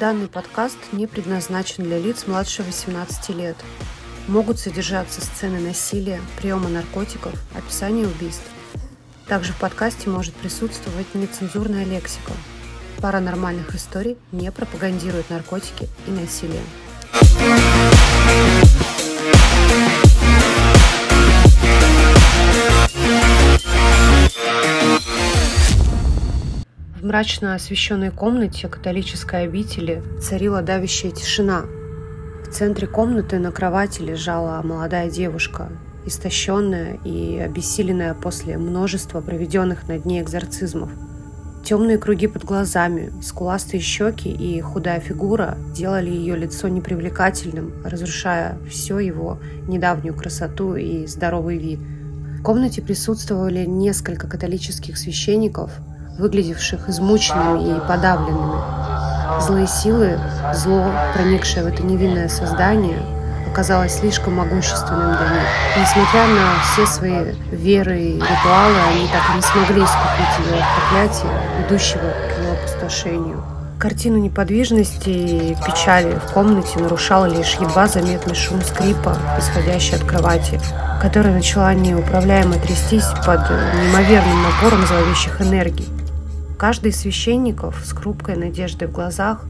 Данный подкаст не предназначен для лиц младше 18 лет. Могут содержаться сцены насилия, приема наркотиков, описание убийств. Также в подкасте может присутствовать нецензурная лексика. Паранормальных историй не пропагандирует наркотики и насилие. В мрачно освещенной комнате католической обители царила давящая тишина. В центре комнаты на кровати лежала молодая девушка, истощенная и обессиленная после множества проведенных над ней экзорцизмов. Темные круги под глазами, скуластые щеки и худая фигура делали ее лицо непривлекательным, разрушая все его недавнюю красоту и здоровый вид. В комнате присутствовали несколько католических священников – выглядевших измученными и подавленными. Злые силы, зло, проникшее в это невинное создание, оказалось слишком могущественным для них. Несмотря на все свои веры и ритуалы, они так и не смогли искупить ее проклятие, идущего к ее опустошению. Картину неподвижности и печали в комнате нарушал лишь едва заметный шум скрипа, исходящий от кровати, которая начала неуправляемо трястись под неимоверным напором зловещих энергий. Каждый из священников с хрупкой надеждой в глазах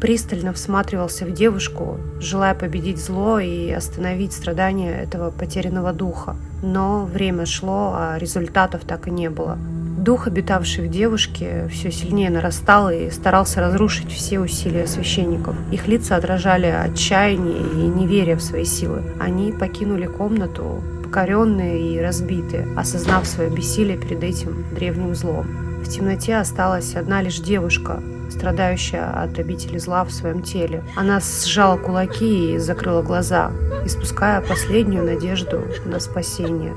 пристально всматривался в девушку, желая победить зло и остановить страдания этого потерянного духа. Но время шло, а результатов так и не было. Дух, обитавший в девушке, все сильнее нарастал и старался разрушить все усилия священников. Их лица отражали отчаяние и неверие в свои силы. Они покинули комнату, покоренные и разбитые, осознав свое бессилие перед этим древним злом. Темноте осталась одна лишь девушка, страдающая от обители зла в своем теле. Она сжала кулаки и закрыла глаза, испуская последнюю надежду на спасение.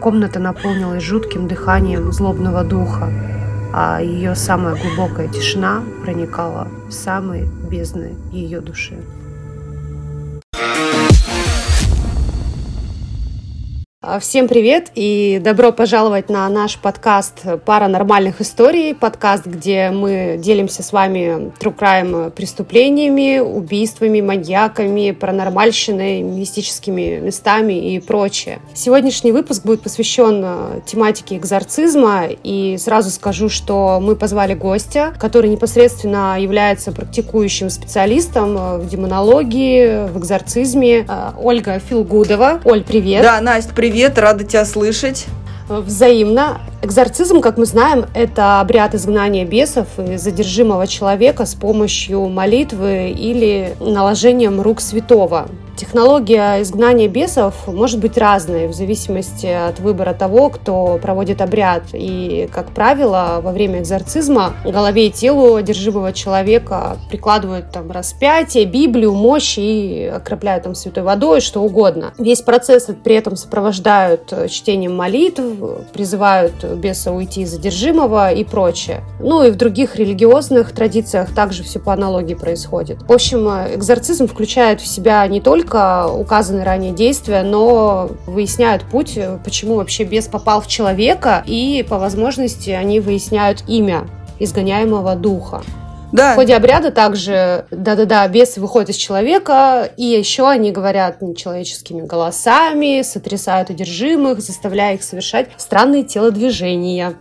Комната наполнилась жутким дыханием злобного духа, а ее самая глубокая тишина проникала в самые бездны ее души. Всем привет и добро пожаловать на наш подкаст «Паранормальных историй», подкаст, где мы делимся с вами true crime преступлениями, убийствами, маньяками, паранормальщиной, мистическими местами и прочее. Сегодняшний выпуск будет посвящен а, тематике экзорцизма, и сразу скажу, что мы позвали гостя, который непосредственно является практикующим специалистом а, в демонологии, в экзорцизме, Ольга Филгудова. Оль, привет! Да, Настя, привет! Привет, рада тебя слышать. Взаимно. Экзорцизм, как мы знаем, это обряд изгнания бесов и задержимого человека с помощью молитвы или наложением рук святого. Технология изгнания бесов может быть разной в зависимости от выбора того, кто проводит обряд. И, как правило, во время экзорцизма голове и телу одержимого человека прикладывают там распятие, Библию, мощь и окропляют там святой водой, что угодно. Весь процесс при этом сопровождают чтением молитв, призывают беса уйти из одержимого и прочее. Ну и в других религиозных традициях также все по аналогии происходит. В общем, экзорцизм включает в себя не только только указаны ранее действия, но выясняют путь, почему вообще бес попал в человека, и по возможности они выясняют имя изгоняемого духа. Да. В ходе обряда также, да-да-да, бесы выходят из человека, и еще они говорят нечеловеческими голосами, сотрясают одержимых, заставляя их совершать странные телодвижения.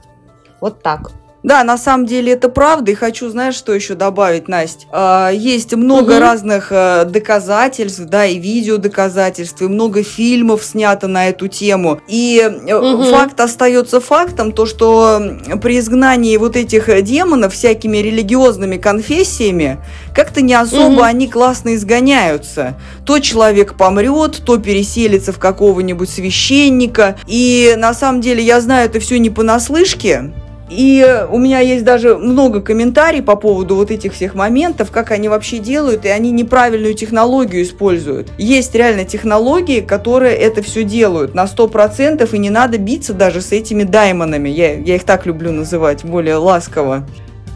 Вот так. Да, на самом деле это правда. И хочу, знаешь, что еще добавить, Настя? А, есть много угу. разных а, доказательств, да, и видео доказательств, и много фильмов снято на эту тему. И угу. факт остается фактом, то, что при изгнании вот этих демонов всякими религиозными конфессиями, как-то не особо угу. они классно изгоняются. То человек помрет, то переселится в какого-нибудь священника. И на самом деле я знаю это все не понаслышке, и у меня есть даже много комментариев по поводу вот этих всех моментов, как они вообще делают, и они неправильную технологию используют. Есть реально технологии, которые это все делают на 100%, и не надо биться даже с этими даймонами. Я, я их так люблю называть, более ласково.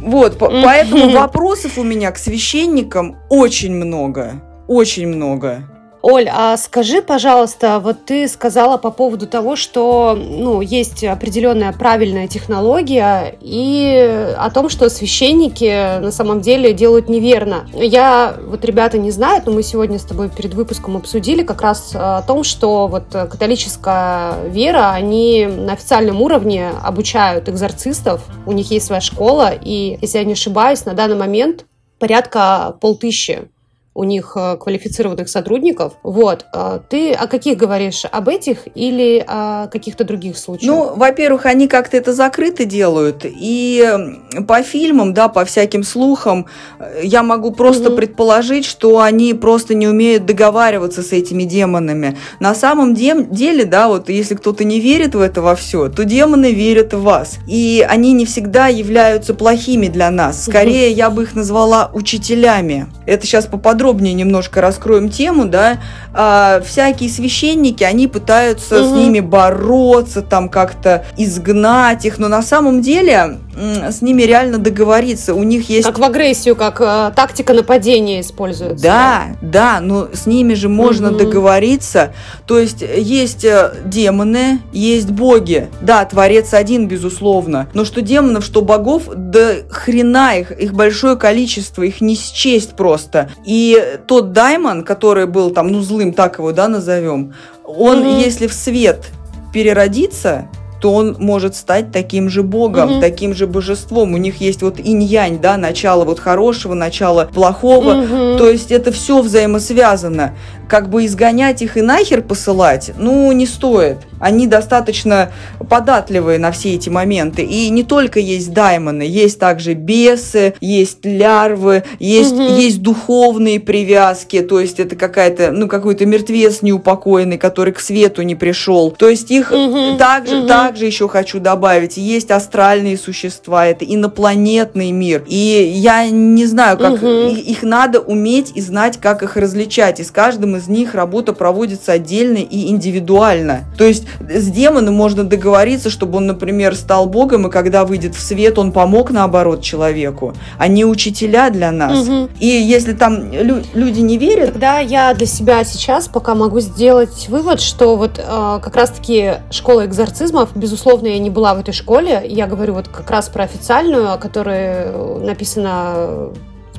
Вот, по- поэтому вопросов у меня к священникам очень много. Очень много. Оль, а скажи, пожалуйста, вот ты сказала по поводу того, что ну, есть определенная правильная технология и о том, что священники на самом деле делают неверно. Я, вот ребята не знают, но мы сегодня с тобой перед выпуском обсудили как раз о том, что вот католическая вера, они на официальном уровне обучают экзорцистов, у них есть своя школа, и, если я не ошибаюсь, на данный момент порядка полтыщи у них э, квалифицированных сотрудников. Вот. А ты о каких говоришь? Об этих или о каких-то других случаях? Ну, во-первых, они как-то это закрыто делают. И по фильмам, да, по всяким слухам, э, я могу просто угу. предположить, что они просто не умеют договариваться с этими демонами. На самом деле, да, вот если кто-то не верит в это во все, то демоны верят в вас. И они не всегда являются плохими для нас. Скорее, угу. я бы их назвала учителями. Это сейчас поподробнее подробнее немножко раскроем тему, да, а, всякие священники, они пытаются угу. с ними бороться, там как-то изгнать их, но на самом деле с ними реально договориться. У них есть... Как в агрессию, как э, тактика нападения используется. Да, да, но с ними же можно угу. договориться. То есть есть э, демоны, есть боги. Да, Творец один, безусловно. Но что демонов, что богов, да хрена их, их большое количество, их не счесть просто. И тот Даймон, который был там, ну, злым, так его, да, назовем, он, mm-hmm. если в свет переродится, то он может стать таким же богом, угу. таким же божеством. У них есть вот инь-янь, да, начало вот хорошего, начало плохого. Угу. То есть это все взаимосвязано. Как бы изгонять их и нахер посылать, ну, не стоит. Они достаточно податливые на все эти моменты. И не только есть даймоны, есть также бесы, есть лярвы, есть, угу. есть духовные привязки, то есть это какая-то, ну, какой-то мертвец неупокоенный, который к свету не пришел. То есть их угу. также, угу. так также еще хочу добавить, есть астральные существа, это инопланетный мир. И я не знаю, как угу. их, надо уметь и знать, как их различать. И с каждым из них работа проводится отдельно и индивидуально. То есть с демоном можно договориться, чтобы он, например, стал богом, и когда выйдет в свет, он помог наоборот человеку. Они учителя для нас. Угу. И если там лю- люди не верят... Тогда я для себя сейчас пока могу сделать вывод, что вот э, как раз-таки школа экзорцизмов безусловно, я не была в этой школе. Я говорю вот как раз про официальную, о которой написано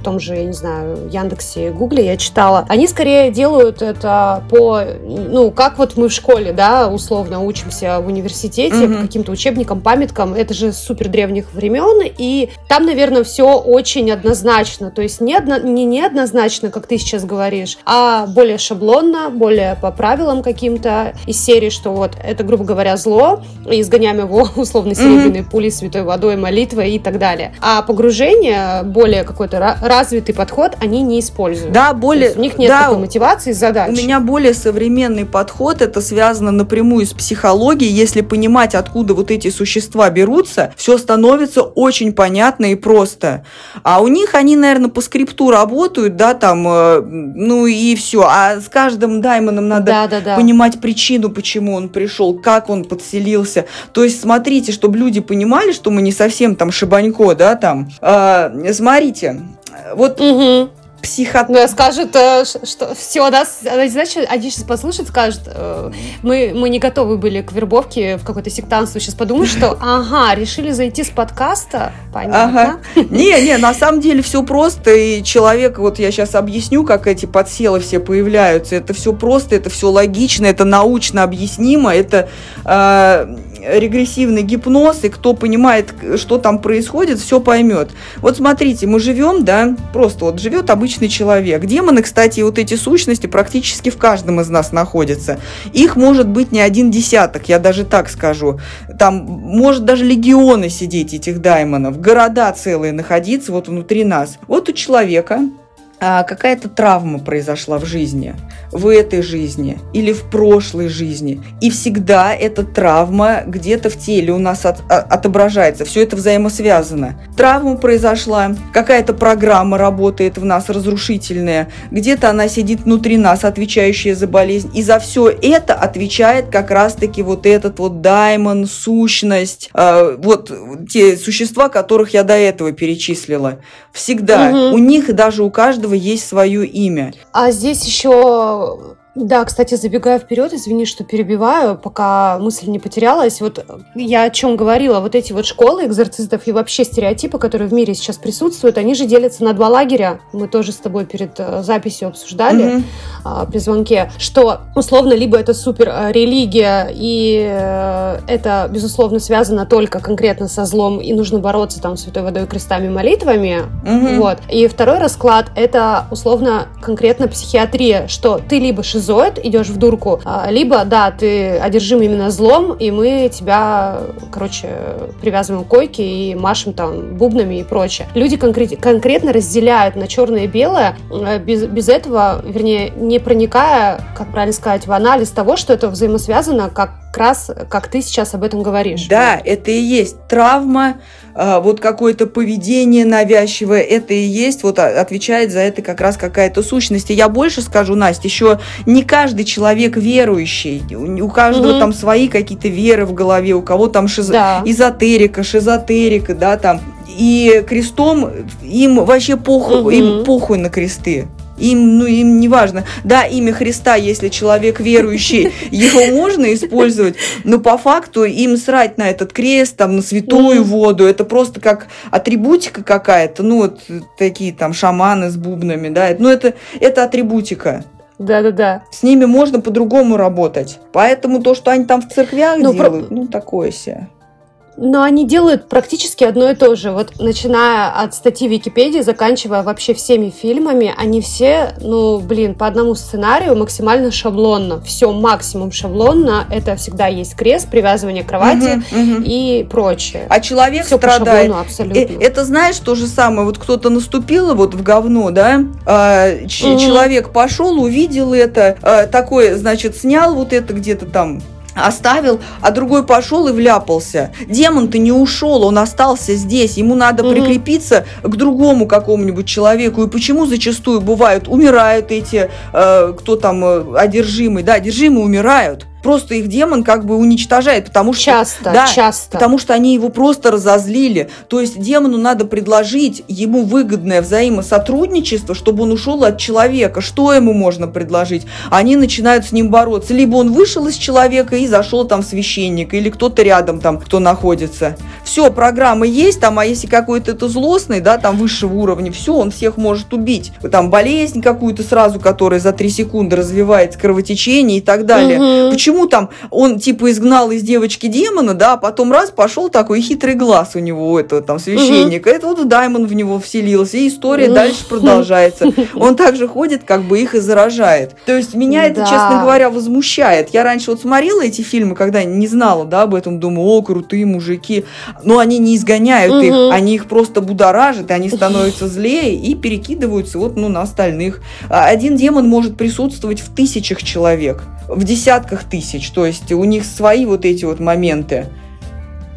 том же, я не знаю, Яндексе, Гугле я читала, они скорее делают это по, ну, как вот мы в школе, да, условно учимся в университете, mm-hmm. по каким-то учебникам, памяткам, это же супер древних времен, и там, наверное, все очень однозначно, то есть не, одно, не неоднозначно, как ты сейчас говоришь, а более шаблонно, более по правилам каким-то из серии, что вот это, грубо говоря, зло, и изгоняем его условно серебряной mm-hmm. пулей, святой водой, молитвой и так далее. А погружение более какой-то развитый подход они не используют. Да, более... у них нет да, такой мотивации, задач. У меня более современный подход, это связано напрямую с психологией. Если понимать, откуда вот эти существа берутся, все становится очень понятно и просто. А у них они, наверное, по скрипту работают, да, там, э, ну и все. А с каждым даймоном надо да, да, да. понимать причину, почему он пришел, как он подселился. То есть смотрите, чтобы люди понимали, что мы не совсем там шибанько, да, там. Э, смотрите, вот угу. психот... Ну, скажут, э, что все, да, знаешь, они сейчас послушают, скажут, э, мы, мы не готовы были к вербовке в какое-то сектанство, сейчас подумают, что, ага, решили зайти с подкаста, понятно. Ага. Не, не, на самом деле все просто, и человек, вот я сейчас объясню, как эти подселы все появляются, это все просто, это все логично, это научно объяснимо, это э, регрессивный гипноз, и кто понимает, что там происходит, все поймет. Вот смотрите, мы живем, да, просто вот живет обычный человек. Демоны, кстати, вот эти сущности практически в каждом из нас находятся. Их может быть не один десяток, я даже так скажу. Там может даже легионы сидеть этих даймонов, города целые находиться вот внутри нас. Вот у человека какая-то травма произошла в жизни, в этой жизни или в прошлой жизни. И всегда эта травма где-то в теле у нас от, от, отображается. Все это взаимосвязано. Травма произошла, какая-то программа работает в нас разрушительная, где-то она сидит внутри нас, отвечающая за болезнь. И за все это отвечает как раз-таки вот этот вот даймон, сущность, э, вот те существа, которых я до этого перечислила. Всегда. Угу. У них даже у каждого есть свое имя. А здесь еще Да, кстати, забегая вперед, извини, что перебиваю, пока мысль не потерялась. Вот я о чем говорила, вот эти вот школы экзорцистов и вообще стереотипы, которые в мире сейчас присутствуют, они же делятся на два лагеря. Мы тоже с тобой перед э, записью обсуждали mm-hmm. а, при звонке, что условно либо это супер э, религия и э, это безусловно связано только конкретно со злом и нужно бороться там святой водой, крестами, молитвами. Mm-hmm. Вот. И второй расклад это условно конкретно психиатрия, что ты либо шизофрен шизоид, идешь в дурку, а, либо, да, ты одержим именно злом, и мы тебя, короче, привязываем к койке и машем там бубнами и прочее. Люди конкрет, конкретно разделяют на черное и белое, э, без, без этого, вернее, не проникая, как правильно сказать, в анализ того, что это взаимосвязано, как раз, как ты сейчас об этом говоришь. Да, это и есть травма, а, вот какое-то поведение навязчивое, это и есть, вот отвечает за это как раз какая-то сущность. И я больше скажу, Настя, еще не каждый человек верующий, у каждого угу. там свои какие-то веры в голове, у кого там шиз... да. эзотерика, шизотерика, да, там. И крестом им вообще похуй, угу. им похуй на кресты. Им, ну, им не важно. Да, имя Христа, если человек верующий, его можно использовать, но по факту им срать на этот крест, там, на святую воду, это просто как атрибутика какая-то, ну, вот такие там шаманы с бубнами, да, ну, это, это атрибутика. Да-да-да. С ними можно по-другому работать. Поэтому то, что они там в церквях ну, делают, про... ну, такое себе. Но они делают практически одно и то же. Вот начиная от статьи Википедии, заканчивая вообще всеми фильмами, они все, ну, блин, по одному сценарию максимально шаблонно. Все максимум шаблонно. Это всегда есть крест, привязывание к кровати угу, угу. и прочее. А человек все страдает. По абсолютно. Э, это знаешь то же самое. Вот кто-то наступил вот в говно, да? А, угу. Человек пошел, увидел это, а, такой, значит, снял вот это где-то там оставил, а другой пошел и вляпался. Демон-то не ушел, он остался здесь. Ему надо угу. прикрепиться к другому какому-нибудь человеку. И почему зачастую бывают, умирают эти, э, кто там э, одержимый, да, одержимые умирают просто их демон как бы уничтожает, потому что... Часто, да, часто. Потому что они его просто разозлили. То есть демону надо предложить ему выгодное взаимосотрудничество, чтобы он ушел от человека. Что ему можно предложить? Они начинают с ним бороться. Либо он вышел из человека и зашел там в священника, или кто-то рядом там, кто находится. Все, программа есть, там, а если какой-то это злостный, да, там высшего уровня, все, он всех может убить. Там болезнь какую-то сразу, которая за три секунды развивает кровотечение и так далее. Угу. Почему почему там он типа изгнал из девочки демона, да, а потом раз пошел такой хитрый глаз у него у этого там священника. Угу. Это вот Даймон в него вселился, и история дальше продолжается. Он также ходит, как бы их и заражает. То есть меня это, честно говоря, возмущает. Я раньше вот смотрела эти фильмы, когда не знала, да, об этом, думаю, о, крутые мужики. Но они не изгоняют их, они их просто будоражат, и они становятся злее и перекидываются вот, ну, на остальных. А один демон может присутствовать в тысячах человек, в десятках тысяч. То есть у них свои вот эти вот моменты.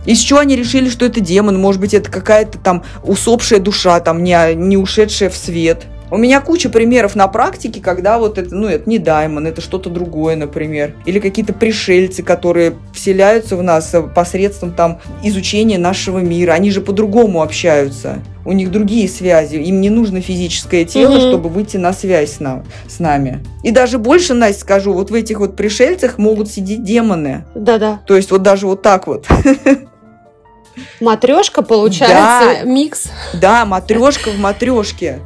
Из чего они решили, что это демон? Может быть, это какая-то там усопшая душа, там не, не ушедшая в свет. У меня куча примеров на практике, когда вот это, ну, это не даймон, это что-то другое, например. Или какие-то пришельцы, которые вселяются в нас посредством там изучения нашего мира. Они же по-другому общаются. У них другие связи. Им не нужно физическое тело, угу. чтобы выйти на связь с, нам, с нами. И даже больше, Настя, скажу, вот в этих вот пришельцах могут сидеть демоны. Да-да. То есть вот даже вот так вот. Матрешка получается, да, микс. Да, матрешка в матрешке.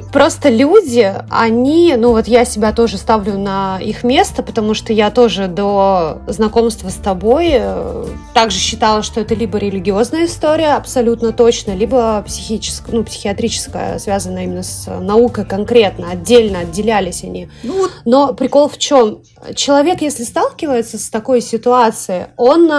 Просто люди, они, ну вот я себя тоже ставлю на их место, потому что я тоже до знакомства с тобой э, также считала, что это либо религиозная история, абсолютно точно, либо психическая, ну, психиатрическая, связанная именно с наукой конкретно, отдельно отделялись они. Ну, Но прикол в чем? Человек, если сталкивается с такой ситуацией, он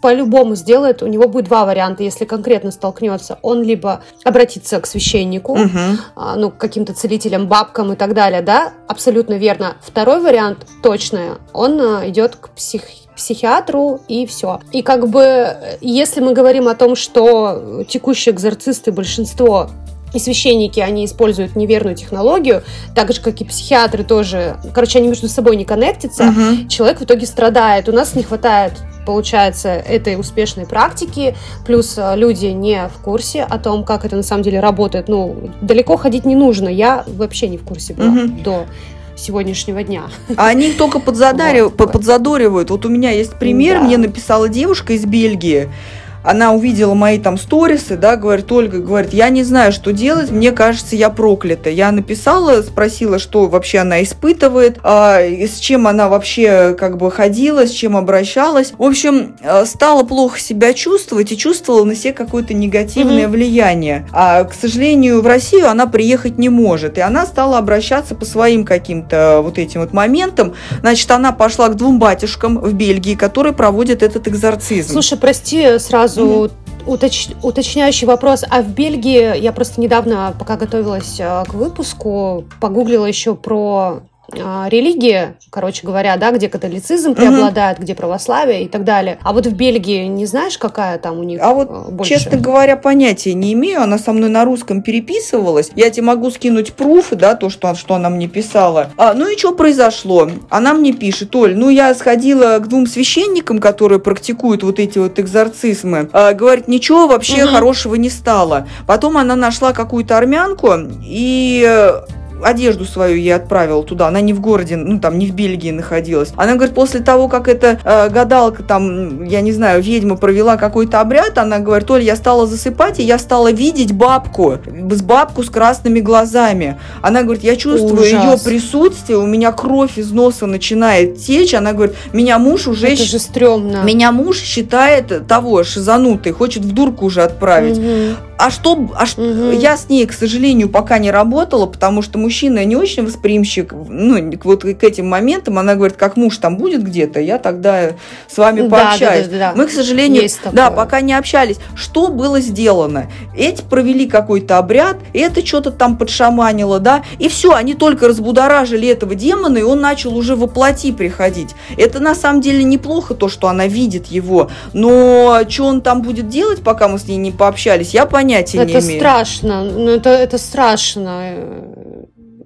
по-любому сделает, у него будет два варианта, если конкретно столкнется. Он либо обратится к священнику, угу. а, ну, к каким-то целителям, бабкам и так далее, да, абсолютно верно. Второй вариант, точно, он а, идет к псих психиатру и все. И как бы, если мы говорим о том, что текущие экзорцисты, большинство и священники, они используют неверную технологию, так же, как и психиатры тоже. Короче, они между собой не коннектятся. Uh-huh. Человек в итоге страдает. У нас не хватает получается, этой успешной практики, плюс э, люди не в курсе о том, как это на самом деле работает. Ну, далеко ходить не нужно. Я вообще не в курсе была mm-hmm. до сегодняшнего дня. А они только подзадаривают, вот. подзадоривают. Вот у меня есть пример, да. мне написала девушка из Бельгии, она увидела мои там сторисы, да, говорит, Ольга, говорит, я не знаю, что делать, мне кажется, я проклята. Я написала, спросила, что вообще она испытывает, а, с чем она вообще как бы ходила, с чем обращалась. В общем, э, стала плохо себя чувствовать и чувствовала на себе какое-то негативное mm-hmm. влияние. А, к сожалению, в Россию она приехать не может. И она стала обращаться по своим каким-то вот этим вот моментам. Значит, она пошла к двум батюшкам в Бельгии, которые проводят этот экзорцизм. Слушай, прости, сразу сразу mm-hmm. уточ... уточняющий вопрос. А в Бельгии я просто недавно, пока готовилась э, к выпуску, погуглила еще про религии, короче говоря, да, где католицизм преобладает, где православие и так далее. А вот в Бельгии не знаешь, какая там у них А вот, э, больше? честно говоря, понятия не имею. Она со мной на русском переписывалась. Я тебе могу скинуть пруфы, да, то, что, что она мне писала. А, ну и что произошло? Она мне пишет, Оль, ну я сходила к двум священникам, которые практикуют вот эти вот экзорцизмы. А, говорит, ничего вообще угу. хорошего не стало. Потом она нашла какую-то армянку и одежду свою ей отправила туда. Она не в городе, ну там не в Бельгии находилась. Она говорит, после того, как эта э, гадалка там, я не знаю, ведьма провела какой-то обряд, она говорит, Толя, я стала засыпать, и я стала видеть бабку, с бабку с красными глазами. Она говорит, я чувствую Ужас. ее присутствие, у меня кровь из носа начинает течь. Она говорит, меня муж уже... Это же стрёмно. Меня муж считает того, шизанутый, хочет в дурку уже отправить. Угу. А что... А что угу. Я с ней, к сожалению, пока не работала, потому что мы мужчина не очень восприимчив, ну, вот к этим моментам, она говорит, как муж там будет где-то, я тогда с вами пообщаюсь. Да, да, да, да. Мы, к сожалению, да, пока не общались. Что было сделано? Эти провели какой-то обряд, это что-то там подшаманило, да, и все, они только разбудоражили этого демона, и он начал уже воплоти приходить. Это на самом деле неплохо, то, что она видит его, но что он там будет делать, пока мы с ней не пообщались, я понятия это не имею. Это страшно, ну это, это страшно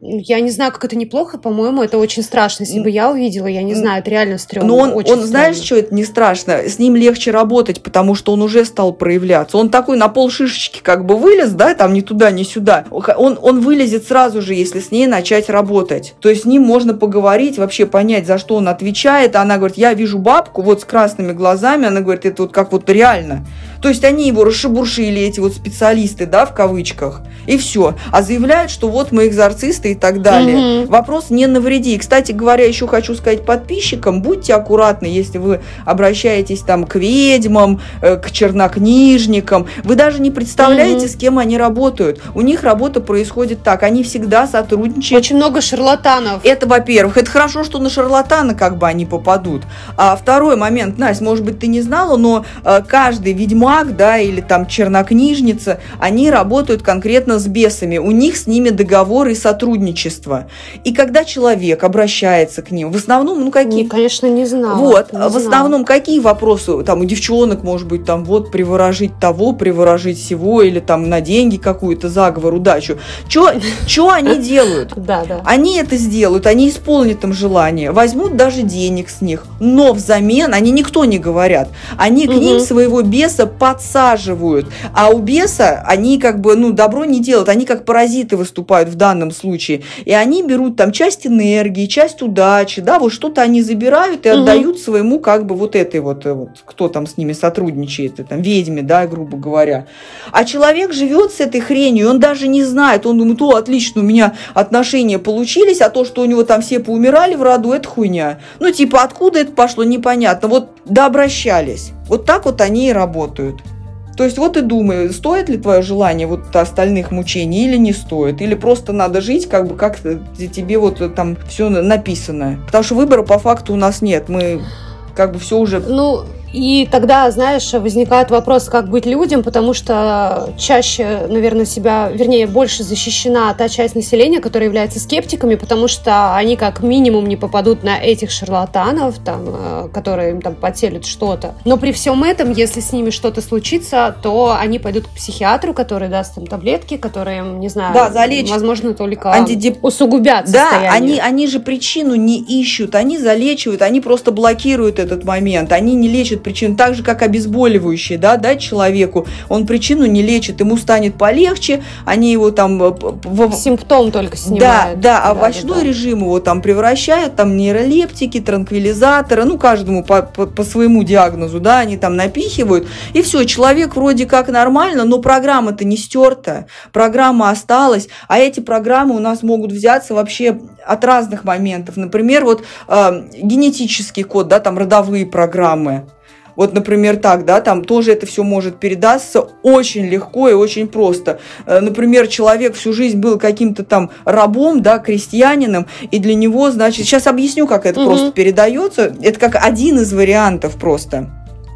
я не знаю, как это неплохо, по-моему, это очень страшно. Если бы я увидела, я не знаю, это реально стрёмно. Но он, он знаешь, что это не страшно? С ним легче работать, потому что он уже стал проявляться. Он такой на пол шишечки как бы вылез, да, там ни туда, ни сюда. Он, он вылезет сразу же, если с ней начать работать. То есть с ним можно поговорить, вообще понять, за что он отвечает. Она говорит, я вижу бабку вот с красными глазами. Она говорит, это вот как вот реально. То есть они его расшебуршили, эти вот специалисты, да, в кавычках, и все. А заявляют, что вот мы экзорцисты и так далее. Угу. Вопрос не навреди. И, кстати говоря, еще хочу сказать подписчикам, будьте аккуратны, если вы обращаетесь там к ведьмам, э, к чернокнижникам. Вы даже не представляете, угу. с кем они работают. У них работа происходит так. Они всегда сотрудничают. Очень много шарлатанов. Это, во-первых. Это хорошо, что на шарлатана как бы они попадут. А второй момент, Настя, может быть, ты не знала, но э, каждый ведьмак да, или там чернокнижница, они работают конкретно с бесами, у них с ними договор и сотрудничество. И когда человек обращается к ним, в основном, ну какие... Не, конечно, не знаю. Вот, не в основном какие вопросы, там у девчонок, может быть, там вот приворожить того, приворожить всего, или там на деньги какую-то заговор, удачу. Что они делают? Да, да. Они это сделают, они исполнят им желание, возьмут даже денег с них, но взамен они никто не говорят, они к ним своего беса подсаживают. А у беса они как бы, ну, добро не делают, они как паразиты выступают в данном случае. И они берут там часть энергии, часть удачи, да, вот что-то они забирают и угу. отдают своему как бы вот этой вот, э, вот, кто там с ними сотрудничает, там, ведьме, да, грубо говоря. А человек живет с этой хренью, он даже не знает, он думает, о, отлично, у меня отношения получились, а то, что у него там все поумирали в роду, это хуйня. Ну, типа, откуда это пошло, непонятно. Вот дообращались. Вот так вот они и работают. То есть вот и думай, стоит ли твое желание вот остальных мучений или не стоит, или просто надо жить, как бы как тебе вот там все написано. Потому что выбора по факту у нас нет, мы как бы все уже... Ну, и тогда, знаешь, возникает вопрос, как быть людям, потому что чаще, наверное, себя, вернее, больше защищена та часть населения, которая является скептиками, потому что они как минимум не попадут на этих шарлатанов, там, э, которые им там потерят что-то. Но при всем этом, если с ними что-то случится, то они пойдут к психиатру, который даст им таблетки, которые, не знаю, да, залечат. возможно, только Антидеп... усугубят Да, они, они же причину не ищут, они залечивают, они просто блокируют этот момент, они не лечат причину, так же, как обезболивающие, да, дать человеку, он причину не лечит, ему станет полегче, они его там... Э. Симптом только снимают. Да, да, а овощной да, режим его там превращают, там нейролептики, транквилизаторы, ну, каждому по, по, по своему диагнозу, да, они там напихивают, и все, человек вроде как нормально, но программа-то не стерта, программа осталась, а эти программы у нас могут взяться вообще от разных моментов. Например, вот э, генетический код, да, там родовые программы. Вот, например, так, да, там тоже это все может передаться очень легко и очень просто. Э, например, человек всю жизнь был каким-то там рабом, да, крестьянином, и для него, значит, сейчас объясню, как это угу. просто передается. Это как один из вариантов просто.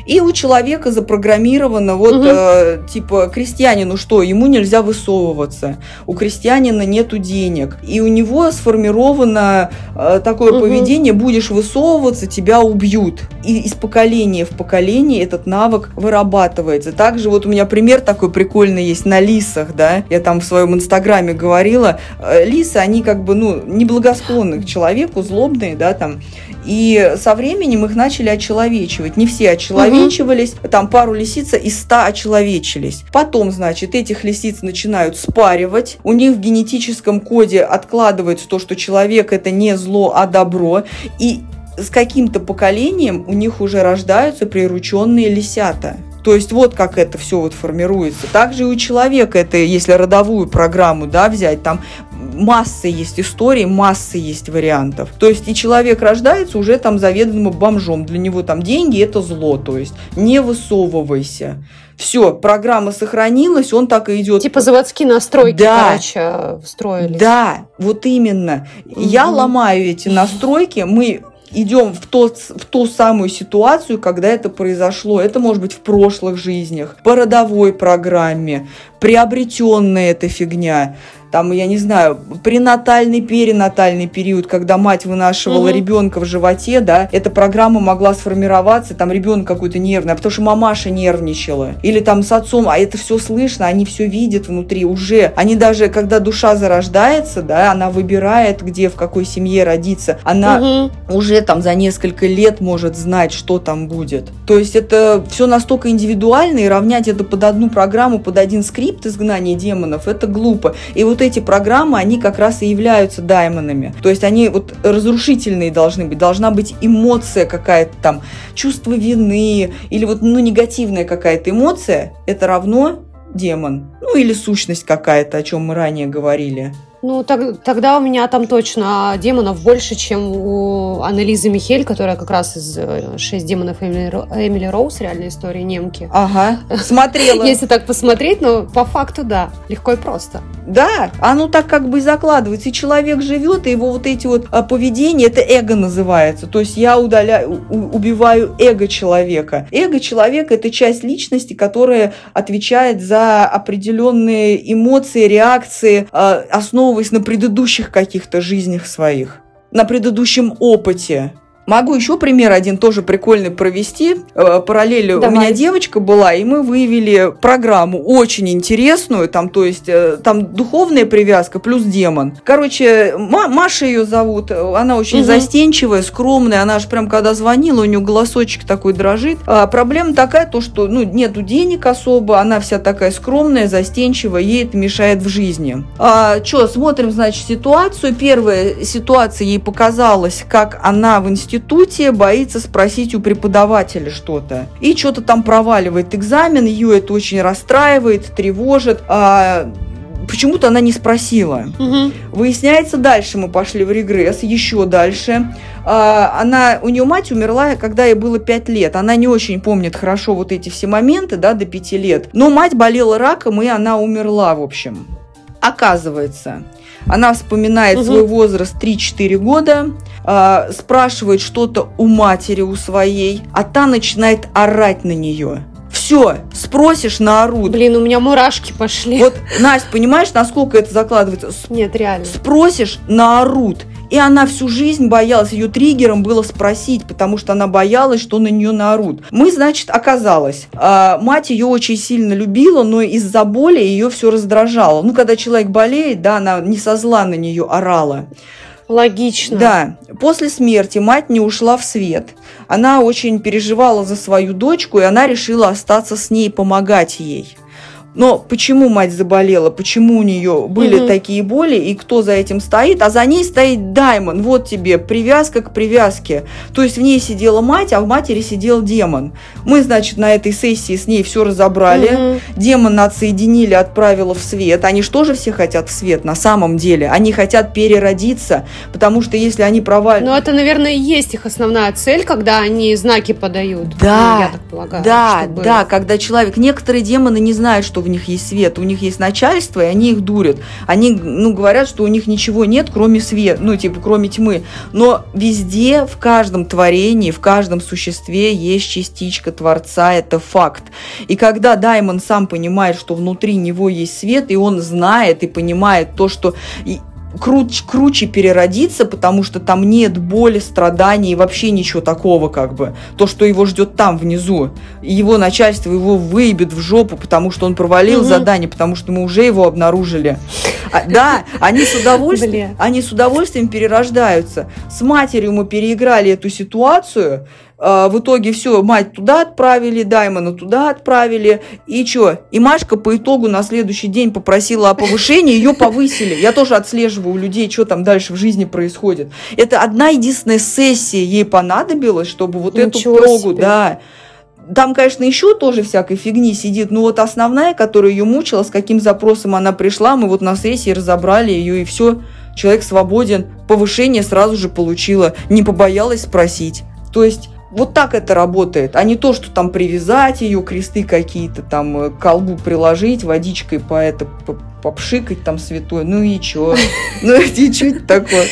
И у человека запрограммировано вот угу. э, типа крестьянину что, ему нельзя высовываться, у крестьянина нету денег, и у него сформировано э, такое угу. поведение: будешь высовываться, тебя убьют. И из поколения в поколение этот навык вырабатывается. Также вот у меня пример такой прикольный есть на лисах, да, я там в своем инстаграме говорила, э, лисы они как бы ну неблагосклонны к человеку, злобные, да, там и со временем их начали очеловечивать. Не все очеловечивались, угу. там пару лисиц из ста очеловечились. Потом, значит, этих лисиц начинают спаривать. У них в генетическом коде откладывается то, что человек это не зло, а добро. И с каким-то поколением у них уже рождаются прирученные лисята. То есть вот как это все вот формируется. Также и у человека это, если родовую программу да, взять, там масса есть историй, масса есть вариантов. То есть и человек рождается уже там заведомо бомжом. Для него там деньги это зло. То есть не высовывайся. Все, программа сохранилась, он так и идет. Типа заводские настройки, да. короче, встроились. Да, вот именно. Угу. Я ломаю эти настройки, мы идем в, тот, в ту самую ситуацию, когда это произошло. Это может быть в прошлых жизнях, по родовой программе, приобретенная эта фигня там, я не знаю, пренатальный, перинатальный период, когда мать вынашивала угу. ребенка в животе, да, эта программа могла сформироваться, там ребенок какой-то нервный, а потому что мамаша нервничала. Или там с отцом, а это все слышно, они все видят внутри уже. Они даже, когда душа зарождается, да, она выбирает, где, в какой семье родиться, она угу. уже там за несколько лет может знать, что там будет. То есть это все настолько индивидуально, и равнять это под одну программу, под один скрипт изгнания демонов, это глупо. И вот вот эти программы, они как раз и являются даймонами. То есть они вот разрушительные должны быть. Должна быть эмоция какая-то там, чувство вины или вот ну, негативная какая-то эмоция. Это равно демон. Ну или сущность какая-то, о чем мы ранее говорили. Ну, так, тогда у меня там точно демонов больше, чем у Анализы Михель, которая как раз из э, «Шесть демонов» Эмили, Эмили Роуз, реальная история немки. Ага, смотрела. Если так посмотреть, но по факту да, легко и просто. Да, оно так как бы и закладывается. И человек живет, и его вот эти вот а, поведения, это эго называется. То есть я удаляю, убиваю эго человека. Эго человека – это часть личности, которая отвечает за определенные эмоции, реакции, а, основы основываясь на предыдущих каких-то жизнях своих, на предыдущем опыте. Могу еще пример один тоже прикольный провести. Э, параллель Давай. у меня девочка была, и мы выявили программу очень интересную, там, то есть, э, там духовная привязка плюс демон. Короче, Маша ее зовут, она очень угу. застенчивая, скромная, она же прям когда звонила, у нее голосочек такой дрожит. А проблема такая, то, что, ну, нету денег особо, она вся такая скромная, застенчивая, ей это мешает в жизни. А, что, смотрим, значит, ситуацию. Первая ситуация ей показалась, как она в институте институте боится спросить у преподавателя что-то. И что-то там проваливает экзамен, ее это очень расстраивает, тревожит. А почему-то она не спросила. Угу. Выясняется, дальше мы пошли в регресс, еще дальше. А, она, у нее мать умерла, когда ей было 5 лет. Она не очень помнит хорошо вот эти все моменты, да, до 5 лет. Но мать болела раком, и она умерла, в общем. Оказывается, она вспоминает угу. свой возраст 3-4 года, э, спрашивает что-то у матери, у своей, а та начинает орать на нее. Все, спросишь на орут. Блин, у меня мурашки пошли. Вот, Настя, понимаешь, насколько это закладывается? Нет, реально. Спросишь на орут. И она всю жизнь боялась, ее триггером было спросить, потому что она боялась, что на нее наорут. Мы, значит, оказалось, э, мать ее очень сильно любила, но из-за боли ее все раздражало. Ну, когда человек болеет, да, она не со зла на нее орала Логично. Да. После смерти мать не ушла в свет. Она очень переживала за свою дочку, и она решила остаться с ней, помогать ей. Но почему мать заболела, почему у нее были угу. такие боли и кто за этим стоит? А за ней стоит Даймон. Вот тебе привязка к привязке. То есть в ней сидела мать, а в матери сидел демон. Мы, значит, на этой сессии с ней все разобрали. Угу. Демона отсоединили, отправила в свет. Они что же все хотят в свет на самом деле? Они хотят переродиться, потому что если они провалят... Ну, это, наверное, и есть их основная цель, когда они знаки подают. Да, ну, я так полагаю. Да, да, когда человек... Некоторые демоны не знают, что в них есть свет, у них есть начальство, и они их дурят. Они, ну, говорят, что у них ничего нет, кроме света, ну, типа, кроме тьмы. Но везде, в каждом творении, в каждом существе есть частичка Творца, это факт. И когда Даймон сам понимает, что внутри него есть свет, и он знает и понимает то, что круче, круче переродиться, потому что там нет боли, страданий и вообще ничего такого как бы. То, что его ждет там внизу. его начальство его выебет в жопу, потому что он провалил угу. задание, потому что мы уже его обнаружили. А, да, они с удовольствием, они с удовольствием перерождаются. С матерью мы переиграли эту ситуацию, в итоге все, мать туда отправили, Даймона туда отправили. И что? И Машка по итогу на следующий день попросила о повышении, ее повысили. Я тоже отслеживаю у людей, что там дальше в жизни происходит. Это одна единственная сессия ей понадобилась, чтобы вот Ничего эту прогу, себе. да. Там, конечно, еще тоже всякой фигни сидит, но вот основная, которая ее мучила, с каким запросом она пришла, мы вот на сессии разобрали ее, и все, человек свободен, повышение сразу же получила, не побоялась спросить. То есть вот так это работает, а не то, что там привязать ее, кресты какие-то там э, к колбу приложить, водичкой по это попшикать там святой. Ну и чё? Ну и чуть такое.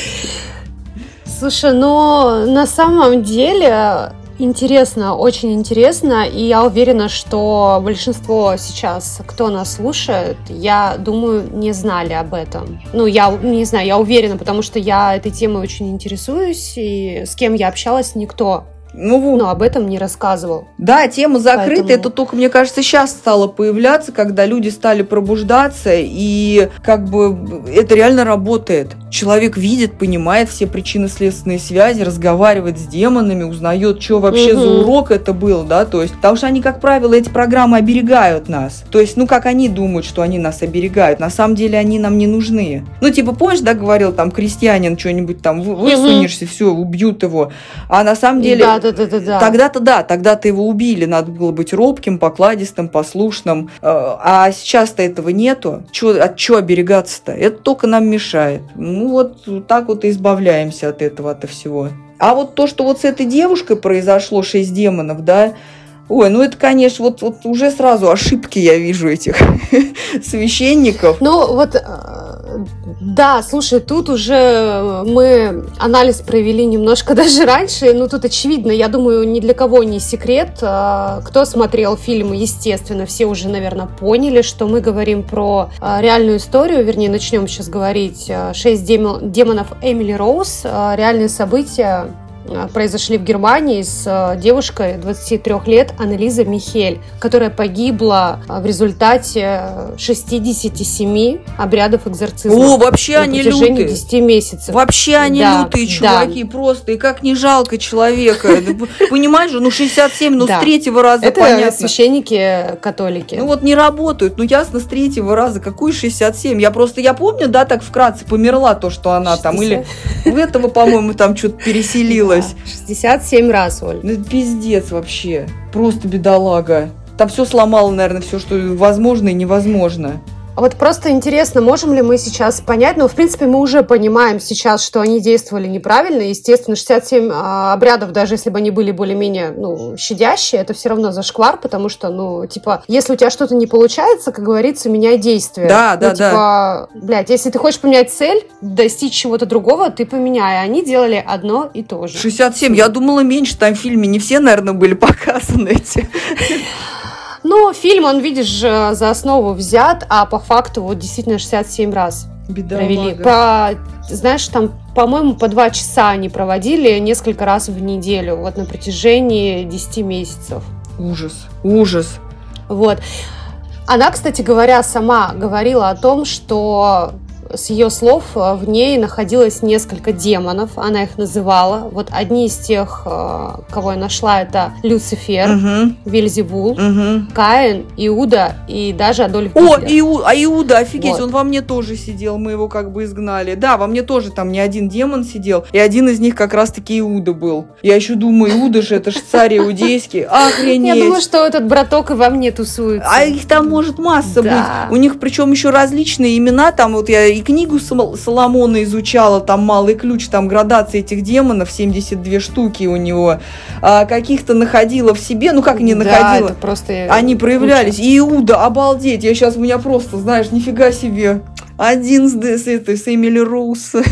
Слушай, ну на самом деле интересно, очень интересно, и я уверена, что большинство сейчас, кто нас слушает, я думаю, не знали об этом. Ну, я не знаю, я уверена, потому что я этой темой очень интересуюсь, и с кем я общалась, никто ну, Но об этом не рассказывал. Да, тема закрыта. Поэтому... Это только, мне кажется, сейчас стало появляться, когда люди стали пробуждаться, и как бы это реально работает. Человек видит, понимает все причины следственные связи, разговаривает с демонами, узнает, что вообще угу. за урок это был, да, то есть, потому что они, как правило, эти программы оберегают нас. То есть, ну, как они думают, что они нас оберегают, на самом деле они нам не нужны. Ну, типа, помнишь, да, говорил там крестьянин что-нибудь там, высунешься, угу. все, убьют его. А на самом деле... Да, да, да, да, да. Тогда-то да, тогда-то его убили, надо было быть робким, покладистым, послушным. Э, а сейчас-то этого нету. Чё, от чего оберегаться-то? Это только нам мешает. Ну вот так вот и избавляемся от этого, от всего. А вот то, что вот с этой девушкой произошло, шесть демонов, да, Ой, ну это, конечно, вот, вот уже сразу ошибки я вижу этих священников. Ну вот, э, да, слушай, тут уже мы анализ провели немножко даже раньше, но тут очевидно, я думаю, ни для кого не секрет. Э, кто смотрел фильм, естественно, все уже, наверное, поняли, что мы говорим про э, реальную историю, вернее, начнем сейчас говорить «Шесть демонов Эмили Роуз», реальные события произошли в Германии с э, девушкой 23 лет Аннелиза Михель, которая погибла э, в результате 67 обрядов экзорцизма. О, вообще они лютые. 10 месяцев. Вообще они да, лютые чуваки, да. просто. И как не жалко человека. Понимаешь же, ну 67, ну с третьего раза понятно. Это священники католики. Ну вот не работают, ну ясно, с третьего раза. Какой 67? Я просто, я помню, да, так вкратце померла то, что она там. Или в этого, по-моему, там что-то переселилась случилось? 67 раз, Оль. Ну, пиздец вообще. Просто бедолага. Там все сломало, наверное, все, что возможно и невозможно. Вот просто интересно, можем ли мы сейчас понять, ну, в принципе, мы уже понимаем сейчас, что они действовали неправильно. Естественно, 67 а, обрядов, даже если бы они были более-менее, ну, щадящие, это все равно зашквар, потому что, ну, типа, если у тебя что-то не получается, как говорится, меняй действие. Да, ну, да, типа, да. Блядь, если ты хочешь поменять цель, достичь чего-то другого, ты поменяй. Они делали одно и то же. 67, я думала меньше, там в фильме не все, наверное, были показаны эти. Ну, фильм, он, видишь, за основу взят, а по факту вот действительно 67 раз Бедолага. провели. По, знаешь, там, по-моему, по два часа они проводили несколько раз в неделю, вот на протяжении 10 месяцев. Ужас, ужас. Вот. Она, кстати говоря, сама говорила о том, что с ее слов, э, в ней находилось несколько демонов, она их называла. Вот одни из тех, э, кого я нашла, это Люцифер, угу. Вельзевул, угу. Каин, Иуда и даже Адольф Гитлер. О, Иу, а Иуда, офигеть, вот. он во мне тоже сидел, мы его как бы изгнали. Да, во мне тоже там не один демон сидел, и один из них как раз-таки Иуда был. Я еще думаю, Иуда же, это же царь иудейский, охренеть. Я думаю, что этот браток и во мне тусуется. А их там может масса да. быть. У них причем еще различные имена, там вот я и книгу Соломона изучала, там малый ключ, там градация этих демонов, 72 штуки у него, а, каких-то находила в себе, ну как не находила, да, просто они проявлялись. И Иуда, обалдеть, я сейчас у меня просто, знаешь, нифига себе. Один с, этой, с Эмили Роуз.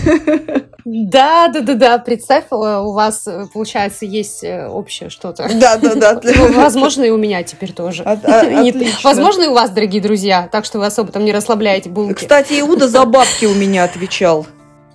Да, да, да, да. Представь, у вас, получается, есть э, общее что-то. Да, да, да. Возможно, и у меня теперь тоже. Возможно, и у вас, дорогие друзья. Так что вы особо там не расслабляете булки. Кстати, Иуда за бабки у меня отвечал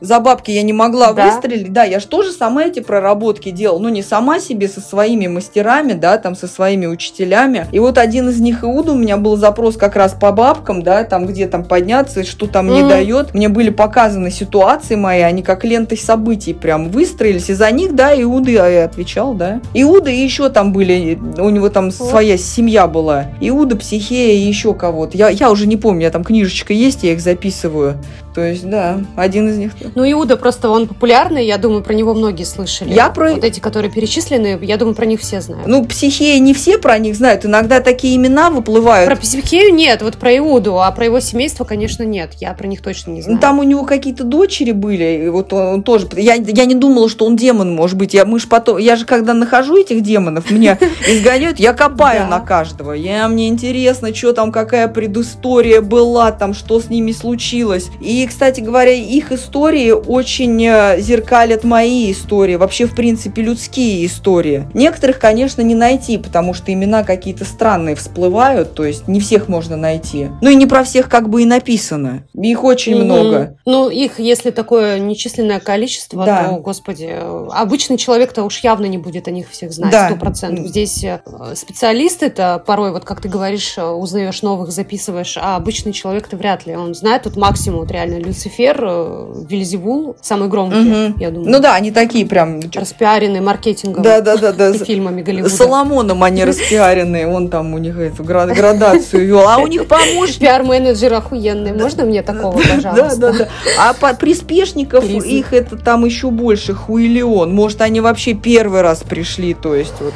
за бабки я не могла да? выстрелить. Да, я же тоже сама эти проработки делала. Ну, не сама себе, со своими мастерами, да, там, со своими учителями. И вот один из них, Иуда, у меня был запрос как раз по бабкам, да, там, где там подняться, что там mm. не дает. Мне были показаны ситуации мои, они как лентой событий прям выстроились. И за них, да, Иуда я отвечал, да. Иуда и еще там были, у него там oh. своя семья была. Иуда, Психея и еще кого-то. Я, я уже не помню, я там книжечка есть, я их записываю. То есть, да, один из них. Ну, Иуда просто он популярный, я думаю, про него многие слышали. Я про... Вот эти, которые перечислены, я думаю, про них все знают. Ну, психея не все про них знают, иногда такие имена выплывают. Про психею нет, вот про Иуду, а про его семейство, конечно, нет. Я про них точно не знаю. Ну, там у него какие-то дочери были, и вот он, он тоже... Я, я не думала, что он демон, может быть. Я, мы ж потом... я же когда нахожу этих демонов, меня изгоняют, я копаю на каждого. Я, мне интересно, что там, какая предыстория была, там, что с ними случилось. И кстати говоря, их истории очень э, зеркалят мои истории, вообще, в принципе, людские истории. Некоторых, конечно, не найти, потому что имена какие-то странные всплывают, то есть не всех можно найти. Ну и не про всех как бы и написано. Их очень mm-hmm. много. Ну, их, если такое нечисленное количество, да. то, господи, обычный человек-то уж явно не будет о них всех знать, сто да. процентов. Здесь э, специалисты-то порой, вот как ты говоришь, э, узнаешь новых, записываешь, а обычный человек-то вряд ли. Он знает тут максимум, вот реально, Люцифер, э, Вильзевул, самый громкий, угу. я думаю. Ну да, они такие прям... Распиаренные маркетингом. Да, да, да, да. Фильмами Голливуда. Соломоном они распиаренные, он там у них эту градацию вел, а у них помощник... Пиар-менеджер охуенный, можно мне такого, пожалуйста? Да, да, да. А приспешников их это там еще больше, хуилион. Может, они вообще первый раз пришли, то есть вот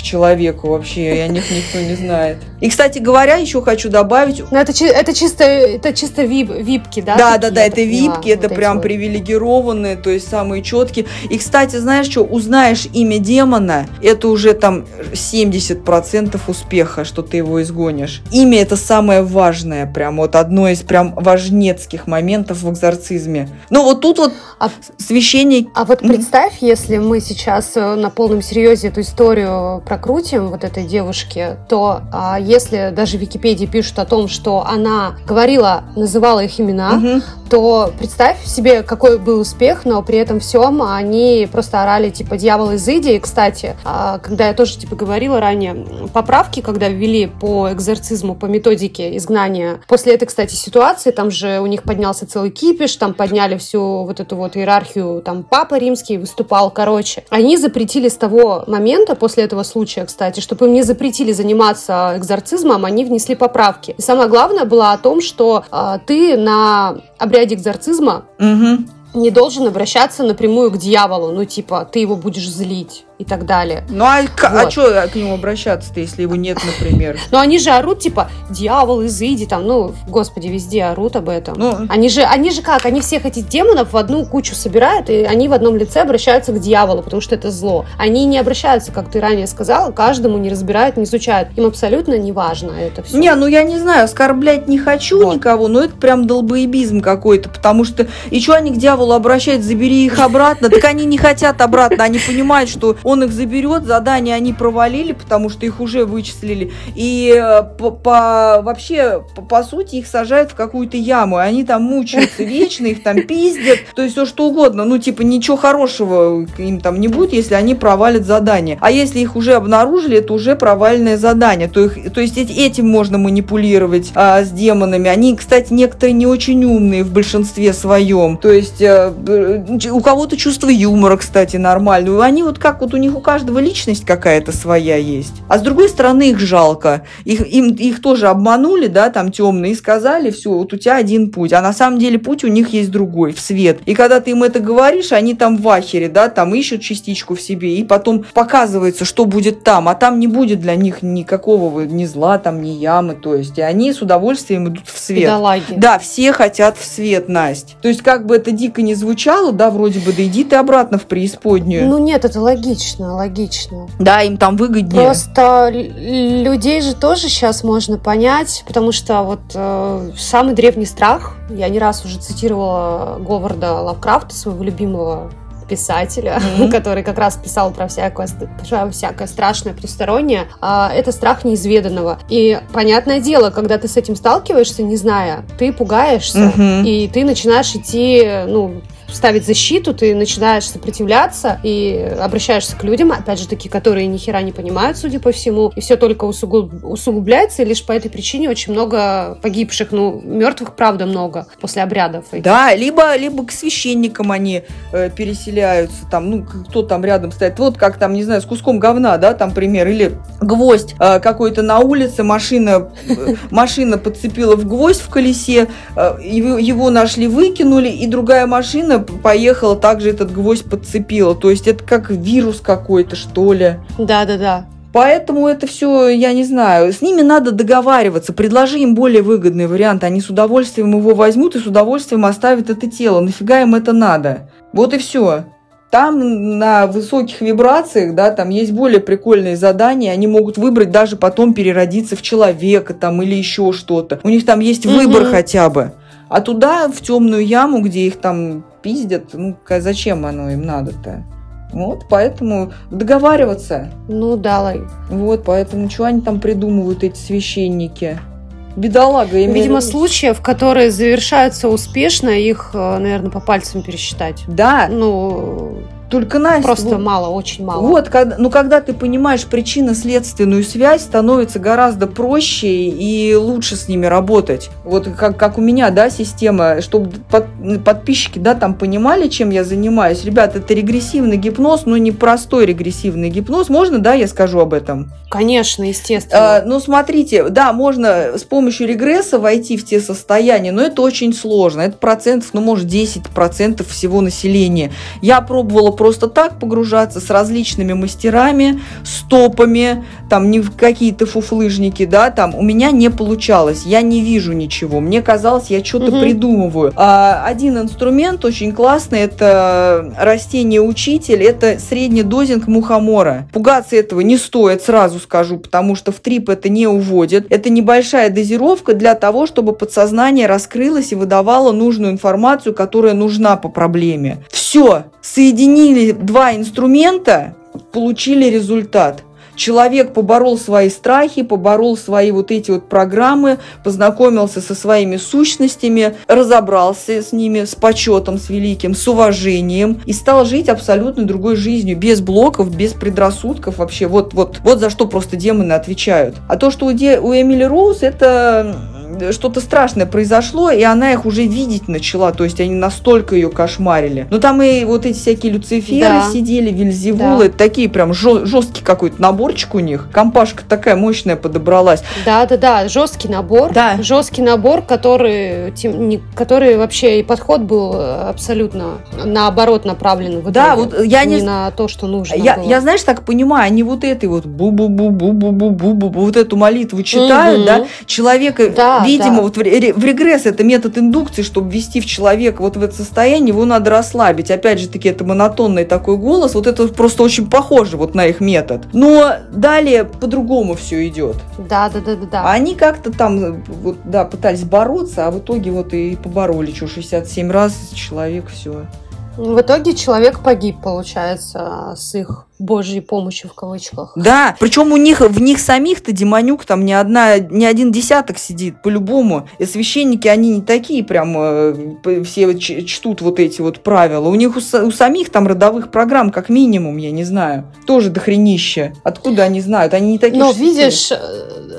к человеку вообще, и о них никто не знает. И, кстати говоря, еще хочу добавить... Ну, это, это чисто, это чисто вип, випки, да? Да, да, да, это випки, это вот прям вот. привилегированные, то есть самые четкие. И, кстати, знаешь что, узнаешь имя демона, это уже там 70% успеха, что ты его изгонишь. Имя это самое важное, прям вот одно из прям важнецких моментов в экзорцизме. Ну, вот тут вот а, священник... А вот представь, если мы сейчас э, на полном серьезе эту историю прокрутим вот этой девушки, то а, если даже в Википедии пишут о том, что она говорила, называла их имена, угу. то представь себе, какой был успех, но при этом всем они просто орали, типа, дьявол изыди. И, кстати, а, когда я тоже, типа, говорила ранее, поправки, когда ввели по экзорцизму, по методике изгнания, после этой, кстати, ситуации, там же у них поднялся целый кипиш, там подняли всю вот эту вот иерархию, там Папа Римский выступал, короче. Они запретили с того момента, после этого случая, кстати, чтобы им не запретили заниматься экзорцизмом, они внесли поправки. И самое главное было о том, что э, ты на обряде экзорцизма угу. не должен обращаться напрямую к дьяволу. Ну, типа, ты его будешь злить и так далее. Ну а, вот. а что к нему обращаться-то, если его нет, например? Ну они же орут, типа, дьявол, изыди, там, ну, господи, везде орут об этом. Ну. Они же, они же как, они всех этих демонов в одну кучу собирают, и они в одном лице обращаются к дьяволу, потому что это зло. Они не обращаются, как ты ранее сказала, каждому не разбирают, не изучают. Им абсолютно не важно это все. Не, ну я не знаю, оскорблять не хочу вот. никого, но это прям долбоебизм какой-то, потому что и что они к дьяволу обращаются, забери их обратно, так они не хотят обратно, они понимают, что он их заберет, задание они провалили, потому что их уже вычислили, и э, по, по вообще, по, по сути, их сажают в какую-то яму, и они там мучаются вечно, их там пиздят, то есть все что угодно, ну, типа, ничего хорошего им там не будет, если они провалят задание. А если их уже обнаружили, это уже провальное задание, то, их, то есть этим можно манипулировать а, с демонами. Они, кстати, некоторые не очень умные в большинстве своем, то есть а, у кого-то чувство юмора, кстати, нормально. Они вот как вот у них у каждого личность какая-то своя есть. А с другой стороны, их жалко. Их, им, их тоже обманули, да, там темные, и сказали, все, вот у тебя один путь. А на самом деле путь у них есть другой, в свет. И когда ты им это говоришь, они там в ахере, да, там ищут частичку в себе, и потом показывается, что будет там, а там не будет для них никакого ни зла, там, ни ямы, то есть, и они с удовольствием идут в свет. Бедолаги. Да, все хотят в свет, Настя. То есть, как бы это дико не звучало, да, вроде бы, да иди ты обратно в преисподнюю. Ну нет, это логично, логично. Да, им там выгоднее. Просто людей же тоже сейчас можно понять, потому что вот э, самый древний страх, я не раз уже цитировала Говарда Лавкрафта, своего любимого писателя, mm-hmm. который как раз писал про всякое, про всякое страшное потустороннее, а, это страх неизведанного. И понятное дело, когда ты с этим сталкиваешься, не зная, ты пугаешься, mm-hmm. и ты начинаешь идти, ну, ставить защиту, ты начинаешь сопротивляться и обращаешься к людям, опять же таки, которые ни хера не понимают, судя по всему, и все только усугуб... усугубляется, и лишь по этой причине очень много погибших, ну, мертвых, правда, много после обрядов. Да, либо, либо к священникам они э, переселяются, там, ну, кто там рядом стоит, вот как там, не знаю, с куском говна, да, там пример, или гвоздь э, какой-то на улице, машина, э, машина подцепила в гвоздь в колесе, э, его, его нашли, выкинули, и другая машина поехала, также этот гвоздь подцепила. То есть это как вирус какой-то, что ли. Да-да-да. Поэтому это все, я не знаю, с ними надо договариваться, предложи им более выгодный вариант, они с удовольствием его возьмут и с удовольствием оставят это тело. Нафига им это надо? Вот и все. Там на высоких вибрациях, да, там есть более прикольные задания, они могут выбрать даже потом переродиться в человека там или еще что-то. У них там есть выбор угу. хотя бы. А туда, в темную яму, где их там пиздят, ну, зачем оно им надо-то? Вот, поэтому договариваться. Ну, давай. Вот, поэтому что они там придумывают, эти священники? Бедолага. Видимо, Видимо случаев, которые завершаются успешно, их, э, наверное, по пальцам пересчитать. Да. Ну, только Настя... Просто вот, мало, очень мало. Вот, когда, ну когда ты понимаешь причинно-следственную связь, становится гораздо проще и лучше с ними работать. Вот как, как у меня, да, система, чтобы под, подписчики, да, там понимали, чем я занимаюсь. Ребят, это регрессивный гипноз, но не простой регрессивный гипноз. Можно, да, я скажу об этом? Конечно, естественно. А, ну, смотрите, да, можно с помощью регресса войти в те состояния, но это очень сложно. Это процентов, ну, может, 10% всего населения. Я пробовала просто так погружаться с различными мастерами, стопами, там не какие-то фуфлыжники, да, там у меня не получалось, я не вижу ничего, мне казалось, я что-то угу. придумываю. А, один инструмент очень классный, это растение-учитель, это средний дозинг мухомора. Пугаться этого не стоит, сразу скажу, потому что в трип это не уводит. Это небольшая дозировка для того, чтобы подсознание раскрылось и выдавало нужную информацию, которая нужна по проблеме. Все, соединили два инструмента, получили результат. Человек поборол свои страхи, поборол свои вот эти вот программы, познакомился со своими сущностями, разобрался с ними с почетом, с великим, с уважением и стал жить абсолютно другой жизнью, без блоков, без предрассудков вообще. Вот, вот, вот за что просто демоны отвечают. А то, что у, Де, у Эмили Роуз, это что-то страшное произошло, и она их уже видеть начала, то есть они настолько ее кошмарили. Но там и вот эти всякие Люциферы да. сидели, Вильзевулы, да. такие прям жесткий какой-то наборчик у них. Компашка такая мощная подобралась. Да, да, да, жесткий набор. Да. Жесткий набор, который, который вообще и подход был абсолютно наоборот направлен. В да, вот я не, не на то, что нужно. Я, было. я, знаешь, так понимаю, они вот этой вот бу-бу-бу-бу-бу-бу-бу, вот эту молитву читают, угу. да, человека да, Видимо, да. вот в, в регресс это метод индукции, чтобы ввести в человека вот в это состояние, его надо расслабить. Опять же таки, это монотонный такой голос, вот это просто очень похоже вот на их метод. Но далее по-другому все идет. Да, да, да, да, да. Они как-то там, вот, да, пытались бороться, а в итоге вот и побороли, что 67 раз человек все. В итоге человек погиб, получается, с их божьей помощью в кавычках. Да, причем у них, в них самих-то демонюк там не одна, не один десяток сидит, по-любому. И священники, они не такие прям э, все чтут вот эти вот правила. У них у, у самих там родовых программ, как минимум, я не знаю, тоже дохренище. Откуда они знают? Они не такие Но видишь, э,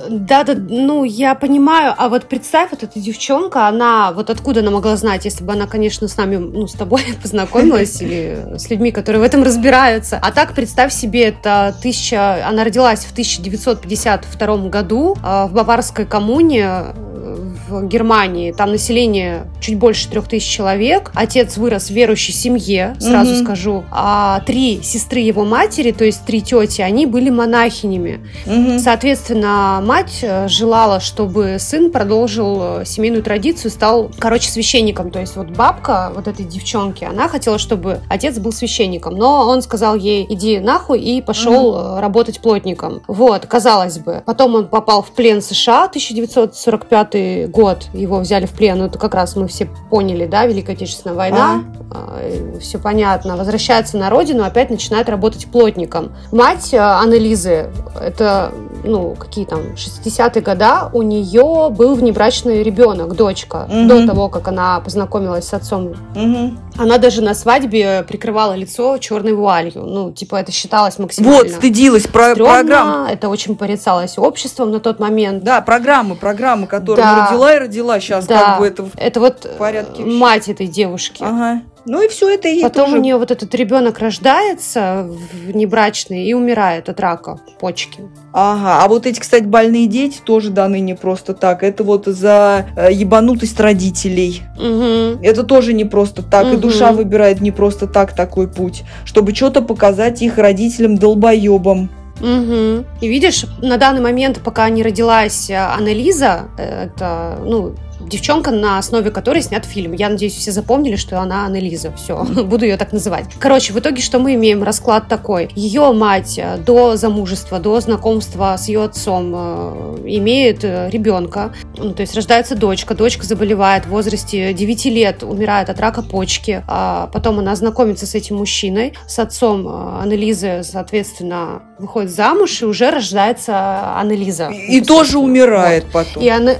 да, да, ну, я понимаю, а вот представь, вот эта девчонка, она, вот откуда она могла знать, если бы она, конечно, с нами, ну, с тобой познакомилась или с людьми, которые в этом разбираются. А так, представь себе, это тысяча, она родилась в 1952 году а, в Баварской коммуне в Германии. Там население чуть больше трех тысяч человек. Отец вырос в верующей семье, сразу mm-hmm. скажу. А три сестры его матери, то есть три тети, они были монахинями. Mm-hmm. Соответственно, мать э, желала, чтобы сын продолжил э, семейную традицию, стал, короче, священником. То есть вот бабка вот этой девчонки, она хотела, чтобы отец был священником. Но он сказал ей, иди нахуй, и пошел mm-hmm. работать плотником. Вот, казалось бы. Потом он попал в плен США 1945 год год его взяли в плен, ну это как раз мы все поняли, да, Великая Отечественная война, а? все понятно, возвращается на родину, опять начинает работать плотником. Мать э, Аннелизы, это, ну, какие там, 60-е года, у нее был внебрачный ребенок, дочка, угу. до того, как она познакомилась с отцом. Угу. Она даже на свадьбе прикрывала лицо черной вуалью, ну, типа это считалось максимально Вот, стыдилась про программа. Это очень порицалось обществом на тот момент. Да, программы, программы, которые да. Родила и родила сейчас, да. как бы это в Это вот порядке мать этой девушки. Ага. Ну и все это и Потом тоже... у нее вот этот ребенок рождается внебрачный и умирает от рака почки. Ага, а вот эти, кстати, больные дети тоже даны не просто так. Это вот за э, ебанутость родителей. Угу. Это тоже не просто так. Угу. И душа выбирает не просто так такой путь, чтобы что-то показать их родителям долбоебам. Угу. И видишь, на данный момент, пока не родилась э, Анализа, э, это, ну, девчонка, на основе которой снят фильм. Я надеюсь, все запомнили, что она Аннелиза. Все, буду ее так называть. Короче, в итоге что мы имеем? Расклад такой. Ее мать э, до замужества, до знакомства с ее отцом э, имеет э, ребенка. Ну, то есть рождается дочка. Дочка заболевает в возрасте 9 лет, умирает от рака почки. А потом она знакомится с этим мужчиной, с отцом Аннелизы, соответственно, выходит замуж, и уже рождается Аннелиза. И, и тоже умирает вот. потом. И она,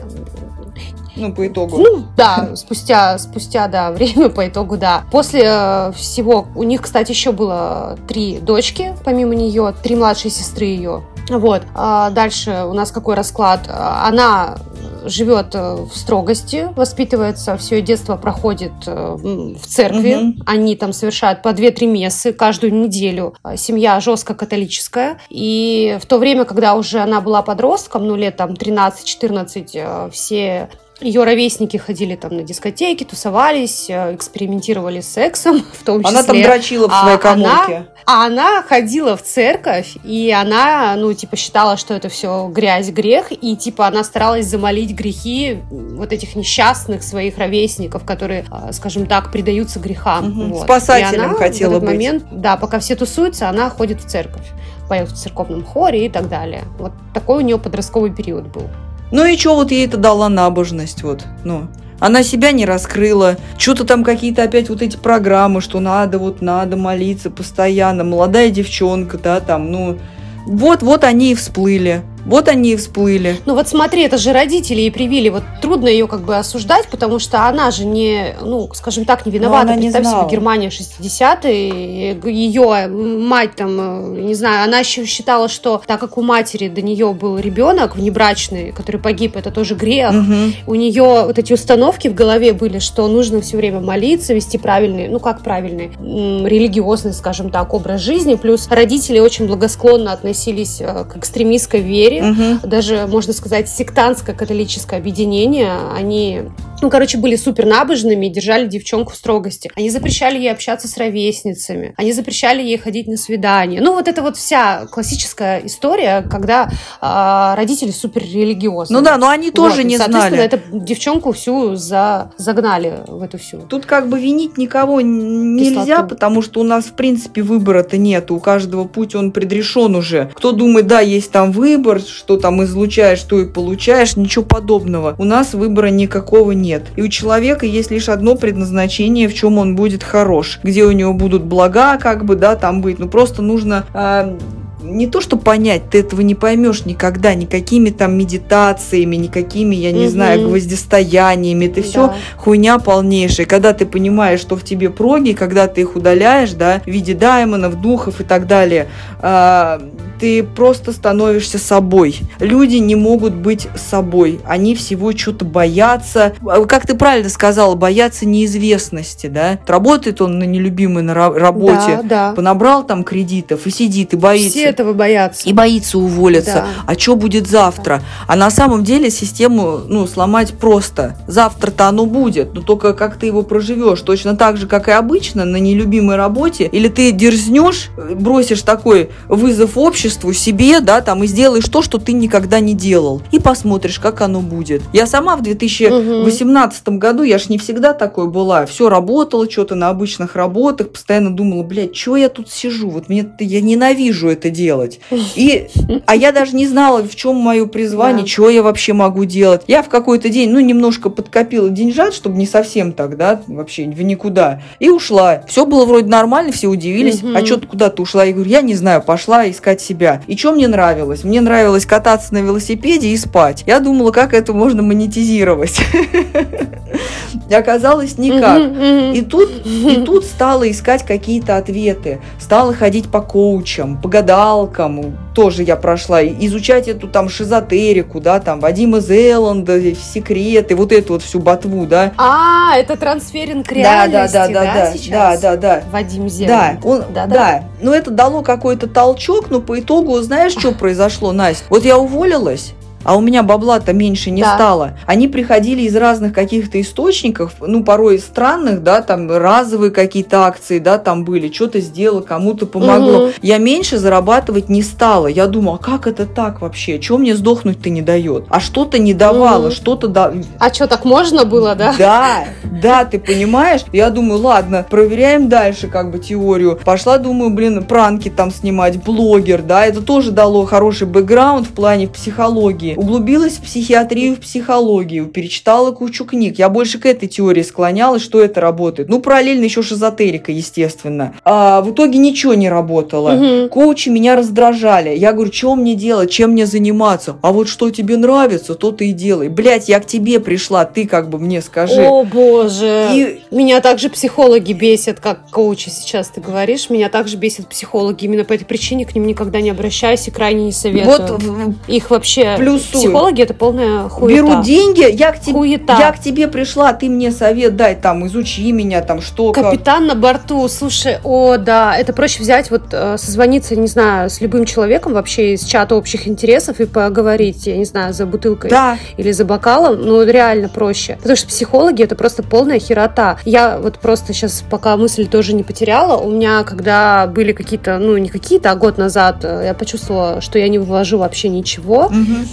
ну, по итогу. Ну, да, спустя, спустя, да, время, по итогу, да. После э, всего, у них, кстати, еще было три дочки, помимо нее, три младшие сестры ее. Вот. А дальше у нас какой расклад? Она живет э, в строгости, воспитывается, все детство проходит э, в церкви. Угу. Они там совершают по 2-3 мессы каждую неделю. Семья жестко католическая. И в то время, когда уже она была подростком, ну лет там 13-14, все ее ровесники ходили там на дискотеки, тусовались, э, экспериментировали с сексом, в том числе. Она там дрочила в своей а коморке. А она ходила в церковь, и она, ну, типа, считала, что это все грязь, грех, и, типа, она старалась замолить грехи вот этих несчастных своих ровесников, которые, а, скажем так, предаются грехам. Угу. Вот. Спасателем она хотела в этот быть. момент, да, пока все тусуются, она ходит в церковь, поет в церковном хоре и так далее. Вот такой у нее подростковый период был. Ну и что вот ей это дала набожность, вот, ну. Она себя не раскрыла. Что-то там какие-то опять вот эти программы, что надо, вот надо молиться постоянно. Молодая девчонка, да, там, ну... Вот-вот они и всплыли. Вот они и всплыли. Ну вот смотри, это же родители ей привили. Вот трудно ее как бы осуждать, потому что она же не, ну, скажем так, не виновата. Представь себе Германия 60-е, ее мать там, э, не знаю, она еще считала, что так как у матери до нее был ребенок внебрачный, который погиб, это тоже грех. Угу. У нее вот эти установки в голове были, что нужно все время молиться, вести правильный, ну как правильный, религиозный, скажем так, образ жизни. Плюс родители очень благосклонно относились э, к экстремистской вере вере, угу. даже, можно сказать, сектантское католическое объединение, они ну, короче, были супер набожными и держали девчонку в строгости. Они запрещали ей общаться с ровесницами, они запрещали ей ходить на свидания. Ну, вот это вот вся классическая история, когда э, родители супер религиозные. Ну да, но они тоже вот, не знали. Соответственно, эту девчонку всю за... загнали в эту всю. Тут как бы винить никого нельзя, Кислоту. потому что у нас, в принципе, выбора-то нет. У каждого путь он предрешен уже. Кто думает, да, есть там выбор, что там излучаешь, что и получаешь, ничего подобного. У нас выбора никакого нет нет. И у человека есть лишь одно предназначение, в чем он будет хорош, где у него будут блага, как бы, да, там быть. Ну, просто нужно э, не то, что понять, ты этого не поймешь никогда, никакими там медитациями, никакими, я не угу. знаю, гвоздистояниями. Это да. все хуйня полнейшая. Когда ты понимаешь, что в тебе проги, когда ты их удаляешь, да, в виде даймонов, духов и так далее, э, ты просто становишься собой. Люди не могут быть собой. Они всего что-то боятся. Как ты правильно сказала, боятся неизвестности, да? Работает он на нелюбимой на работе, да, да. понабрал там кредитов и сидит и боится. Все этого боятся. И боится уволиться. Да. А что будет завтра? Да. А на самом деле систему ну, сломать просто. Завтра-то оно будет, но только как ты его проживешь. Точно так же, как и обычно на нелюбимой работе. Или ты дерзнешь, бросишь такой вызов обществу, обществу, себе, да, там, и сделаешь то, что ты никогда не делал. И посмотришь, как оно будет. Я сама в 2018 угу. году, я ж не всегда такой была, все работала, что-то на обычных работах, постоянно думала, блядь, что я тут сижу, вот мне, я ненавижу это делать. И, а я даже не знала, в чем мое призвание, да. что я вообще могу делать. Я в какой-то день, ну, немножко подкопила деньжат, чтобы не совсем так, да, вообще в никуда, и ушла. Все было вроде нормально, все удивились, угу. а что ты куда ты ушла? Я говорю, я не знаю, пошла искать себя себя. И что мне нравилось? Мне нравилось кататься на велосипеде и спать. Я думала, как это можно монетизировать. Оказалось никак. И тут, и тут стала искать какие-то ответы. Стала ходить по коучам, по гадалкам. Тоже я прошла. Изучать эту там шизотерику, да, там Вадима Зеланда, секреты, вот эту вот всю ботву, да. А, это трансферинг реальности, да, да, да, да, да, да, да. Вадим Зеланд. Да, он, да, да. да. Но это дало какой-то толчок, но по итогу, знаешь, что произошло, Настя? Вот я уволилась, а у меня бабла-то меньше не да. стало. Они приходили из разных каких-то источников, ну, порой странных, да, там разовые какие-то акции, да, там были, что-то сделал, кому-то помогло. Угу. Я меньше зарабатывать не стала. Я думала, а как это так вообще? Чего мне сдохнуть-то не дает? А что-то не давало, угу. что-то да. А что, так можно было, да? Да, да, ты понимаешь? Я думаю, ладно, проверяем дальше как бы теорию. Пошла, думаю, блин, пранки там снимать, блогер, да, это тоже дало хороший бэкграунд в плане психологии углубилась в психиатрию, в психологию, перечитала кучу книг. Я больше к этой теории склонялась, что это работает. Ну, параллельно еще шизотерика, естественно. А в итоге ничего не работало. Угу. Коучи меня раздражали. Я говорю, что мне делать, чем мне заниматься? А вот что тебе нравится, то ты и делай. Блять, я к тебе пришла, ты как бы мне скажи. О, боже. И... Меня также психологи бесят, как коучи сейчас ты говоришь. Меня также бесят психологи. Именно по этой причине к ним никогда не обращайся, крайне не советую. Вот их вообще плюс плюсую. Психологи это полная хуета. Беру деньги, я к, тебе, я к тебе пришла, ты мне совет дай, там, изучи меня, там, что Капитан как. на борту, слушай, о, да, это проще взять, вот, э, созвониться, не знаю, с любым человеком вообще из чата общих интересов и поговорить, я не знаю, за бутылкой да. или за бокалом, ну, реально проще. Потому что психологи это просто полная херота. Я вот просто сейчас, пока мысль тоже не потеряла, у меня, когда были какие-то, ну, не какие-то, а год назад, э, я почувствовала, что я не вывожу вообще ничего. Угу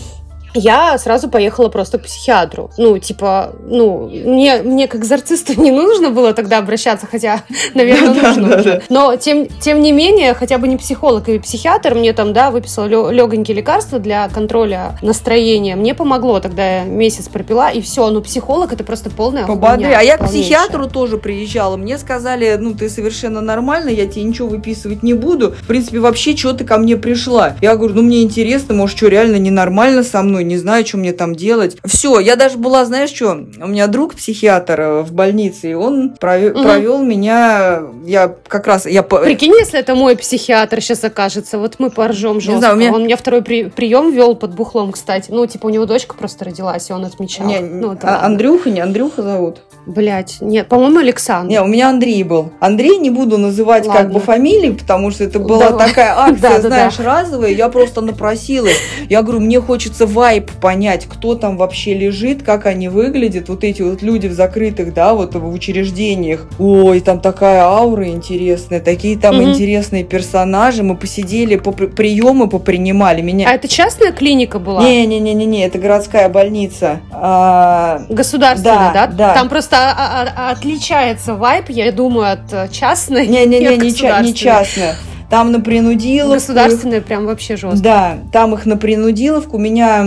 я сразу поехала просто к психиатру. Ну, типа, ну, мне, мне как экзорцисту не нужно было тогда обращаться, хотя, наверное, нужно уже. Но, тем, тем не менее, хотя бы не психолог или психиатр мне там, да, выписал легонькие лекарства для контроля настроения. Мне помогло, тогда я месяц пропила, и все. Ну, психолог это просто полная Пободры. А я к психиатру тоже приезжала. Мне сказали, ну, ты совершенно нормально, я тебе ничего выписывать не буду. В принципе, вообще, что ты ко мне пришла? Я говорю, ну, мне интересно, может, что, реально ненормально со мной? Не знаю, что мне там делать. Все, я даже была, знаешь что, у меня друг психиатр э, в больнице, и он провел, угу. провел меня, я как раз... Я... Прикинь, если это мой психиатр сейчас окажется, вот мы поржем жестко. Не знаю, меня... Он меня второй при... прием вел под бухлом, кстати. Ну, типа, у него дочка просто родилась, и он отмечал. Не, ну, а, Андрюха, не Андрюха зовут? Блять, нет, по-моему, Александр. Не, у меня Андрей был. Андрей не буду называть Ладно. как бы фамилии, потому что это была Давай. такая акция, знаешь, разовая. Я просто напросилась. Я говорю, мне хочется вайп понять, кто там вообще лежит, как они выглядят, вот эти вот люди в закрытых, да, вот в учреждениях. Ой, там такая аура интересная, такие там угу. интересные персонажи. Мы посидели, по приемы попринимали. Меня... А это частная клиника была? Не-не-не-не, это городская больница. А... Государственная, да, да? Да. Там просто отличается вайп, я думаю, от частной. Не-не-не, не, не частная. Там на принудиловку. Государственная прям вообще жестко. Да, там их на принудиловку. Меня,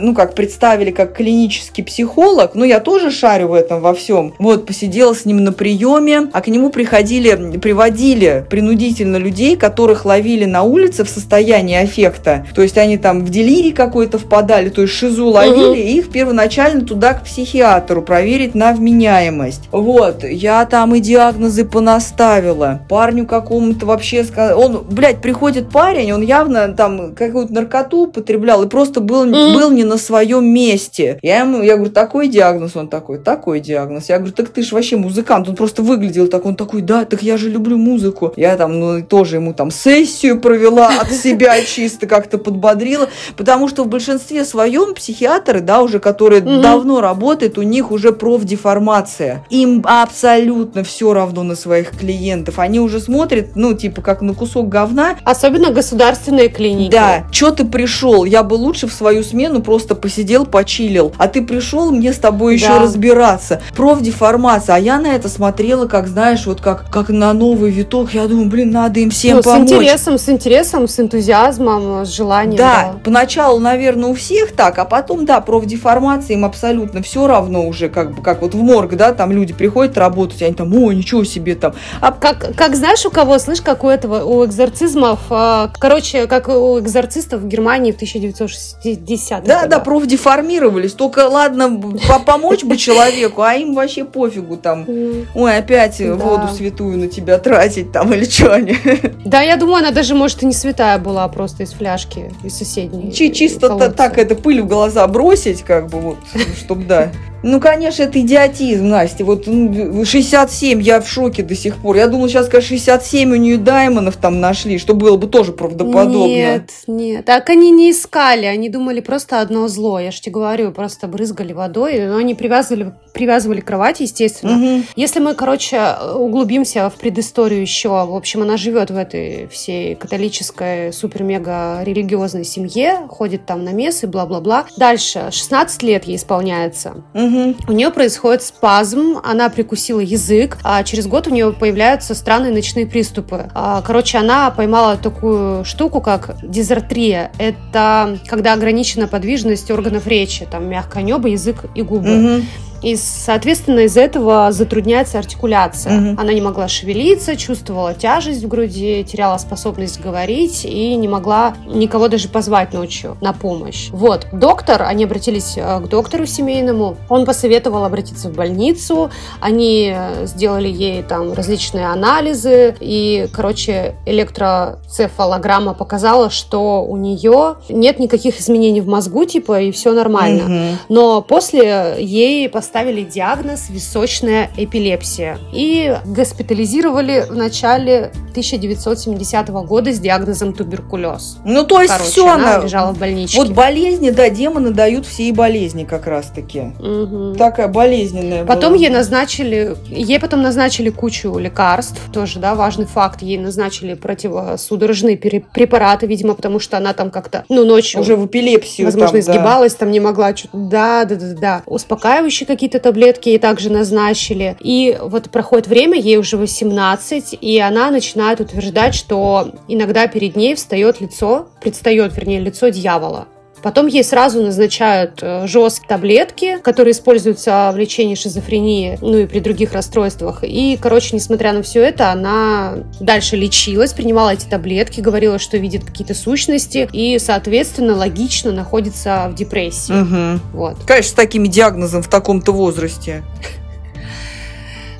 ну как, представили как клинический психолог. Ну, я тоже шарю в этом во всем. Вот, посидела с ним на приеме, а к нему приходили, приводили принудительно людей, которых ловили на улице в состоянии аффекта. То есть они там в делирий какой-то впадали, то есть шизу ловили, угу. и их первоначально туда к психиатру проверить на вменяемость. Вот, я там и диагнозы понаставила. Парню какому-то вообще сказал, он, блядь, приходит парень, он явно там какую-то наркоту употреблял и просто был, mm. был не на своем месте. Я ему, я говорю, такой диагноз, он такой, такой диагноз. Я говорю, так ты ж вообще музыкант, он просто выглядел так, он такой, да, так я же люблю музыку. Я там, ну, тоже ему там сессию провела от себя чисто как-то подбодрила, потому что в большинстве своем психиатры, да, уже которые давно работают, у них уже профдеформация. Им абсолютно все равно на своих клиентов. Они уже смотрят, ну, типа, как на кусок говна. Особенно государственные клиники. Да. Че ты пришел? Я бы лучше в свою смену просто посидел, почилил. А ты пришел мне с тобой еще да. разбираться. Профдеформация. А я на это смотрела, как, знаешь, вот как, как на новый виток. Я думаю, блин, надо им всем ну, помочь. С интересом, с интересом, с энтузиазмом, с желанием. Да, да. поначалу, наверное, у всех так, а потом, да, профдеформация им абсолютно все равно уже, как бы, как вот в морг, да, там люди приходят работать, они там, о, ничего себе там. А... Как, как знаешь, у кого, слышь, как у этого, у экзорцизмов, а, короче, как у экзорцистов в Германии в 1960-х. Да, да, профдеформировались, только, ладно, помочь бы человеку, а им вообще пофигу там, ой, опять воду святую на тебя тратить там или что они. Да, я думаю, она даже, может, и не святая была, а просто из фляжки, из соседней. Чисто так это пыль в глаза бросить, как бы вот, чтобы, да. Ну, конечно, это идиотизм, Настя. Вот 67, я в шоке до сих пор. Я думала, сейчас, конечно, 67 у нее даймонов там нашли, что было бы тоже правдоподобно. Нет, нет. Так они не искали, они думали просто одно зло. Я же тебе говорю, просто брызгали водой, но они привязывали, привязывали кровать, естественно. Угу. Если мы, короче, углубимся в предысторию еще, в общем, она живет в этой всей католической супер-мега религиозной семье, ходит там на мессы, бла-бла-бла. Дальше, 16 лет ей исполняется. Угу. Угу. У нее происходит спазм, она прикусила язык, а через год у нее появляются странные ночные приступы. А, короче, она поймала такую штуку, как дизартрия. Это когда ограничена подвижность органов речи, там мягкое небо, язык и губы. Угу. И, соответственно, из-за этого затрудняется артикуляция. Угу. Она не могла шевелиться, чувствовала тяжесть в груди, теряла способность говорить и не могла никого даже позвать ночью на помощь. Вот, доктор, они обратились э, к доктору семейному, он посоветовал обратиться в больницу, они э, сделали ей там различные анализы, и, короче, электроцефалограмма показала, что у нее нет никаких изменений в мозгу, типа, и все нормально. Угу. Но после ей поставили поставили диагноз височная эпилепсия и госпитализировали в начале 1970 года с диагнозом туберкулез. Ну, то есть Короче, все она, она лежала в больничке. Вот болезни, да, демоны дают все и болезни как раз-таки. Угу. Такая болезненная Потом была. ей назначили, ей потом назначили кучу лекарств, тоже, да, важный факт, ей назначили противосудорожные препараты, видимо, потому что она там как-то, ну, ночью... Уже в эпилепсию Возможно, там, изгибалась, да. там не могла что-то... Да, да, да, да. Успокаивающие какие-то таблетки ей также назначили. И вот проходит время, ей уже 18, и она начинает утверждать, что иногда перед ней встает лицо, предстает, вернее, лицо дьявола. Потом ей сразу назначают э, жесткие таблетки, которые используются в лечении шизофрении, ну и при других расстройствах. И, короче, несмотря на все это, она дальше лечилась, принимала эти таблетки, говорила, что видит какие-то сущности и, соответственно, логично находится в депрессии. Угу. Вот. Конечно, с таким диагнозом в таком-то возрасте.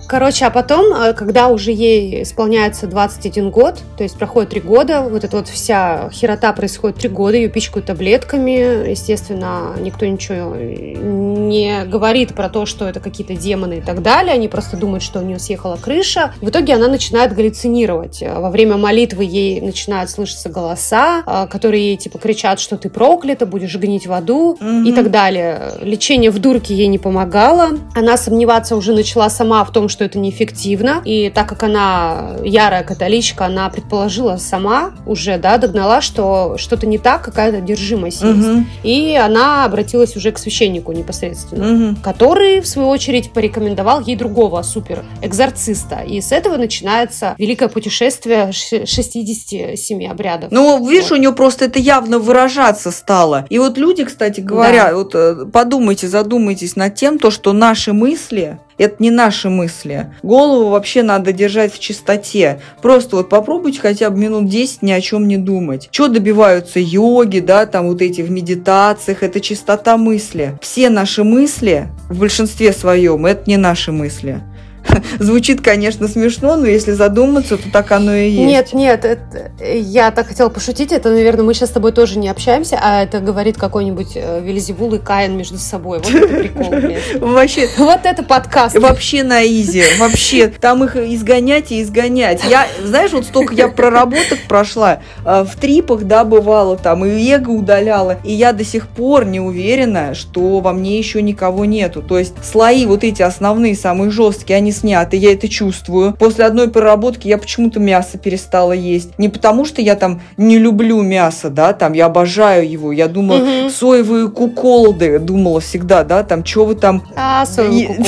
Короче, а потом, э, когда уже ей исполняется 21 год, то есть проходит 3 года, вот эта вот вся херота происходит 3 года, ее пичкают таблетками, естественно, никто ничего не говорит про то, что это какие-то демоны и так далее, они просто думают, что у нее съехала крыша. В итоге она начинает галлюцинировать. Во время молитвы ей начинают слышаться голоса, э, которые ей типа кричат, что ты проклята, будешь гнить в аду mm-hmm. и так далее. Лечение в дурке ей не помогало. Она сомневаться уже начала сама в том, что что это неэффективно. И так как она ярая католичка, она предположила сама уже, да, догнала, что что-то не так, какая-то одержимость угу. есть. И она обратилась уже к священнику непосредственно, угу. который, в свою очередь, порекомендовал ей другого супер-экзорциста. И с этого начинается великое путешествие 67 обрядов. Ну, видишь, вот. у нее просто это явно выражаться стало. И вот люди, кстати говоря, да. вот э, подумайте, задумайтесь над тем, то, что наши мысли это не наши мысли. Голову вообще надо держать в чистоте. Просто вот попробуйте хотя бы минут 10 ни о чем не думать. Что добиваются йоги, да, там вот эти в медитациях, это чистота мысли. Все наши мысли в большинстве своем это не наши мысли. Звучит, конечно, смешно, но если задуматься, то так оно и есть. Нет, нет, это, я так хотела пошутить. Это, наверное, мы сейчас с тобой тоже не общаемся, а это говорит какой-нибудь э, Вельзевул и Каин между собой. Вот это прикол, Вообще. Вот это подкаст. Вообще на изи. Вообще. Там их изгонять и изгонять. Я, знаешь, вот столько я проработок прошла. Э, в трипах, да, бывало там, и эго удаляла. И я до сих пор не уверена, что во мне еще никого нету. То есть слои вот эти основные, самые жесткие, они сняты, я это чувствую. После одной проработки я почему-то мясо перестала есть. Не потому, что я там не люблю мясо, да, там я обожаю его. Я думала, угу. соевые куколды, думала всегда, да, там, что вы там... А, соевые.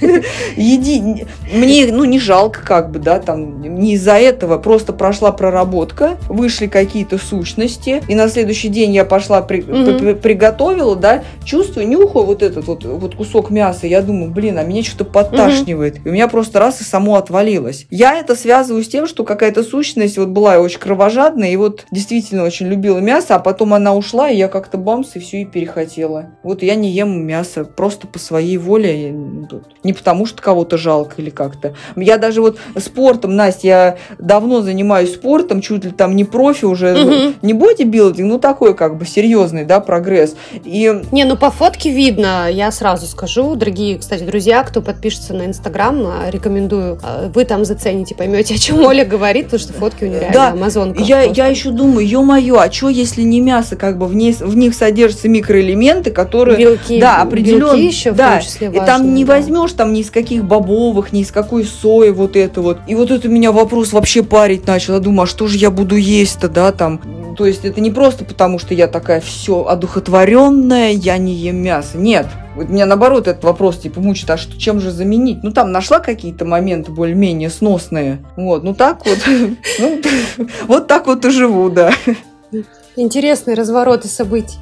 Еди... Мне, ну, не жалко, как бы, да, там, не из-за этого, просто прошла проработка, вышли какие-то сущности, и на следующий день я пошла, при... угу. приготовила, да, чувствую, нюхаю вот этот вот, вот кусок мяса, я думаю, блин, а меня что-то подташнивает. Угу. И у меня просто раз и само отвалилось. Я это связываю с тем, что какая-то сущность вот была очень кровожадная, и вот действительно очень любила мясо, а потом она ушла, и я как-то бамс, и все, и перехотела. Вот я не ем мясо просто по своей воле. Не не потому, что кого-то жалко или как-то. Я даже вот спортом, Настя, я давно занимаюсь спортом, чуть ли там не профи уже, угу. не бодибилдинг, ну такой как бы серьезный, да, прогресс. И... Не, ну по фотке видно, я сразу скажу, дорогие, кстати, друзья, кто подпишется на Инстаграм, а, рекомендую, а, вы там зацените, поймете, о чем Оля говорит, потому что фотки у нее реально да, амазонка. Я, я еще думаю, ё-моё, а что если не мясо, как бы в, ней, в них содержатся микроэлементы, которые... Белки, да, определенно, белки еще да, в том числе важные, и там не да. возьмешь там ни из каких бобовых, ни из какой сои вот это вот. И вот это меня вопрос вообще парить начал. Я думаю, а что же я буду есть-то, да, там. То есть это не просто потому, что я такая все одухотворенная, я не ем мясо. Нет, вот меня наоборот этот вопрос типа мучит, а что, чем же заменить? Ну там нашла какие-то моменты более-менее сносные. Вот, ну так вот, ну, вот так вот и живу, да. Интересные развороты событий.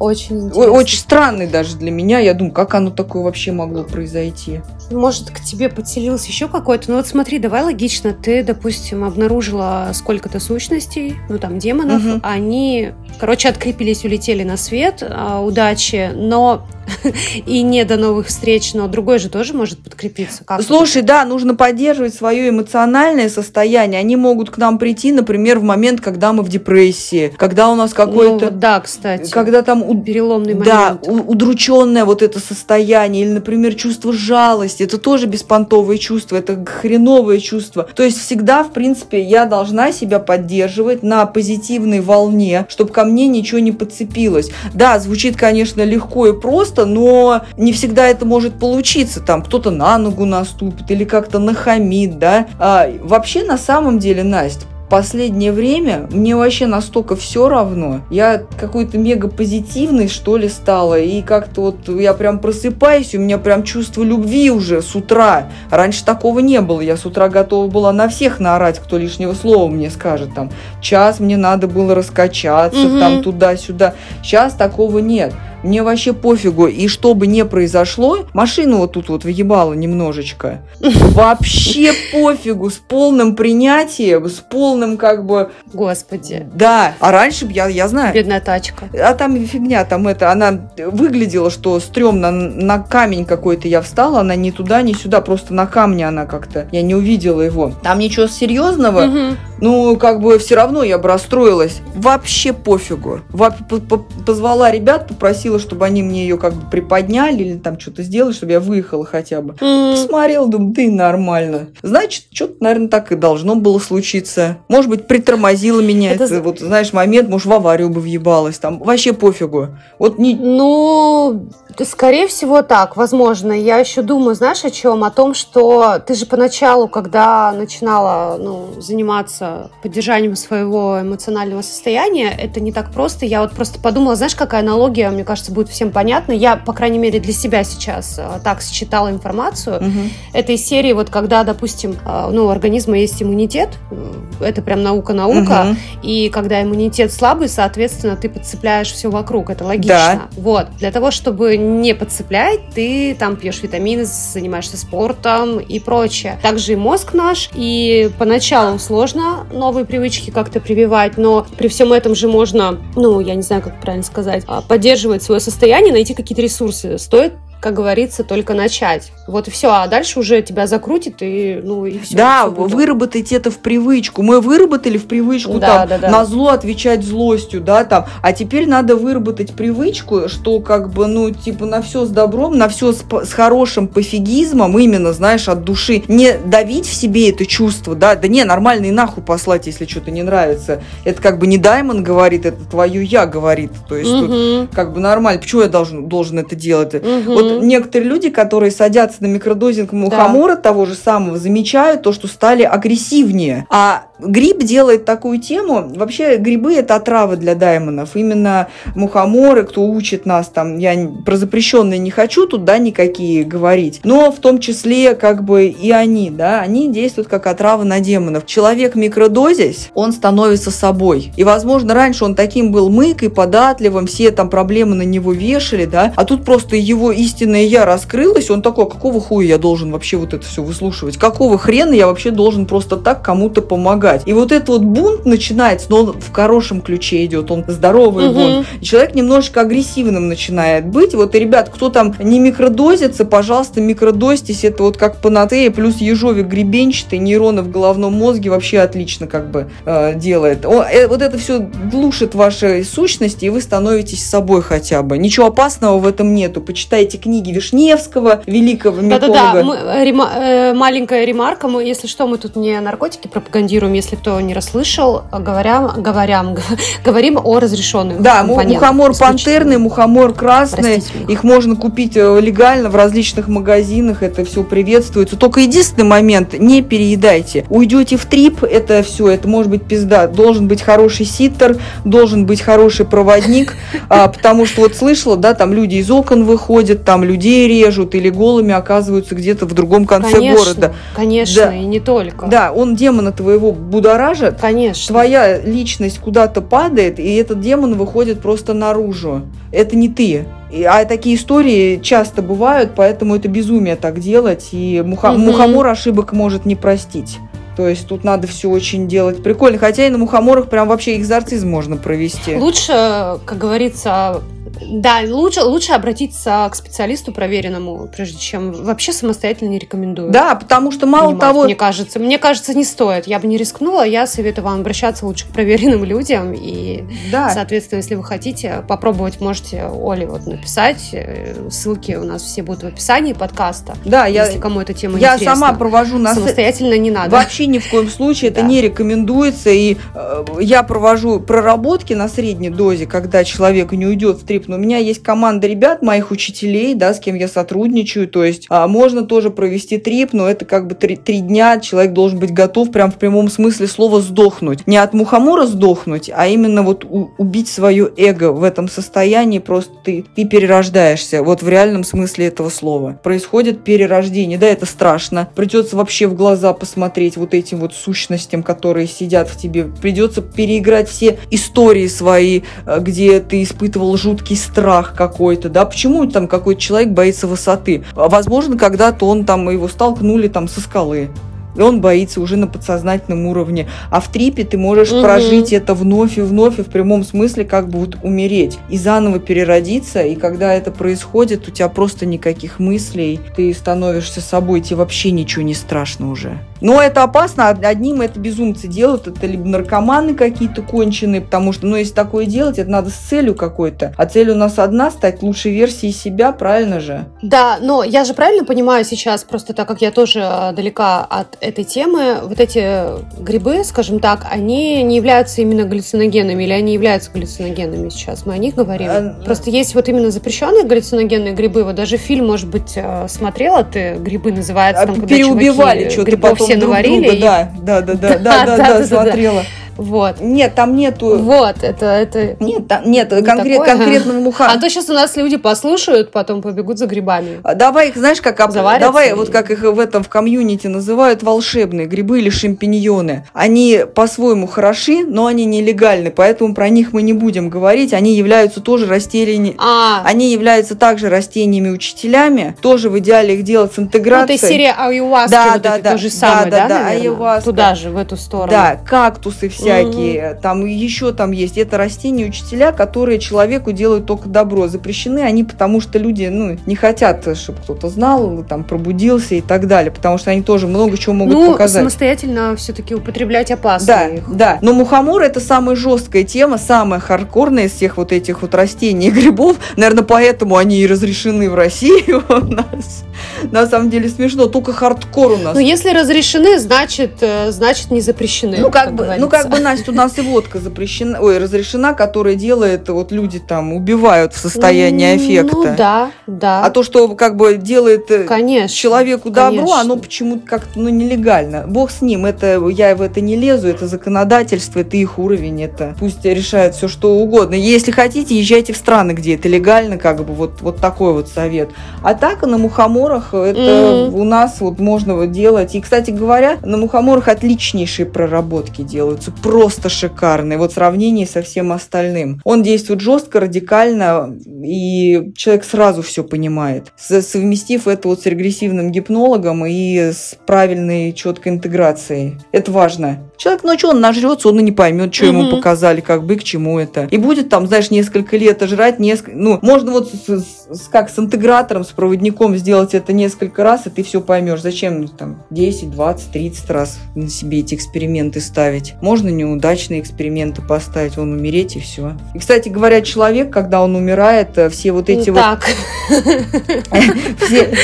Очень интересно. Очень странный даже для меня. Я думаю, как оно такое вообще могло произойти? Может, к тебе подселился еще какой-то? Ну вот смотри, давай логично. Ты, допустим, обнаружила сколько-то сущностей, ну там демонов. Угу. Они, короче, открепились, улетели на свет. А, удачи. Но и не до новых встреч, но другой же тоже может подкрепиться. Как Слушай, да, нужно поддерживать свое эмоциональное состояние. Они могут к нам прийти, например, в момент, когда мы в депрессии, когда у нас какой-то... Ну, да, кстати. Когда там... Переломный момент. Да, удрученное вот это состояние, или, например, чувство жалости. Это тоже беспонтовые чувства, это хреновые чувства. То есть всегда, в принципе, я должна себя поддерживать на позитивной волне, чтобы ко мне ничего не подцепилось. Да, звучит, конечно, легко и просто, но не всегда это может получиться. Там кто-то на ногу наступит или как-то нахамит, да. А, вообще, на самом деле, Настя, последнее время мне вообще настолько все равно. Я какой-то мега позитивный, что ли, стала. И как-то вот я прям просыпаюсь, у меня прям чувство любви уже с утра. Раньше такого не было. Я с утра готова была на всех наорать, кто лишнего слова мне скажет. Там час мне надо было раскачаться, угу. там туда-сюда. Сейчас такого нет. Мне вообще пофигу. И что бы ни произошло, машину вот тут вот въебала немножечко. Вообще пофигу. С полным принятием, с полным как бы... Господи. Да. А раньше я, я знаю... Бедная тачка. А там фигня, там это, она выглядела, что стрёмно, на камень какой-то я встала, она ни туда, ни сюда, просто на камне она как-то, я не увидела его. Там ничего серьезного, угу ну, как бы все равно я бы расстроилась. Вообще пофигу. Позвала ребят, попросила, чтобы они мне ее как бы приподняли или там что-то сделали, чтобы я выехала хотя бы. Mm. Посмотрела, думаю, да и нормально. Значит, что-то, наверное, так и должно было случиться. Может быть, притормозила меня. Это, это вот, знаешь, момент, может, в аварию бы въебалась. Там вообще пофигу. Вот не... Ну, скорее всего, так, возможно. Я еще думаю, знаешь, о чем? О том, что ты же поначалу, когда начинала ну, заниматься поддержанием своего эмоционального состояния, это не так просто. Я вот просто подумала, знаешь, какая аналогия, мне кажется, будет всем понятна. Я, по крайней мере, для себя сейчас э, так считала информацию. Угу. Это из серии, вот когда, допустим, э, ну, у организма есть иммунитет, э, это прям наука-наука, угу. и когда иммунитет слабый, соответственно, ты подцепляешь все вокруг, это логично. Да. Вот, для того, чтобы не подцеплять, ты там пьешь витамины, занимаешься спортом и прочее. Также и мозг наш, и поначалу сложно новые привычки как-то прививать, но при всем этом же можно, ну, я не знаю, как правильно сказать, а, поддерживать свое состояние, найти какие-то ресурсы. Стоит как говорится, только начать. Вот и все, а дальше уже тебя закрутит и ну и все. Да, все выработать это в привычку. Мы выработали в привычку да, там да, да. на зло отвечать злостью, да, там. А теперь надо выработать привычку, что как бы ну типа на все с добром, на все с, с хорошим пофигизмом, именно знаешь от души, не давить в себе это чувство, да, да не нормально и нахуй послать, если что-то не нравится. Это как бы не Даймон говорит, это твое я говорит, то есть угу. тут как бы нормально. Почему я должен должен это делать? Угу. Вот некоторые люди, которые садятся на микродозинг мухомора да. того же самого, замечают то, что стали агрессивнее. А гриб делает такую тему. Вообще грибы это отравы для даймонов. Именно мухоморы, кто учит нас там, я про запрещенные не хочу тут, да, никакие говорить. Но в том числе как бы и они, да, они действуют как отрава на демонов. Человек микродозис, он становится собой. И, возможно, раньше он таким был мыкой, податливым, все там проблемы на него вешали, да, а тут просто его истинное я раскрылось, он такой, «А какого хуя я должен вообще вот это все выслушивать? Какого хрена я вообще должен просто так кому-то помогать? И вот этот вот бунт начинается, но он в хорошем ключе идет, он здоровый угу. бунт. И человек немножечко агрессивным начинает быть. Вот, и, ребят, кто там не микродозится, пожалуйста, микродозьтесь. Это вот как панатея плюс ежовик гребенчатый, нейроны в головном мозге вообще отлично как бы э, делает. О, э, вот это все глушит ваши сущности, и вы становитесь собой хотя бы. Ничего опасного в этом нету. Почитайте книги Вишневского, великого миколога. Да-да-да, рема- э, маленькая ремарка, мы, если что, мы тут не наркотики пропагандируем, если кто не расслышал, говорям, говорям, говорим о разрешенных Да, мухомор пантерный, мухомор красный, их можно купить э, легально в различных магазинах, это все приветствуется. Только единственный момент, не переедайте. Уйдете в трип, это все, это может быть пизда. Должен быть хороший ситтер, должен быть хороший проводник, а, потому что вот слышала, да, там люди из окон выходят, там людей режут или голыми оказываются где-то в другом конце конечно, города. Конечно, да. и не только. Да, он демона твоего будоражит. Конечно. Твоя личность куда-то падает, и этот демон выходит просто наружу. Это не ты. А такие истории часто бывают, поэтому это безумие так делать, и муха- угу. мухомор ошибок может не простить. То есть тут надо все очень делать прикольно. Хотя и на мухоморах прям вообще экзорцизм можно провести. Лучше, как говорится, да, лучше, лучше обратиться к специалисту проверенному, прежде чем вообще самостоятельно не рекомендую. Да, потому что мало Понимать, того... Мне кажется, мне кажется, не стоит. Я бы не рискнула, я советую вам обращаться лучше к проверенным людям. И, да. соответственно, если вы хотите попробовать, можете Оле вот написать. Э, ссылки у нас все будут в описании подкаста. Да, если я, кому эта тема я интересна. сама провожу на... Самостоятельно не надо. Вообще ни в коем случае это не рекомендуется. И э, я провожу проработки на средней дозе, когда человек не уйдет в трип но у меня есть команда ребят, моих учителей, да, с кем я сотрудничаю, то есть а, можно тоже провести трип, но это как бы три, три дня, человек должен быть готов прям в прямом смысле слова сдохнуть. Не от мухомора сдохнуть, а именно вот у, убить свое эго в этом состоянии, просто ты, ты перерождаешься, вот в реальном смысле этого слова. Происходит перерождение, да, это страшно, придется вообще в глаза посмотреть вот этим вот сущностям, которые сидят в тебе, придется переиграть все истории свои, э, где ты испытывал жуткий страх какой-то, да, почему там какой-то человек боится высоты? Возможно, когда-то он там, его столкнули там со скалы, и он боится уже на подсознательном уровне. А в трипе ты можешь угу. прожить это вновь и вновь, и в прямом смысле как бы вот умереть. И заново переродиться, и когда это происходит, у тебя просто никаких мыслей, ты становишься собой, тебе вообще ничего не страшно уже. Но это опасно, одним это безумцы делают, это либо наркоманы какие-то конченые, потому что, ну, если такое делать, это надо с целью какой-то. А цель у нас одна, стать лучшей версией себя, правильно же? Да, но я же правильно понимаю сейчас, просто так как я тоже э, далека от этой темы, вот эти грибы, скажем так, они не являются именно галлюциногенами или они являются галлюциногенами сейчас? Мы о них говорим. А, просто есть вот именно запрещенные галлюциногенные грибы. Вот даже фильм, может быть, э, смотрела ты, грибы называется, там, когда переубивали что-то потом все друг наварили. Друга, и... Да, да, да, да, да, да, да, смотрела. Вот. Нет, там нету... Вот, это... это нет, там, нет не конкрет, конкретного муха. А то сейчас у нас люди послушают, потом побегут за грибами. А давай их, знаешь, как... Об... Давай, и... вот как их в этом в комьюнити называют, волшебные грибы или шампиньоны. Они по-своему хороши, но они нелегальны, поэтому про них мы не будем говорить. Они являются тоже растениями... А. Они являются также растениями-учителями, тоже в идеале их делать с интеграцией. Ну, это серия аюваски, да, вот да, это да, то же самое, да, да, да, да. Туда же, в эту сторону. Да, кактусы все всякие, угу. там еще там есть. Это растения учителя, которые человеку делают только добро. Запрещены они, потому что люди ну, не хотят, чтобы кто-то знал, там пробудился и так далее, потому что они тоже много чего могут ну, показать. самостоятельно все-таки употреблять опасно. Да, их. да. Но мухомор это самая жесткая тема, самая хардкорная из всех вот этих вот растений и грибов. Наверное, поэтому они и разрешены в России у нас. На самом деле смешно, только хардкор у нас. Ну, если разрешены, значит, э, значит не запрещены. Ну, как, как бы, ну, как бы Настя, у нас и водка запрещена, ой, разрешена, которая делает, вот люди там убивают в состоянии аффекта. Ну да, да. А то, что как бы делает э, конечно, человеку добро, конечно. оно почему-то как-то ну, нелегально. Бог с ним, это я в это не лезу, это законодательство, это их уровень, это пусть решают все что угодно. Если хотите, езжайте в страны, где это легально, как бы вот, вот такой вот совет. А так на мухоморах это mm-hmm. у нас вот можно делать. И, кстати говоря, на мухоморах отличнейшие проработки делаются просто шикарный, вот в сравнении со всем остальным. Он действует жестко, радикально, и человек сразу все понимает. Совместив это вот с регрессивным гипнологом и с правильной четкой интеграцией. Это важно. Человек, ну что, он нажрется, он и не поймет, что угу. ему показали, как бы, к чему это. И будет там, знаешь, несколько лет жрать, несколько, ну, можно вот с, с, как с интегратором, с проводником сделать это несколько раз, и ты все поймешь. Зачем там 10, 20, 30 раз на себе эти эксперименты ставить? Можно неудачные эксперименты поставить, он умереть и все. И, кстати говоря, человек, когда он умирает, э, все вот эти вот... Так.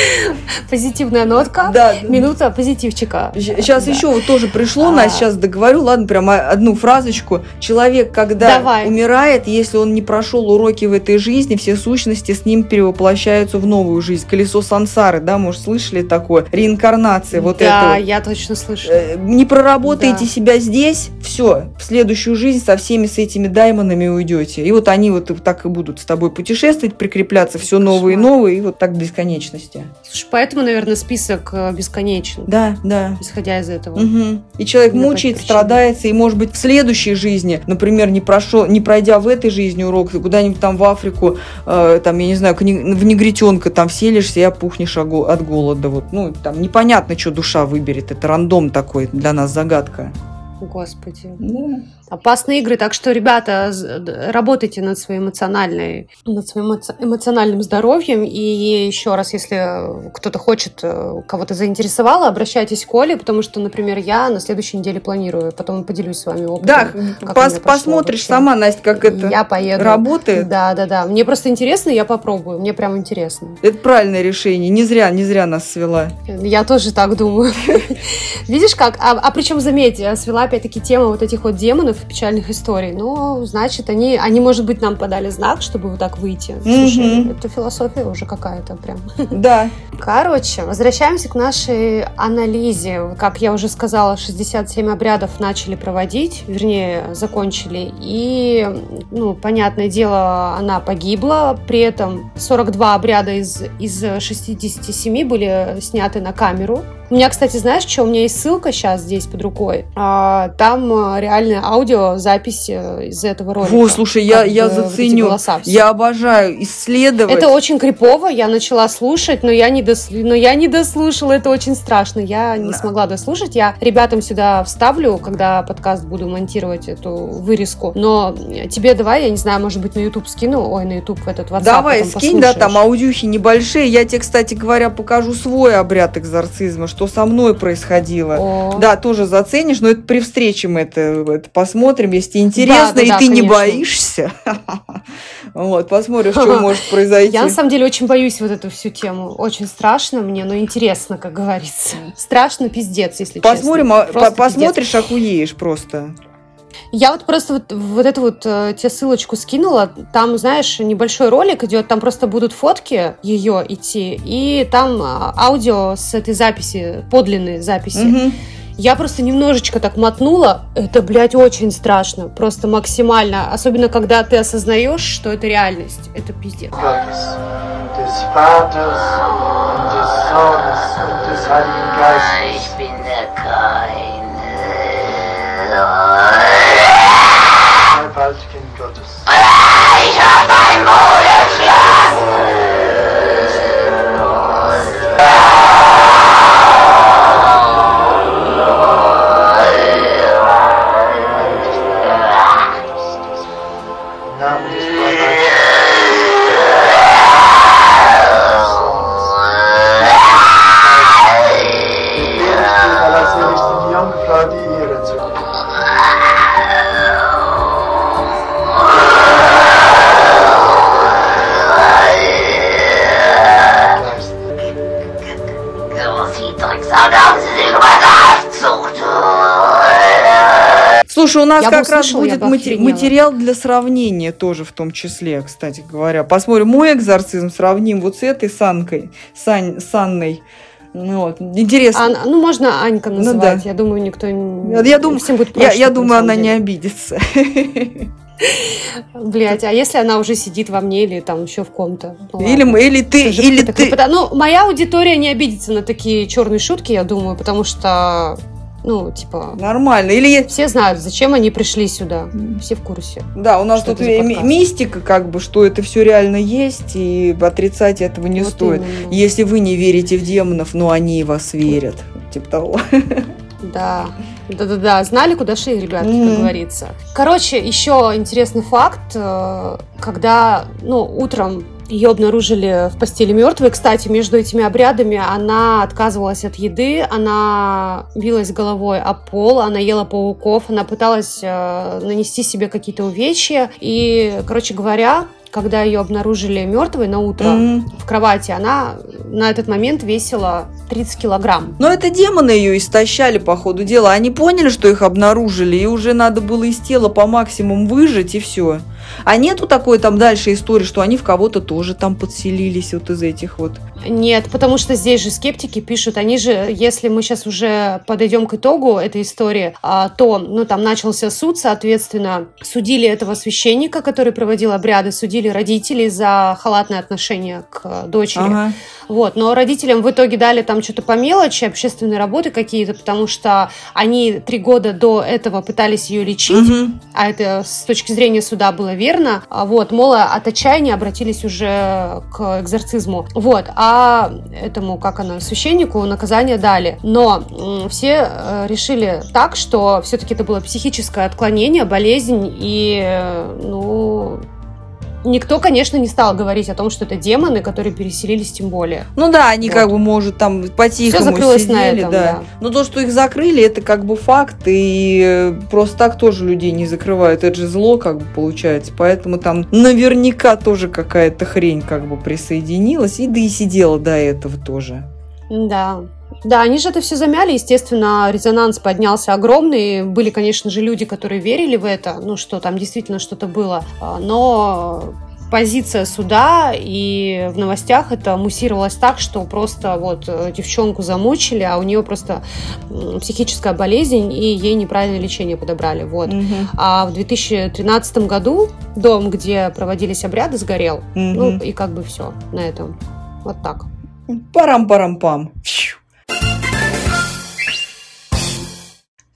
Позитивная нотка. Да. Минута позитивчика. Сейчас еще вот тоже пришло, нас сейчас договорю, ладно, прямо одну фразочку. Человек, когда умирает, если он не прошел уроки в этой жизни, все сущности с ним перевоплощаются в новую жизнь. Колесо сансары, да, может, слышали такое? Реинкарнация, вот это. Да, я точно слышала. Э, не проработаете себя здесь, все, в следующую жизнь со всеми с этими даймонами уйдете. И вот они вот так и будут с тобой путешествовать, прикрепляться все новые и новые, и вот так до бесконечности. Слушай, поэтому, наверное, список э, бесконечен. Да, да. Исходя из этого. Угу. И человек мучает, страдается, и, может быть, в следующей жизни, например, не, прошел, не пройдя в этой жизни урок, ты куда-нибудь там в Африку, э, там, я не знаю, в негритенка там вселишься и опухнешь от голода. Вот, ну, там непонятно, что душа выберет. Это рандом такой, для нас загадка. Господи. Да опасные игры. Так что, ребята, работайте над своим эмоциональной, над своим эмоциональным здоровьем. И еще раз, если кто-то хочет, э, кого-то заинтересовало, обращайтесь к Коле, потому что, например, я на следующей неделе планирую, потом поделюсь с вами опытом. Да, пос посмотришь сама, Настя, как это я поеду. работает. Да, да, да. Мне просто интересно, я попробую. Мне прям интересно. Это правильное решение. Не зря, не зря нас свела. Я тоже так думаю. Видишь как? А, а причем, заметь, свела опять-таки тема вот этих вот демонов печальных историй. Ну, значит, они, они, может быть, нам подали знак, чтобы вот так выйти. Слушай, mm-hmm. это философия уже какая-то прям. Да. Короче, возвращаемся к нашей анализе. Как я уже сказала, 67 обрядов начали проводить, вернее, закончили. И, ну, понятное дело, она погибла. При этом 42 обряда из, из 67 были сняты на камеру. У меня, кстати, знаешь, что? У меня есть ссылка сейчас здесь под рукой. А, там э, реальная аудиозапись э, из этого ролика. О, слушай, я, я заценю. Я обожаю исследовать. Это очень крипово. Я начала слушать, но я не, до, дос... но я не дослушала, это очень страшно. Я не смогла дослушать. Я ребятам сюда вставлю, когда подкаст буду монтировать эту вырезку. Но тебе давай, я не знаю, может быть, на YouTube скину. Ой, на YouTube этот WhatsApp. Давай, скинь, да, там аудюхи небольшие. Я тебе, кстати говоря, покажу свой обряд экзорцизма, что со мной происходило. О. Да, тоже заценишь, но это при встрече мы это, это посмотрим, если интересно, да, да, и да, ты конечно. не боишься. Вот, посмотришь, что может произойти. Я на самом деле очень боюсь вот эту всю тему. Очень страшно мне, но интересно, как говорится. Страшно пиздец, если Посмотрим, честно. Посмотрим, а, посмотришь, пиздец. охуеешь просто. Я вот просто вот, вот эту вот э, тебе ссылочку скинула. Там, знаешь, небольшой ролик идет, там просто будут фотки ее идти, и там а, аудио с этой записи, подлинной записи. Угу. Я просто немножечко так мотнула. Это, блядь, очень страшно. Просто максимально. Особенно, когда ты осознаешь, что это реальность. Это пиздец. Ich hab ein Слушай, у нас я как раз будет матери- материал для сравнения тоже в том числе, кстати говоря. Посмотрим мой экзорцизм, сравним вот с этой Санкой, Сань, Санной. Ну, вот. Интересно. А, ну, можно Анька называть. Ну, да. Я думаю, никто не... Я, думаю, всем будет проще, я, я думаю, она деле. не обидится. Блять, а если она уже сидит во мне или там еще в ком-то? Ну, или, или ты, или ты. Ну, моя аудитория не обидится на такие черные шутки, я думаю, потому что ну, типа... Нормально. Или... Все знают, зачем они пришли сюда. Все в курсе. Да, у нас тут мистика, как бы, что это все реально есть, и отрицать этого не вот стоит. Именно. Если вы не верите в демонов, но они вас верят. Типа того. Да. Да-да-да, знали, куда шли, ребятки, mm-hmm. как говорится. Короче, еще интересный факт, э, когда, ну, утром ее обнаружили в постели мертвой. Кстати, между этими обрядами она отказывалась от еды, она билась головой о пол, она ела пауков, она пыталась э, нанести себе какие-то увечья. И, короче говоря, когда ее обнаружили мертвой на утро mm-hmm. в кровати, она на этот момент весила 30 килограмм. Но это демоны ее истощали по ходу дела. Они поняли, что их обнаружили, и уже надо было из тела по максимуму выжить, и все. А нету такой там дальше истории, что они в кого-то тоже там подселились вот из этих вот. Нет, потому что здесь же скептики пишут, они же, если мы сейчас уже подойдем к итогу этой истории, а, то, ну, там начался суд, соответственно, судили этого священника, который проводил обряды, судили родителей за халатное отношение к дочери. Ага. Вот, но родителям в итоге дали там что-то по мелочи, общественные работы какие-то, потому что они три года до этого пытались ее лечить, угу. а это с точки зрения суда было верно. А вот, мол, от отчаяния обратились уже к экзорцизму. Вот, а этому, как она, священнику наказание дали. Но все э, решили так, что все-таки это было психическое отклонение, болезнь, и, э, ну, Никто, конечно, не стал говорить о том, что это демоны, которые переселились, тем более. Ну да, они вот. как бы, может, там по-тихому Все закрылось сидели, на этом, да. да. Но то, что их закрыли, это как бы факт, и просто так тоже людей не закрывают. Это же зло, как бы, получается. Поэтому там наверняка тоже какая-то хрень как бы присоединилась, и да и сидела до этого тоже. Да. Да, они же это все замяли, естественно, резонанс поднялся огромный. Были, конечно же, люди, которые верили в это, ну, что там действительно что-то было. А, но позиция суда и в новостях это муссировалось так, что просто вот э, девчонку замучили, а у нее просто психическая болезнь, и ей неправильное лечение подобрали. Вот. Угу. А в 2013 году дом, где проводились обряды, сгорел. Угу. Ну, и как бы все на этом. Вот так. Парам-парам-пам.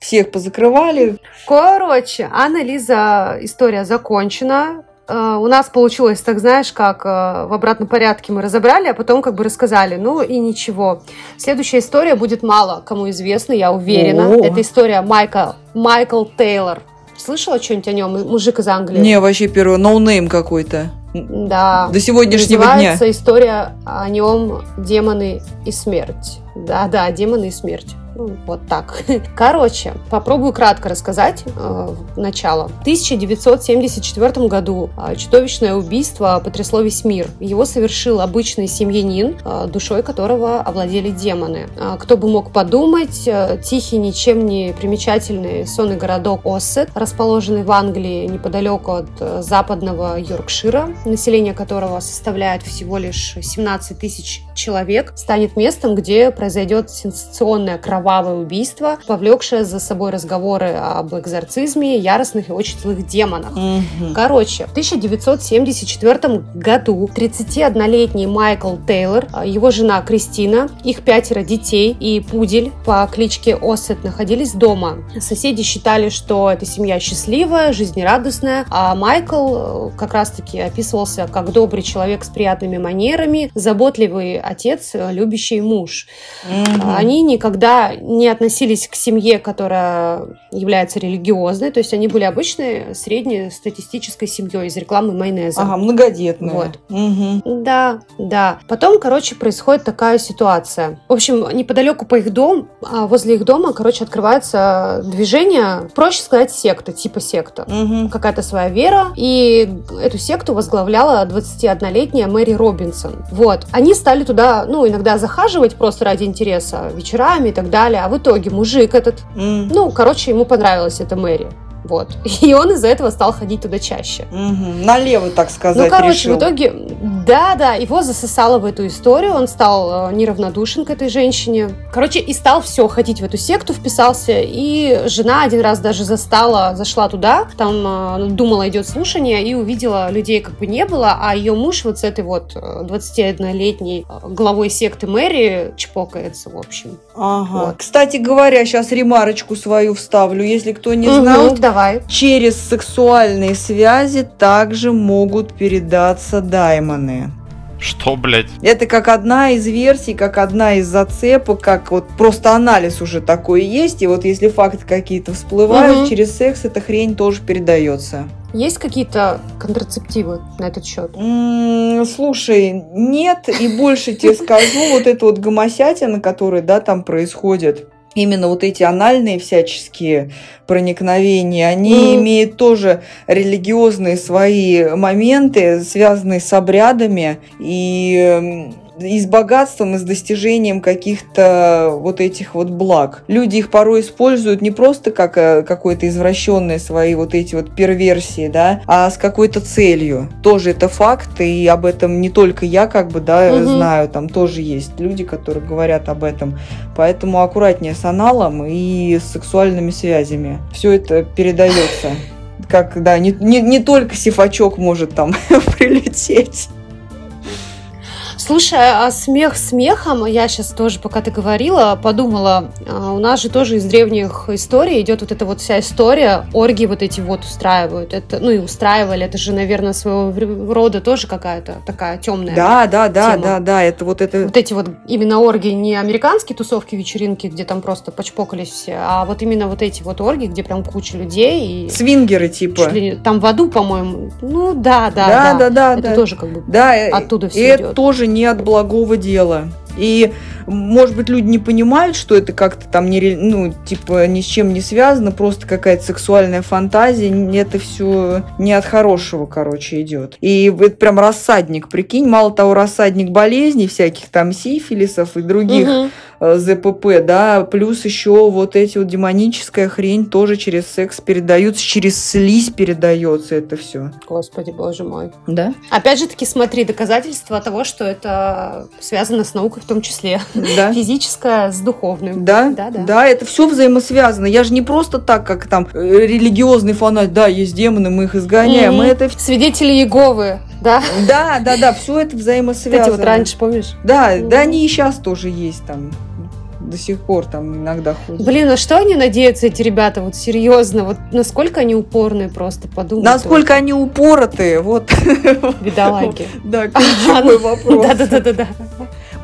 Всех позакрывали. Короче, Анна Лиза история закончена. э, у нас получилось, так знаешь, как э, в обратном порядке мы разобрали, а потом как бы рассказали. Ну и ничего. Следующая история будет мало кому известна, я уверена. О-о-о. Это история Майка, Майкл Тейлор. Слышала что-нибудь о нем? Мужик из Англии. Не, вообще первый no name какой-то. Да. До сегодняшнего Называется дня. история о нем «Демоны и смерть». Да-да, «Демоны и смерть». Вот так. Короче, попробую кратко рассказать э, начало. В 1974 году э, чудовищное убийство потрясло весь мир. Его совершил обычный семьянин, э, душой которого овладели демоны. Э, кто бы мог подумать, э, тихий, ничем не примечательный сонный городок Оссет, расположенный в Англии неподалеку от э, западного Йоркшира, население которого составляет всего лишь 17 тысяч человек, станет местом, где произойдет сенсационная кровавая кровавое убийство, повлекшее за собой разговоры об экзорцизме яростных и очень злых демонах. Угу. Короче, в 1974 году 31-летний Майкл Тейлор, а, его жена Кристина, их пятеро детей и пудель по кличке Осет находились дома. Соседи считали, что эта семья счастливая, жизнерадостная, а Майкл э, как раз-таки описывался как добрый человек с приятными манерами, заботливый отец, любящий муж. Угу. Они никогда не относились к семье, которая является религиозной, то есть они были обычной среднестатистической семьей из рекламы майонеза. Ага, многодетная. Вот. Угу. Да, да. Потом, короче, происходит такая ситуация. В общем, неподалеку по их дому, возле их дома, короче, открывается движение, проще сказать, секта, типа секта. Угу. Какая-то своя вера. И эту секту возглавляла 21-летняя Мэри Робинсон. Вот. Они стали туда, ну, иногда захаживать просто ради интереса, вечерами и так далее далее. А в итоге мужик этот, Mm. ну, короче, ему понравилась эта Мэри. Вот. И он из-за этого стал ходить туда чаще. Угу. Налево, так сказать, Ну, короче, решил. в итоге, да, да, его засосало в эту историю, он стал э, неравнодушен к этой женщине. Короче, и стал все, ходить в эту секту, вписался, и жена один раз даже застала, зашла туда, там э, думала, идет слушание, и увидела, людей как бы не было, а ее муж вот с этой вот э, 21-летней э, главой секты Мэри чпокается, в общем. Ага. Вот. Кстати говоря, сейчас ремарочку свою вставлю, если кто не знал. Давай. Через сексуальные связи также могут передаться даймоны. Что, блядь? Это как одна из версий, как одна из зацепок, как вот просто анализ уже такой есть. И вот если факты какие-то всплывают, Мгм. через секс эта хрень тоже передается. Есть какие-то контрацептивы на этот счет? Слушай, нет, и больше тебе скажу, вот эта вот гомосятина, которая, да, там происходит, именно вот эти анальные всяческие проникновения, они Мгм. имеют тоже религиозные свои моменты, связанные с обрядами и и с богатством, и с достижением каких-то вот этих вот благ. Люди их порой используют не просто как э, какое-то извращенные свои вот эти вот перверсии, да, а с какой-то целью. Тоже это факт, и об этом не только я как бы, да, Мгм. знаю, там тоже есть люди, которые говорят об этом. Поэтому аккуратнее с аналом и с сексуальными связями. Все это передается. Как, да, не, не, не только сифачок может там прилететь. Слушай, а смех смехом, я сейчас тоже, пока ты говорила, подумала, а, у нас же тоже из древних историй идет вот эта вот вся история, оргии вот эти вот устраивают, это, ну и устраивали, это же, наверное, своего рода тоже какая-то такая темная. Да, да, да, тема. да, да, это вот это... Вот эти вот именно оргии, не американские тусовки, вечеринки, где там просто почпокались все, а вот именно вот эти вот оргии, где прям куча людей и Свингеры типа. ли там в аду, по-моему, ну да, да, Да, да, да, да, это да. тоже как бы Да, Оттуда и всё это тоже не от благого дела. И, может быть, люди не понимают, что это как-то там не, ну, типа, ни с чем не связано, просто какая-то сексуальная фантазия. Это все не от хорошего, короче, идет. И это прям рассадник, прикинь, мало того, рассадник болезней всяких там сифилисов и других Мгм. Э, ЗПП, да, плюс еще вот эти вот демоническая хрень тоже через секс передаются, через слизь передается это все. Господи, боже мой. Да? Опять же таки, смотри, доказательства того, что это связано с наукой в том числе. Да. Физическое с духовным. Да, Да, да. да, это все взаимосвязано. Я же не просто так, как там э, религиозный фанат, да, есть демоны, мы их изгоняем. Мы это... Свидетели Иеговы, да? Да, да, да, все это взаимосвязано. эти вот раньше, помнишь? Да, да, они и сейчас тоже есть там. До сих пор там иногда ходят. Блин, на что они надеются, эти ребята, вот серьезно, вот насколько они упорные просто, подумать. Насколько только. они упоротые, вот. Бедолаги. Да, ключевой вопрос. Да-да-да-да.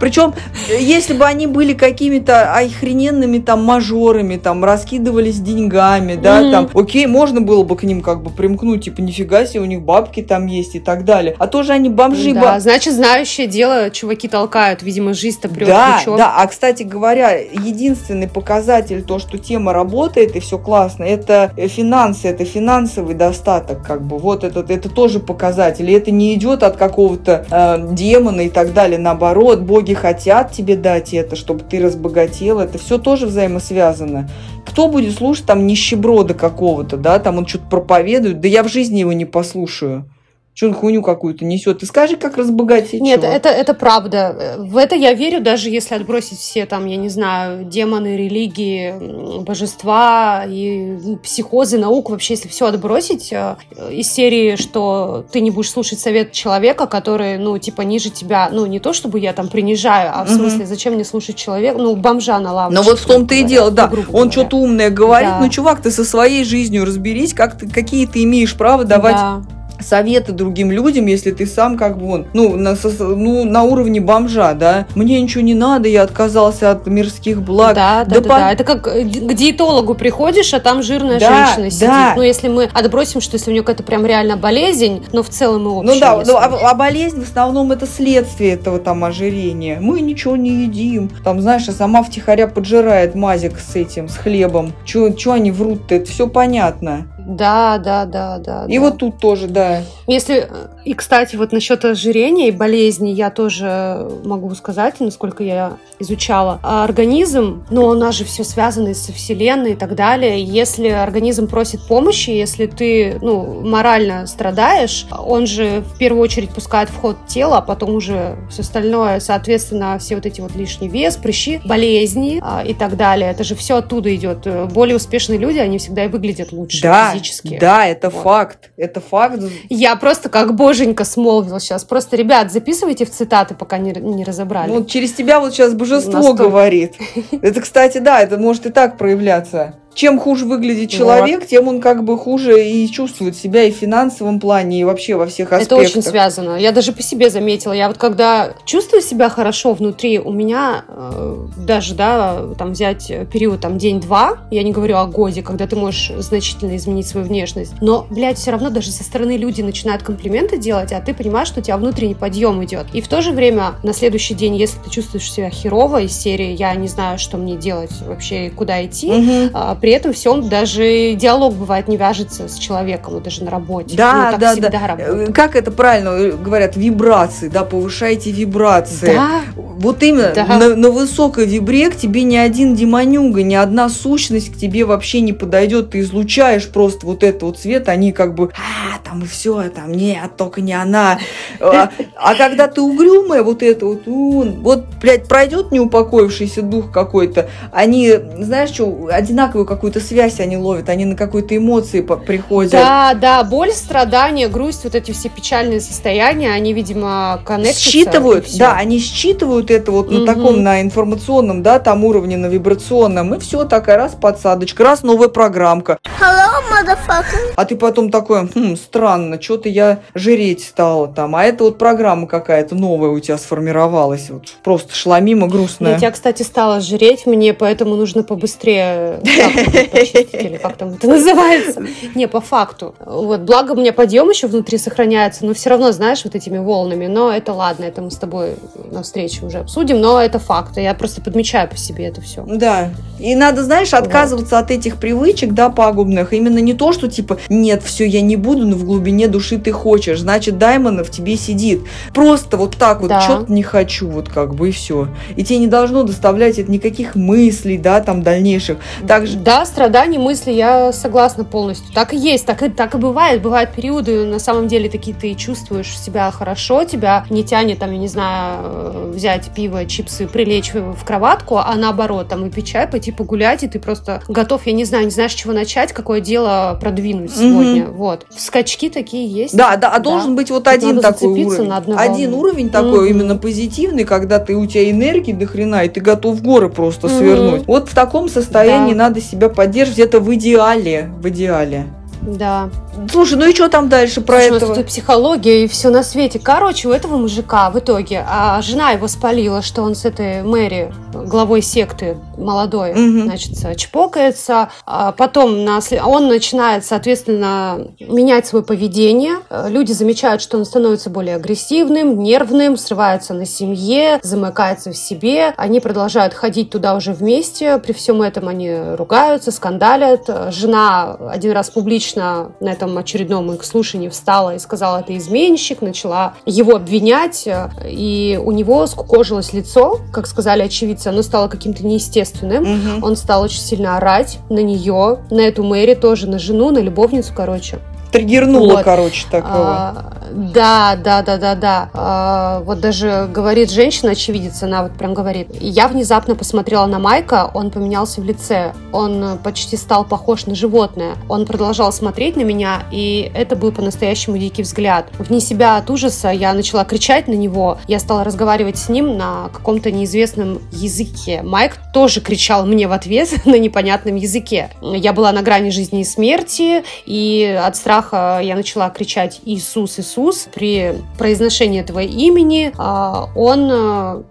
Причем, если бы они были какими-то охрененными там мажорами, там, раскидывались деньгами, да, mm-hmm. там, окей, можно было бы к ним как бы примкнуть, типа, нифига себе, у них бабки там есть и так далее. А тоже они бомжи. Да, баб... значит, знающее дело чуваки толкают, видимо, жизнь-то прет Да, ключом. да, а, кстати говоря, единственный показатель, то, что тема работает и все классно, это финансы, это финансовый достаток, как бы, вот этот, это тоже показатель, и это не идет от какого-то э, демона и так далее, наоборот, боги хотят тебе дать это, чтобы ты разбогател. Это все тоже взаимосвязано. Кто будет слушать там нищеброда какого-то, да, там он что-то проповедует, да я в жизни его не послушаю. Что он хуйню какую-то несет? Ты скажи, как разбогатеть. Нет, это, это правда. В это я верю, даже если отбросить все там, я не знаю, демоны, религии, божества и психозы, науку, вообще, если все отбросить э, из серии, что ты не будешь слушать совет человека, который, ну, типа, ниже тебя, ну, не то чтобы я там принижаю, а в угу. смысле, зачем мне слушать человека, ну, бомжа на лавочке. Ну, вот в том-то и дело, да. Он что-то умное говорит, да. ну, чувак, ты со своей жизнью разберись, как ты, какие ты имеешь право давать да советы другим людям, если ты сам как бы он, ну, на, ну, на уровне бомжа, да, мне ничего не надо, я отказался от мирских благ. Да, да, да, да, по... да. Это как э, к диетологу приходишь, а там жирная да, женщина сидит. Да. Ну, если мы отбросим, что если у нее какая-то прям реально болезнь, но в целом и общее. Ну да, ну, а, а болезнь в основном это следствие этого там ожирения. Мы ничего не едим. Там, знаешь, а сама втихаря поджирает мазик с этим, с хлебом. Чего они врут-то? Это все понятно. Да, да, да, да. И да. вот тут тоже, да. Если и, кстати, вот насчет ожирения и болезни я тоже могу сказать, насколько я изучала. А организм, ну, у нас же все связано со Вселенной и так далее. Если организм просит помощи, если ты, ну, морально страдаешь, он же в первую очередь пускает в ход тело, а потом уже все остальное, соответственно, все вот эти вот лишний вес, прыщи, болезни а, и так далее. Это же все оттуда идет. Более успешные люди, они всегда и выглядят лучше да, физически. Да, это вот. факт. Это факт. Я просто как боже боженька смолвил сейчас. Просто, ребят, записывайте в цитаты, пока не, не разобрали. Ну, через тебя вот сейчас божество Настолько. говорит. Это, кстати, да, это может и так проявляться чем хуже выглядит человек, вот. тем он как бы хуже и чувствует себя и в финансовом плане, и вообще во всех аспектах. Это очень связано. Я даже по себе заметила. Я вот когда чувствую себя хорошо внутри, у меня э, даже, да, там взять период там день-два, я не говорю о годе, когда ты можешь значительно изменить свою внешность, но, блядь, все равно даже со стороны люди начинают комплименты делать, а ты понимаешь, что у тебя внутренний подъем идет. И в то же время на следующий день, если ты чувствуешь себя херово из серии «я не знаю, что мне делать вообще, куда идти», угу при этом всем даже диалог бывает не вяжется с человеком, даже на работе. Да, ну, да, да. Работает. Как это правильно говорят, вибрации, да, повышайте вибрации. Да. Вот именно да. на, на высокой вибре к тебе ни один демонюга, ни одна сущность к тебе вообще не подойдет. Ты излучаешь просто вот этот вот цвет, они как бы, а, там и все, там, нет, только не она. А, а когда ты угрюмая, вот это вот, вот, блядь, пройдет неупокоившийся дух какой-то, они, знаешь что, одинаковую какую-то связь они ловят, они на какой-то эмоции приходят. Да, да, боль, страдания, грусть, вот эти все печальные состояния, они, видимо, коннектятся. Считывают, да, они считывают это вот угу. на таком, на информационном, да, там уровне, на вибрационном, и все, такая раз подсадочка, раз новая программка. Hello, motherfucker. А ты потом такой, хм, странно, что-то я жреть стала там, а это вот программа какая-то новая у тебя сформировалась, вот просто шла мимо грустная. Я тебя, кстати, стала жреть мне, поэтому нужно побыстрее или как там это называется. Не, по факту. Вот, благо у меня подъем еще внутри сохраняется, но все равно, знаешь, вот этими волнами. Но это ладно, это мы с тобой на встрече уже обсудим, но это факт. Я просто подмечаю по себе это все. Да. И надо, знаешь, отказываться вот. от этих привычек, да, пагубных. Именно не то, что типа, нет, все, я не буду, но в глубине души ты хочешь. Значит, Даймона в тебе сидит. Просто вот так вот, да. что-то не хочу, вот как бы и все. И тебе не должно доставлять это никаких мыслей, да, там дальнейших. Также... Да, Да, страдания, мысли, я согласна полностью. Так и есть, так и, так и бывает. Бывают периоды, на самом деле, такие ты чувствуешь себя хорошо, тебя не тянет, там, я не знаю, э, взять пиво, чипсы, прилечь в кроватку, а наоборот, там, выпить чай, пойти погулять, и ты просто готов, я не знаю, не знаешь, чего начать, какое дело продвинуть сегодня. Mm-hmm. Вот. Скачки такие есть. Да, да, а да. должен быть вот один Надо такой уровень. На один уровень такой mm-hmm. именно позитивный, когда ты у тебя энергии до хрена, и ты готов горы просто mm-hmm. свернуть. Вот в таком состоянии да. надо себя поддерживать. Это в идеале. В идеале. Да. Слушай, ну и что там дальше про Слушай, этого? Тут психология и все на свете. Короче, у этого мужика в итоге а жена его спалила, что он с этой Мэри, главой секты молодой, угу. значит, чпокается. А потом он начинает, соответственно, менять свое поведение. Люди замечают, что он становится более агрессивным, нервным, срывается на семье, замыкается в себе. Они продолжают ходить туда уже вместе. При всем этом они ругаются, скандалят. Жена один раз публично на этом очередном их слушании встала и сказала, это изменщик, начала его обвинять, и у него скукожилось лицо, как сказали очевидцы, оно стало каким-то неестественным. Угу. Он стал очень сильно орать на нее, на эту Мэри тоже, на жену, на любовницу, короче триггернуло, вот. короче, такого. А, да, да, да, да, да. А, вот даже говорит женщина, очевидец, она вот прям говорит. Я внезапно посмотрела на Майка, он поменялся в лице. Он почти стал похож на животное. Он продолжал смотреть на меня, и это был по-настоящему дикий взгляд. Вне себя от ужаса я начала кричать на него. Я стала разговаривать с ним на каком-то неизвестном языке. Майк тоже кричал мне в ответ на непонятном языке. Я была на грани жизни и смерти, и от страха я начала кричать «Иисус, Иисус!» При произношении этого имени, а, он, э,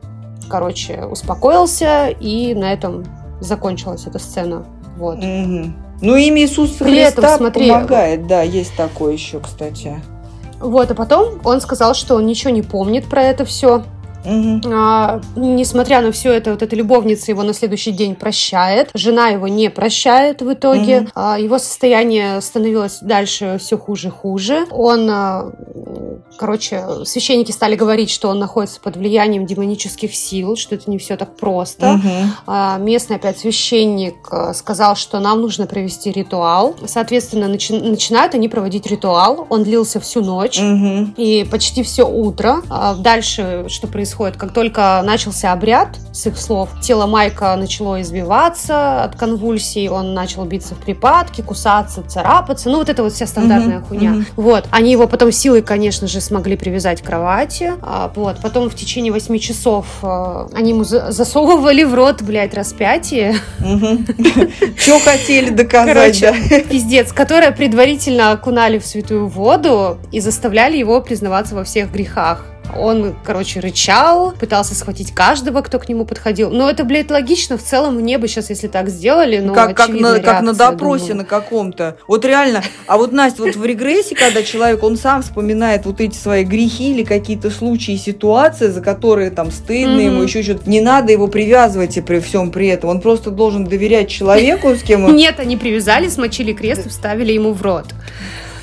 короче, успокоился, и на этом закончилась эта сцена. Вот. Угу. Ну, имя Иисуса При Христа этом, смотри, помогает, да, есть такое еще, кстати. Вот, а потом он сказал, что он ничего не помнит про это все. Угу. А, несмотря на все это, вот эта любовница его на следующий день прощает, жена его не прощает в итоге, угу. а, его состояние становилось дальше все хуже и хуже. Он, а, короче, священники стали говорить, что он находится под влиянием демонических сил, что это не все так просто. Угу. А, местный опять священник а, сказал, что нам нужно провести ритуал. Соответственно, начи- начинают они проводить ритуал. Он длился всю ночь угу. и почти все утро. А, дальше, что происходит? Происходит. Как только начался обряд, с их слов, тело Майка начало извиваться от конвульсий, он начал биться в припадке, кусаться, царапаться. Ну, вот это вот вся стандартная mm-hmm. хуйня. Mm-hmm. Вот. Они его потом силой, конечно же, смогли привязать к кровати. А, вот. Потом в течение восьми часов а, они ему засовывали в рот, блядь, распятие. Что хотели доказать, Короче, пиздец, которое предварительно окунали в святую воду и заставляли его признаваться во всех грехах. Он, короче, рычал, пытался схватить каждого, кто к нему подходил. Но это, блядь, логично. В целом, мне бы сейчас, если так сделали, ну, как, как, на, как на допросе на каком-то. Вот реально. А вот, Настя, вот в регрессе, когда человек, он сам вспоминает вот эти свои грехи или какие-то случаи, ситуации, за которые там стыдно mm-hmm. ему, еще что-то, не надо его привязывать и при всем при этом. Он просто должен доверять человеку, с кем он... Нет, они привязали, смочили крест и вставили ему в рот.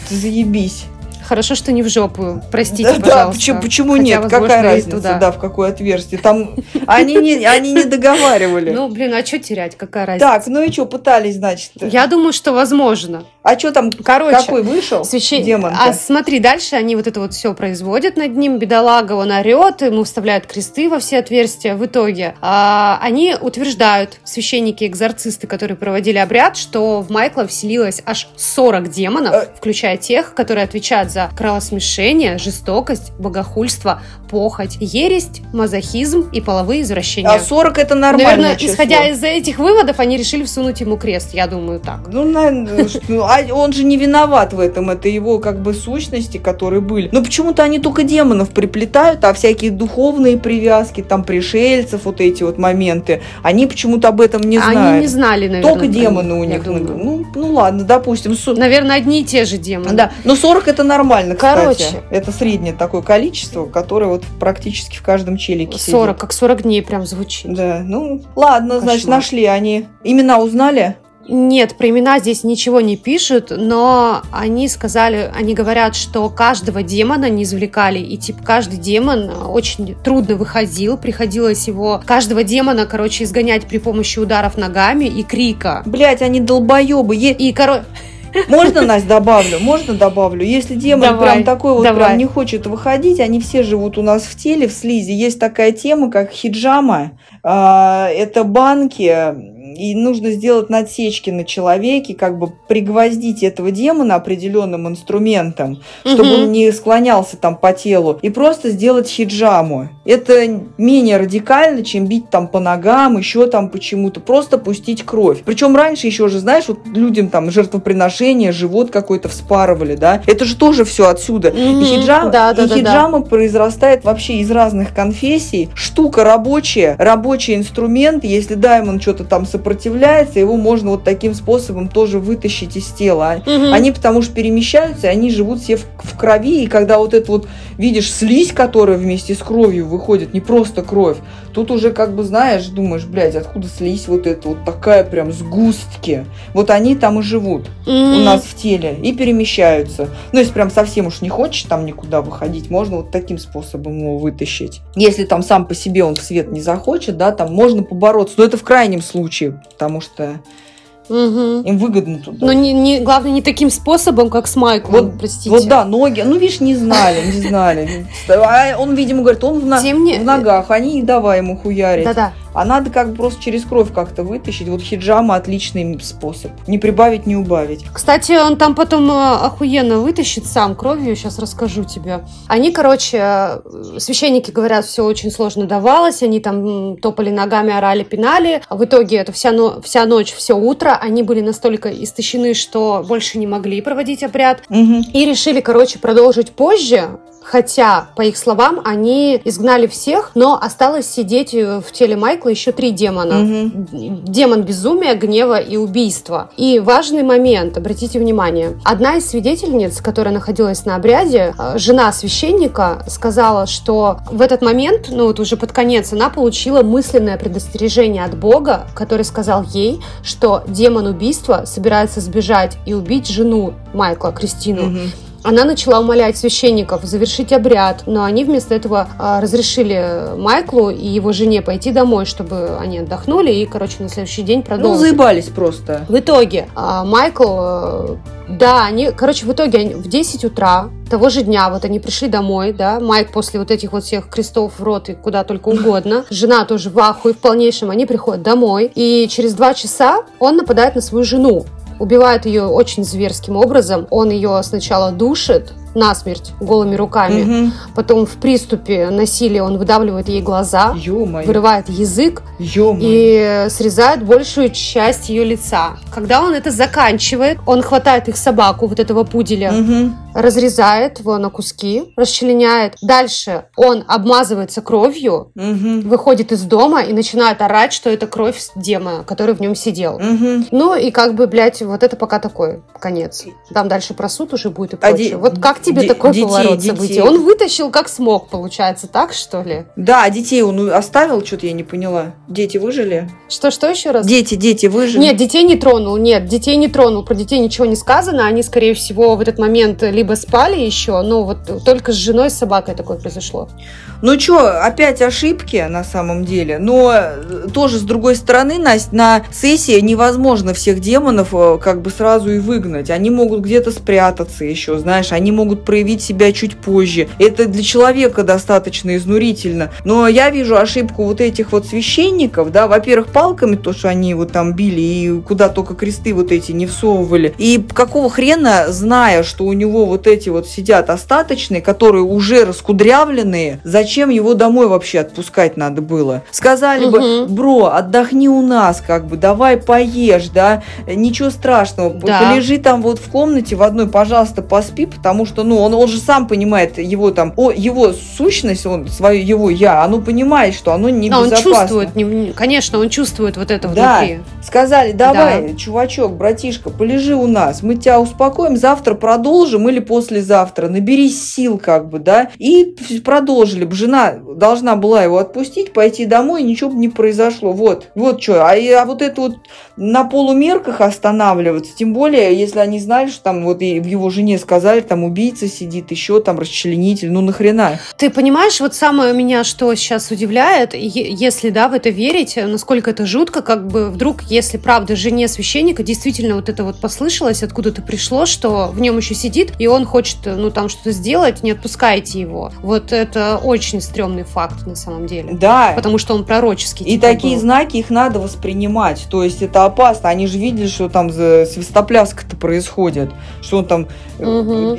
Заебись. Хорошо, что не в жопу. Простите, да, пожалуйста. Да, почему, почему Хотя, нет? Возможно, Какая разница, туда. да, в какое отверстие? Там они не, они не договаривали. Ну, блин, а что терять? Какая разница? Так, ну и что, пытались, значит? Я думаю, что возможно. А что там, Короче, какой вышел священ... демон А смотри, дальше они вот это вот все производят над ним, бедолага, он орет, ему вставляют кресты во все отверстия. В итоге а, они утверждают, священники-экзорцисты, которые проводили обряд, что в Майкла вселилось аж 40 демонов, а... включая тех, которые отвечают за кровосмешение, жестокость, богохульство, похоть, ересть, мазохизм и половые извращения. А 40 это нормально. Наверное, число. исходя из этих выводов, они решили всунуть ему крест, я думаю, так. Ну, наверное, ну, а он же не виноват в этом, это его как бы сущности, которые были. Но почему-то они только демонов приплетают, а всякие духовные привязки, там пришельцев, вот эти вот моменты, они почему-то об этом не знают. Они не знали, наверное. Только демоны у них. Ну, ну ладно, допустим. Наверное, одни и те же демоны. Да, но 40 это нормально, кстати. Короче. Это среднее такое количество, которое вот практически в каждом челике 40, сидит. как 40 дней прям звучит. Да, ну ладно, Кошмар. значит, нашли они. Имена узнали? Нет, про имена здесь ничего не пишут, но они сказали, они говорят, что каждого демона не извлекали, и типа каждый демон очень трудно выходил, приходилось его, каждого демона, короче, изгонять при помощи ударов ногами и крика. Блять, они долбоебы. И, короче... Можно, Настя, добавлю? Можно добавлю? Если демон давай, прям такой вот давай. прям не хочет выходить, они все живут у нас в теле, в слизи. Есть такая тема, как хиджама. А, это банки, и нужно сделать надсечки на человеке, как бы пригвоздить этого демона определенным инструментом, чтобы угу. он не склонялся там по телу, и просто сделать хиджаму. Это менее радикально, чем бить там по ногам, еще там почему-то, просто пустить кровь. Причем раньше еще же, знаешь, вот людям там жертвоприношение, живот какой-то вспарывали, да, это же тоже все отсюда. Mm-hmm. И, хиджам, да, да, и да, хиджама да. произрастает вообще из разных конфессий. Штука рабочая, рабочий инструмент, если даймон что-то там сопротивляется, его можно вот таким способом тоже вытащить из тела. Угу. Они потому что перемещаются, они живут все в, в крови, и когда вот это вот видишь слизь, которая вместе с кровью выходит, не просто кровь, тут уже как бы знаешь, думаешь, блядь, откуда слизь вот эта вот такая прям сгустки. Вот они там и живут mm у нас в теле и перемещаются. Ну, если прям совсем уж не хочешь там никуда выходить, можно вот таким способом его вытащить. Если там сам по себе он в свет не захочет, да, там можно побороться. Но это в крайнем случае, потому что Угу. Им выгодно туда. Но не, не, главное, не таким способом, как с Майклом, вот, простите. Вот да, ноги. Ну, видишь, не знали, не знали. А он, видимо, говорит, он в, на, в ногах, они и давай ему хуярить. Да-да а надо как бы просто через кровь как-то вытащить. Вот хиджама отличный способ. Не прибавить, не убавить. Кстати, он там потом э, охуенно вытащит сам кровью, сейчас расскажу тебе. Они, короче, э, священники говорят, все очень сложно давалось, они там топали ногами, орали, пинали. А в итоге это вся, но... вся ночь, все утро, они были настолько истощены, что больше не могли проводить обряд. Угу. И решили, короче, продолжить позже, Хотя, по их словам, они изгнали всех, но осталось сидеть в теле Майкла еще три демона. Угу. Демон безумия, гнева и убийства. И важный момент, обратите внимание. Одна из свидетельниц, которая находилась на обряде, э, жена священника, сказала, что в этот момент, ну вот уже под конец, она получила мысленное предостережение от Бога, который сказал ей, что демон убийства собирается сбежать и убить жену Майкла, Кристину. Угу. Она начала умолять священников завершить обряд, но они вместо этого а, разрешили Майклу и его жене пойти домой, чтобы они отдохнули и, короче, на следующий день продолжили. Ну, заебались просто. В итоге а, Майкл, э, да, они, короче, в итоге они в 10 утра того же дня, вот они пришли домой, да, Майк после вот этих вот всех крестов в рот и куда только угодно, жена тоже в ахуе в полнейшем, они приходят домой, и через два часа он нападает на свою жену, убивает ее очень зверским образом. Он ее сначала душит, насмерть голыми руками. Угу. Потом в приступе насилия он выдавливает ей глаза, Ё-моё. вырывает язык Ё-моё. и срезает большую часть ее лица. Когда он это заканчивает, он хватает их собаку, вот этого пуделя, угу. разрезает его на куски, расчленяет. Дальше он обмазывается кровью, угу. выходит из дома и начинает орать, что это кровь демона, который в нем сидел. Угу. Ну и как бы, блядь, вот это пока такой конец. Там дальше про суд уже будет и прочее. А вот как тебе такой детей, поворот детей. событий? Он вытащил как смог, получается, так что ли? Да, детей он оставил, что-то я не поняла. Дети выжили? Что, что еще раз? Дети, дети выжили? Нет, детей не тронул, нет, детей не тронул. Про детей ничего не сказано. Они, скорее всего, в этот момент либо спали еще, но вот только с женой, с собакой такое произошло. Ну что, опять ошибки на самом деле. Но э, тоже с другой стороны, Настя, на сессии невозможно всех демонов э, как бы сразу и выгнать. Они могут где-то спрятаться еще, знаешь, они могут проявить себя чуть позже. Это для человека достаточно изнурительно. Но я вижу ошибку вот этих вот священников, да, во-первых, палками, то, что они вот там били и куда только кресты вот эти не всовывали. И какого хрена, зная, что у него вот эти вот сидят остаточные, которые уже раскудрявленные, зачем зачем его домой вообще отпускать надо было? Сказали угу. бы, бро, отдохни у нас, как бы, давай поешь, да, ничего страшного, да. полежи там вот в комнате в одной, пожалуйста, поспи, потому что что, ну, он, он же сам понимает его там, о, его сущность, он, свое, его я, оно понимает, что оно не он чувствует, не, конечно, он чувствует вот это да. внутри. Сказали, давай, да. чувачок, братишка, полежи у нас, мы тебя успокоим, завтра продолжим или послезавтра, наберись сил, как бы, да, и продолжили бы. Жена должна была его отпустить, пойти домой, ничего бы не произошло. Вот, вот что. А, а вот это вот на полумерках останавливаться, тем более, если они знали, что там вот и в его жене сказали, там убийца сидит, еще там расчленитель, ну нахрена? Ты понимаешь, вот самое меня, что сейчас удивляет, если, да, в это верить, насколько это жутко, как бы вдруг, если правда жене священника действительно вот это вот послышалось, откуда-то пришло, что в нем еще сидит, и он хочет, ну, там что-то сделать, не отпускайте его. Вот это очень стрёмный факт на самом деле. Да. Потому что он пророческий. И типа такие был. знаки, их надо воспринимать. То есть это опасно. Они же видели, что там свистопляска-то происходит. Что он там... Угу.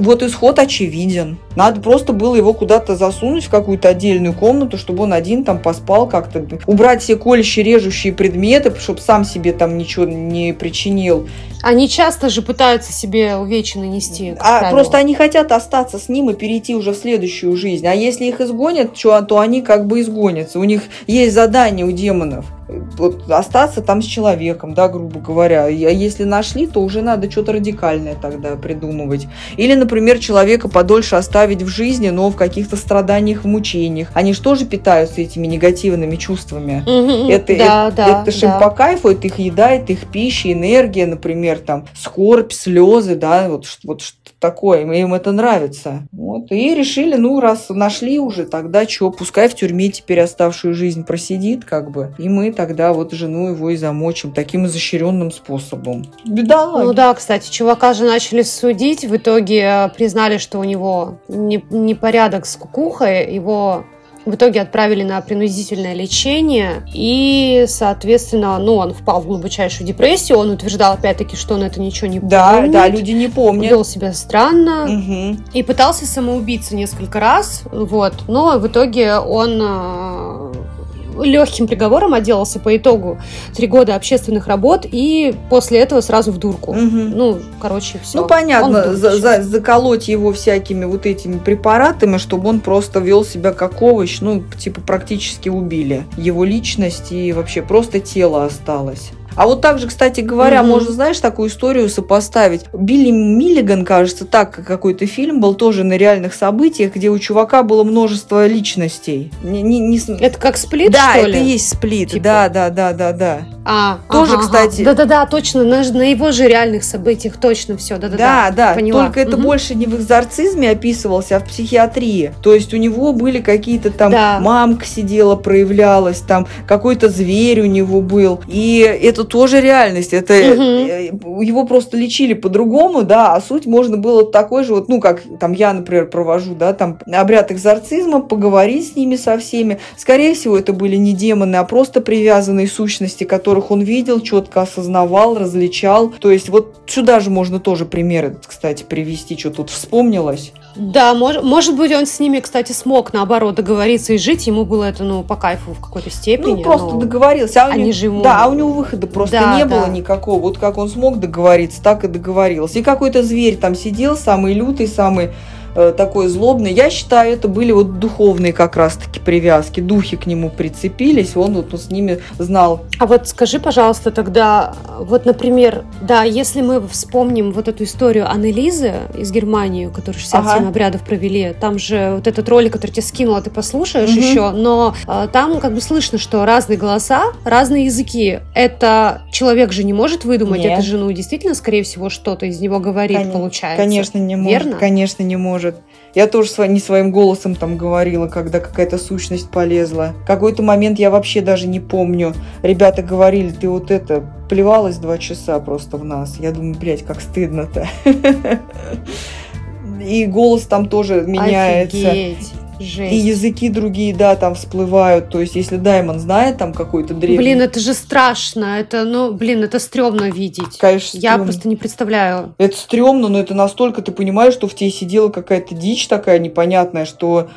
Вот исход очевиден. Надо просто было его куда-то засунуть в какую-то отдельную комнату, чтобы он один там поспал как-то. Убрать все колющие, режущие предметы, чтобы сам себе там ничего не причинил. Они часто же пытаются себе увечья нанести. А правилу. просто они хотят остаться с ним и перейти уже в следующую жизнь. А если их изгонят, то они как бы изгонятся. У них есть задание у демонов вот остаться там с человеком, да, грубо говоря. А если нашли, то уже надо что-то радикальное тогда придумывать. Или, например, человека подольше оставить в жизни, но в каких-то страданиях, в мучениях. Они же тоже питаются этими негативными чувствами. Это, да, это, да, это же да. по кайфу, это их еда, это их пища, энергия, например, там, скорбь, слезы, да, вот, вот что такое, им это нравится. Вот, и решили, ну, раз нашли уже, тогда что, пускай в тюрьме теперь оставшую жизнь просидит, как бы, и мы тогда вот жену его и замочим таким изощренным способом. Беда. Ну да, кстати, чувака же начали судить, в итоге э, признали, что у него непорядок с кукухой, его в итоге отправили на принудительное лечение, и, соответственно, ну, он впал в глубочайшую депрессию. Он утверждал, опять-таки, что он это ничего не да, помнит. Да, люди не помнят. Вел себя странно. Угу. И пытался самоубиться несколько раз, вот. Но в итоге он э, легким приговором отделался по итогу три года общественных работ и после этого сразу в дурку. Угу. Ну, короче, все. Ну, понятно, за, за, заколоть его всякими вот этими препаратами, чтобы он просто вел себя как овощ, ну, типа практически убили его личность и вообще просто тело осталось. А вот также, кстати говоря, mm-hmm. можно, знаешь, такую историю сопоставить. Билли Миллиган, кажется, так какой-то фильм был тоже на реальных событиях, где у чувака было множество личностей. Не, не, не... Это как сплит, да, что ли? Да, это есть сплит. Типа? Да, да, да, да, да. А, тоже, ага, кстати. Да-да-да, точно, на, на его же реальных событиях точно все. Да-да-да. Да, да. Поняла. Только это угу. больше не в экзорцизме описывался, а в психиатрии. То есть у него были какие-то там да. мамка сидела, проявлялась, там какой-то зверь у него был. И это тоже реальность. Это угу. его просто лечили по-другому, да, а суть можно было такой же, вот, ну, как там я, например, провожу, да, там обряд экзорцизма, поговорить с ними со всеми. Скорее всего, это были не демоны, а просто привязанные сущности, которых он видел, четко осознавал, различал. То есть вот сюда же можно тоже примеры, кстати, привести, что тут вспомнилось. Да, мож, может быть, он с ними, кстати, смог, наоборот, договориться и жить. Ему было это, ну, по кайфу в какой-то степени. Ну, просто договорился. А они него, же ему... Да, а у него выхода просто да, не да. было никакого. Вот как он смог договориться, так и договорился. И какой-то зверь там сидел, самый лютый, самый такой злобный. Я считаю, это были вот духовные как раз-таки привязки. Духи к нему прицепились, он вот с ними знал. А вот скажи, пожалуйста, тогда, вот, например, да, если мы вспомним вот эту историю Аннелизы из Германии, которую 67 ага. обрядов провели, там же вот этот ролик, который тебе скинула, ты послушаешь угу. еще, но э, там как бы слышно, что разные голоса, разные языки. Это человек же не может выдумать, Нет. это же, ну, действительно, скорее всего, что-то из него говорит, Кон- получается. Конечно, не может. Верно? Конечно, не может. Я тоже не своим голосом там говорила, когда какая-то сущность полезла. Какой-то момент я вообще даже не помню. Ребята говорили, ты вот это, плевалась два часа просто в нас. Я думаю, блядь, как стыдно-то. И голос там тоже меняется. Офигеть. Жесть. И языки другие, да, там всплывают. То есть, если Даймон знает там какой-то древний... Блин, это же страшно. Это, ну, блин, это стрёмно видеть. Конечно, Я стрёмно. просто не представляю. Это стрёмно, но это настолько ты понимаешь, что в тебе сидела какая-то дичь такая непонятная, что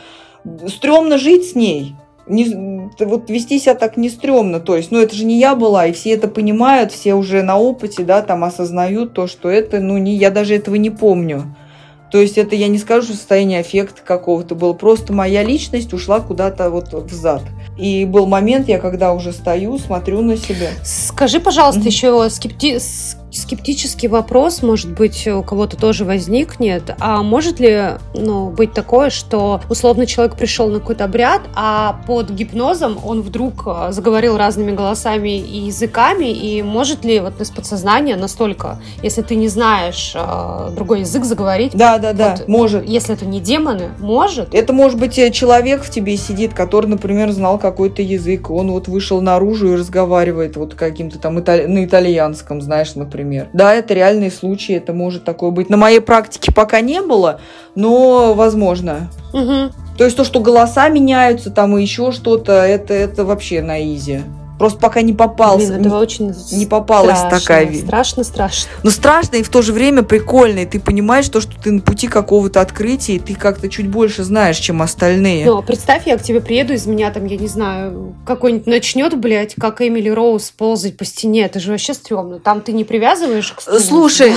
стрёмно жить с ней. Не, вот вести себя так не стрёмно, то есть, ну это же не я была, и все это понимают, все уже на опыте, да, там осознают то, что это, ну не, я даже этого не помню. То есть это я не скажу, что состояние аффекта какого-то было. Просто моя личность ушла куда-то вот в зад. И был момент, я когда уже стою, смотрю на себя. Скажи, пожалуйста, mm-hmm. еще скепти скептический вопрос, может быть, у кого-то тоже возникнет. А может ли ну, быть такое, что условно человек пришел на какой-то обряд, а под гипнозом он вдруг а, заговорил разными голосами и языками, и может ли вот из подсознания настолько, если ты не знаешь э, другой язык, заговорить? Да, да, да, вот, может. Если это не демоны, может? Это может быть э, человек в тебе сидит, который, например, знал какой-то язык, он вот вышел наружу и разговаривает вот каким-то там итали... на итальянском, знаешь, например например. Да, это реальные случаи, это может такое быть. На моей практике пока не было, но возможно. Угу. То есть то, что голоса меняются там и еще что-то, это, это вообще на изи. Просто пока не попался. Блин, это не, очень не попалась страшно, такая вещь. Страшно, страшно. Но страшно и в то же время прикольно. И ты понимаешь то, что ты на пути какого-то открытия, и ты как-то чуть больше знаешь, чем остальные. Но представь, я к тебе приеду, из меня там, я не знаю, какой-нибудь начнет, блядь, как Эмили Роуз ползать по стене. Это же вообще стрёмно. Там ты не привязываешь к стене. Слушай,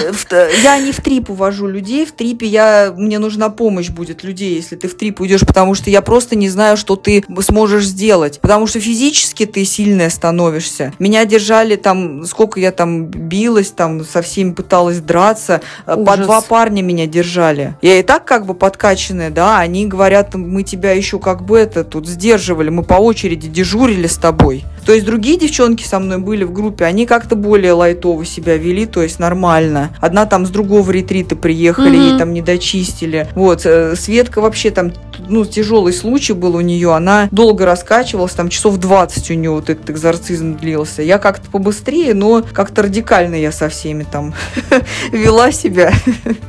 я не в трип увожу людей. В трипе я, мне нужна помощь будет людей, если ты в трип уйдешь, потому что я просто не знаю, что ты сможешь сделать. Потому что физически ты сильная сильная становишься. Меня держали там, сколько я там билась, там со всеми пыталась драться. Э, Ужас. По два парня меня держали. Я и так как бы подкачанная, да, они говорят, мы тебя еще как бы это тут сдерживали, мы по очереди дежурили с тобой. То есть другие девчонки со мной были в группе, они как-то более лайтово себя вели, то есть нормально. Одна там с другого ретрита приехали, mm-hmm. ей там не дочистили. Вот, э, Светка вообще там, ну, тяжелый случай был у нее, она долго раскачивалась, там часов 20 у нее вот этот экзорцизм длился. Я как-то побыстрее, но как-то радикально я со всеми там вела себя.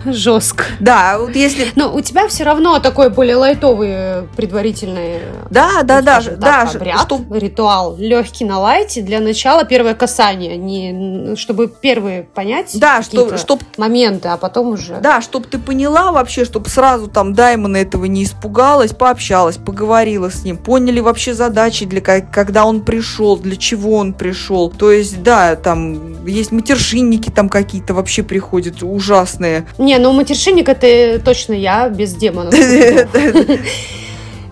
Жестко. Да, вот если... Но у тебя все равно такой более лайтовый э, предварительный да, да, да, да, обряд, что... ритуал легкий на лайте для начала первое касание, не чтобы первые понять да, что, чтоб, моменты, а потом уже. Да, чтобы ты поняла вообще, чтобы сразу там Даймона этого не испугалась, пообщалась, поговорила с ним, поняли вообще задачи, для когда он пришел, для чего он пришел. То есть, да, там есть матершинники там какие-то вообще приходят ужасные. Не, ну матершинник это точно я без демонов.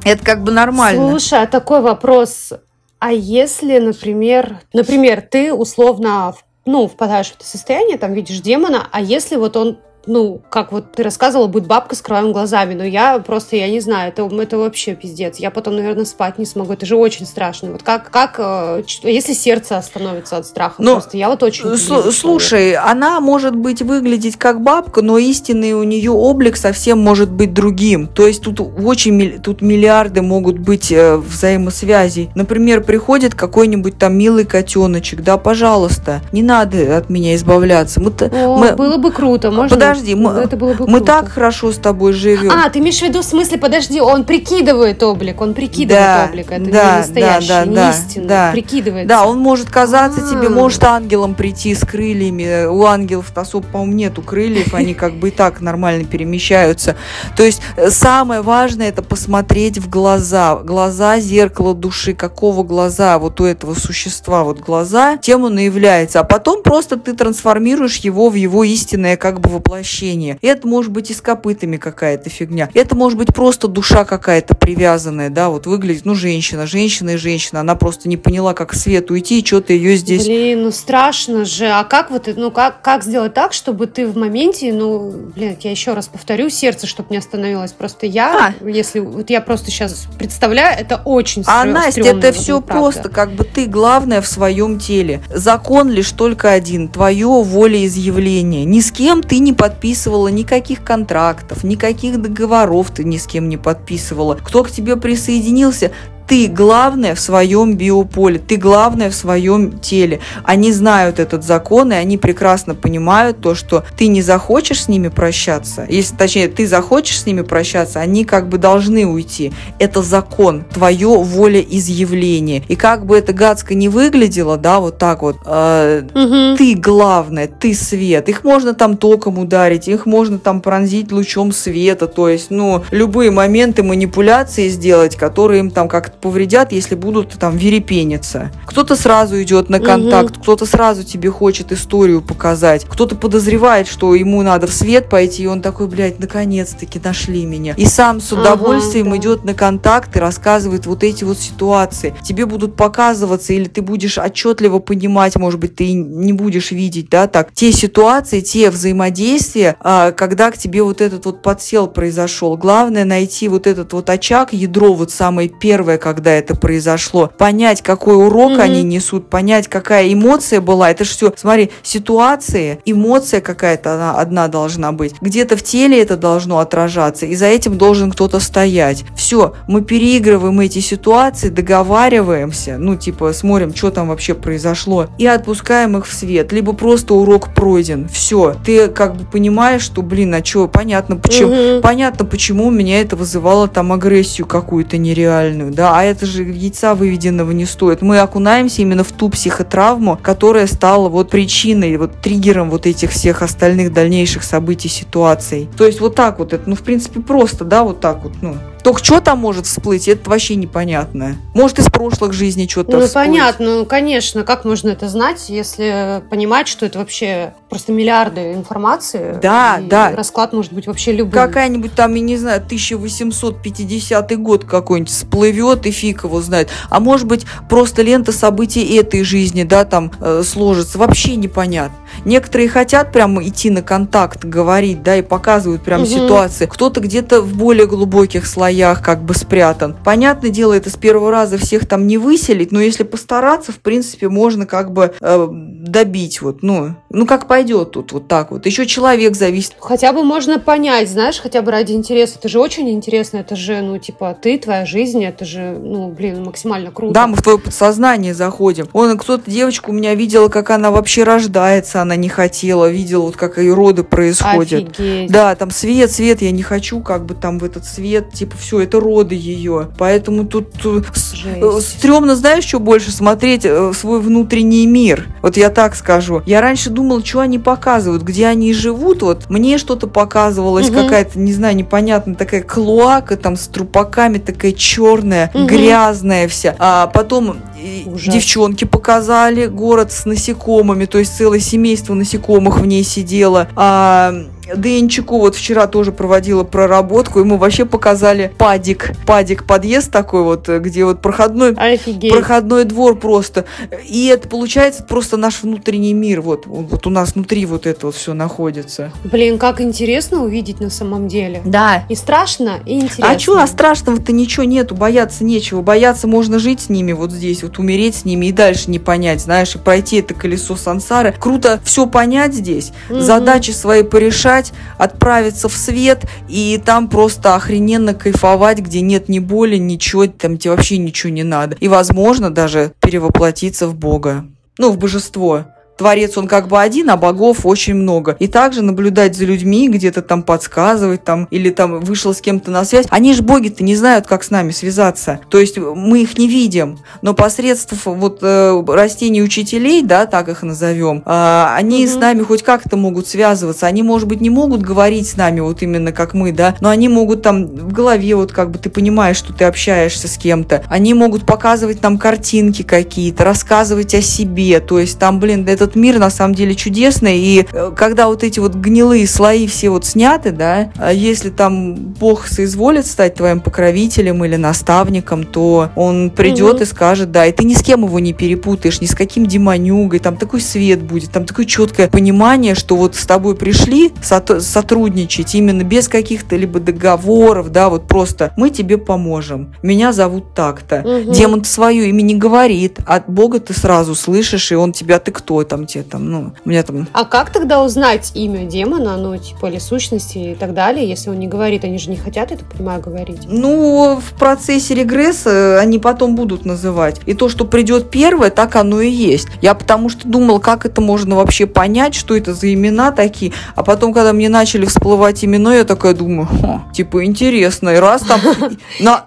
Это как бы нормально. Слушай, а такой вопрос. А если, например, например, ты условно ну, впадаешь в это состояние, там видишь демона, а если вот он ну, как вот ты рассказывала, будет бабка с кровавыми глазами, но я просто, я не знаю, это, это вообще пиздец. Я потом, наверное, спать не смогу, это же очень страшно. Вот как, как э, если сердце остановится от страха? Ну, просто я вот очень... С- слушай, она может быть выглядеть как бабка, но истинный у нее облик совсем может быть другим. То есть тут очень, тут миллиарды могут быть э, взаимосвязей. Например, приходит какой-нибудь там милый котеночек, да, пожалуйста, не надо от меня избавляться. Мы, О, мы, было бы круто, можно Подожди, подожди, мы, это было бы мы так хорошо с тобой живем. А, ты имеешь в виду, в смысле, подожди, он прикидывает облик, он прикидывает да, облик, это да, не настоящий, да, да, не да, истинный, да. прикидывается. Да, он может казаться А-а-а. тебе, может ангелом прийти с крыльями, у ангелов особо, по-моему, нету крыльев, они как бы и так нормально перемещаются. То есть э, самое важное это посмотреть в глаза, глаза зеркало души, какого глаза вот у этого существа, вот глаза, тем он и является, а потом просто ты трансформируешь его в его истинное как бы воплощение воплощение. Это может быть и с копытами какая-то фигня. Это может быть просто душа какая-то привязанная, да, вот выглядит, ну, женщина, женщина и женщина. Она просто не поняла, как свет уйти, и что-то ее здесь... Блин, ну страшно же. А как вот, ну, как, как сделать так, чтобы ты в моменте, ну, блин, я еще раз повторю, сердце, чтобы не остановилось. Просто я, а. если, вот я просто сейчас представляю, это очень А, Настя, это все правда. просто, как бы ты главное в своем теле. Закон лишь только один, твое волеизъявление. Ни с кем ты не подписываешь подписывала никаких контрактов, никаких договоров ты ни с кем не подписывала. Кто к тебе присоединился, ты главное в своем биополе, ты главное в своем теле. Они знают этот закон, и они прекрасно понимают то, что ты не захочешь с ними прощаться, если, точнее, ты захочешь с ними прощаться, они как бы должны уйти. Это закон, твое волеизъявление. И как бы это гадско не выглядело, да, вот так вот, э, угу. ты главное, ты свет. Их можно там током ударить, их можно там пронзить лучом света, то есть, ну, любые моменты манипуляции сделать, которые им там как повредят, если будут там верепениться. Кто-то сразу идет на контакт, угу. кто-то сразу тебе хочет историю показать, кто-то подозревает, что ему надо в свет пойти, и он такой, блядь, наконец-таки нашли меня. И сам с удовольствием ага, да. идет на контакт и рассказывает вот эти вот ситуации. Тебе будут показываться, или ты будешь отчетливо понимать, может быть, ты не будешь видеть, да, так, те ситуации, те взаимодействия, а, когда к тебе вот этот вот подсел произошел. Главное найти вот этот вот очаг, ядро вот самое первое, когда это произошло, понять, какой урок mm-hmm. они несут, понять, какая эмоция была. Это же все, смотри, ситуации, эмоция какая-то она одна должна быть. Где-то в теле это должно отражаться, и за этим должен кто-то стоять. Все, мы переигрываем эти ситуации, договариваемся, ну, типа, смотрим, что там вообще произошло, и отпускаем их в свет. Либо просто урок пройден. Все, ты как бы понимаешь, что, блин, а что, понятно, почему, угу. понятно, почему у меня это вызывало там агрессию какую-то нереальную, да, а это же яйца выведенного не стоит. Мы окунаемся именно в ту психотравму, которая стала вот причиной, вот триггером вот этих всех остальных дальнейших событий, ситуаций. То есть вот так вот это, ну, в принципе, просто, да, вот так вот, ну. Только что там может всплыть, это вообще непонятно. Может, из прошлых жизней что-то Ну, всплыть. понятно, ну, конечно. Как можно это знать, если понимать, что это вообще просто миллиарды информации? Да, да. Расклад может быть вообще любым. Какая-нибудь там, я не знаю, 1850 год какой-нибудь всплывет, и фиг его знает. А может быть, просто лента событий этой жизни, да, там э, сложится. Вообще непонятно. Некоторые хотят прямо идти на контакт, говорить, да, и показывают прям угу. ситуации. Кто-то где-то в более глубоких слоях слоях как бы спрятан. Понятное дело, это с первого раза всех там не выселить, но если постараться, в принципе, можно как бы э, добить вот, ну, ну как пойдет тут вот так вот. Еще человек зависит. Хотя бы можно понять, знаешь, хотя бы ради интереса. Это же очень интересно, это же, ну, типа, ты, твоя жизнь, это же, ну, блин, максимально круто. Да, мы в твое подсознание заходим. Он, кто-то девочку у меня видела, как она вообще рождается, она не хотела, видела вот как ее роды происходят. Офигеть. Да, там свет, свет, я не хочу как бы там в этот свет, типа, все, это роды ее. Поэтому тут э, Жесть. стрёмно, знаешь, что больше смотреть э, свой внутренний мир. Вот я так скажу. Я раньше думала, что они показывают, где они живут. Вот мне что-то показывалось, угу. какая-то, не знаю, непонятная такая клоака там с трупаками, такая черная, угу. грязная вся. А потом Ужас. девчонки показали город с насекомыми, то есть целое семейство насекомых в ней сидело. А Денчику вот вчера тоже проводила проработку, ему вообще показали падик, падик подъезд такой вот, где вот проходной, Офигеть. проходной двор просто. И это получается просто наш внутренний мир, вот, вот у нас внутри вот это вот все находится. Блин, как интересно увидеть на самом деле. Да. И страшно, и интересно. А что, а страшного-то ничего нету, бояться нечего. Бояться можно жить с ними вот здесь, вот умереть с ними и дальше не понять, знаешь, и пройти это колесо сансары. Круто все понять здесь, угу. задачи свои порешать, убежать, отправиться в свет и там просто охрененно кайфовать, где нет ни боли, ничего, там тебе вообще ничего не надо. И, возможно, даже перевоплотиться в Бога. Ну, в божество. Творец, он как бы один, а богов очень много. И также наблюдать за людьми, где-то там подсказывать, там, или там вышел с кем-то на связь. Они же боги-то не знают, как с нами связаться. То есть мы их не видим. Но посредством вот э, растений учителей, да, так их назовем, э, они угу. с нами хоть как-то могут связываться. Они, может быть, не могут говорить с нами вот именно как мы, да, но они могут там в голове вот как бы ты понимаешь, что ты общаешься с кем-то. Они могут показывать нам картинки какие-то, рассказывать о себе. То есть там, блин, это этот мир на самом деле чудесный, и э, когда вот эти вот гнилые слои все вот сняты, да, а если там Бог соизволит стать твоим покровителем или наставником, то он придет угу. и скажет, да, и ты ни с кем его не перепутаешь, ни с каким демонюгой, там такой свет будет, там такое четкое понимание, что вот с тобой пришли сотрудничать именно без каких-то либо договоров, да, вот просто мы тебе поможем, меня зовут так-то. Угу. Демон свое имя не говорит, от Бога ты сразу слышишь, и он тебя, ты кто там, там тебе там, ну, у меня там... А как тогда узнать имя демона, ну, типа, или сущности и так далее, если он не говорит? Они же не хотят, это понимаю, говорить. Ну, в процессе регресса они потом будут называть. И то, что придет первое, так оно и есть. Я потому что думала, как это можно вообще понять, что это за имена такие. А потом, когда мне начали всплывать имена, я такая думаю, типа, интересно. И раз там... На...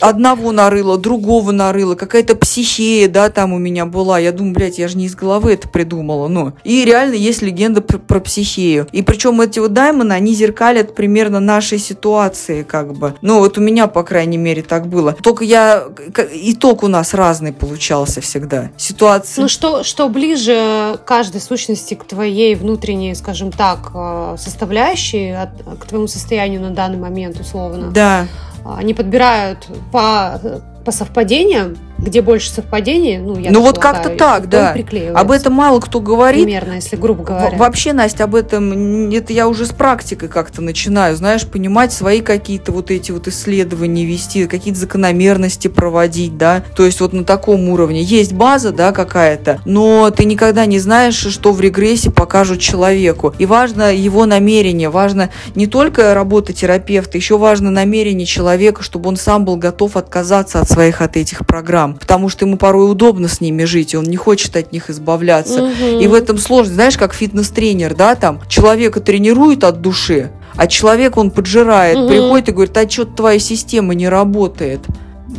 Одного нарыла, другого нарыла, какая-то психея, да, там у меня была. Я думаю, блядь, я же не из головы это придумала, ну. И реально есть легенда про, про психею. И причем эти вот даймоны, они зеркалят примерно нашей ситуации, как бы. Ну, вот у меня, по крайней мере, так было. Только я... Итог у нас разный получался всегда. Ситуация... Ну, что, что ближе каждой сущности к твоей внутренней, скажем так, э, составляющей, к твоему состоянию на данный момент, условно. Да. Они подбирают по, по совпадениям, где больше совпадений, ну, я Ну, вот как-то так, да. Об этом мало кто говорит. Примерно, если грубо говоря. Вообще, Настя, об этом, это я уже с практикой как-то начинаю, знаешь, понимать свои какие-то вот эти вот исследования вести, какие-то закономерности проводить, да. То есть вот на таком уровне. Есть база, да, какая-то, но ты никогда не знаешь, что в регрессе покажут человеку. И важно его намерение, важно не только работа терапевта, еще важно намерение человека, чтобы он сам был готов отказаться от своих, от этих программ потому что ему порой удобно с ними жить, и он не хочет от них избавляться. Угу. И в этом сложность, знаешь, как фитнес-тренер, да, там человека тренирует от души, а человек он поджирает, угу. приходит и говорит, а что твоя система не работает?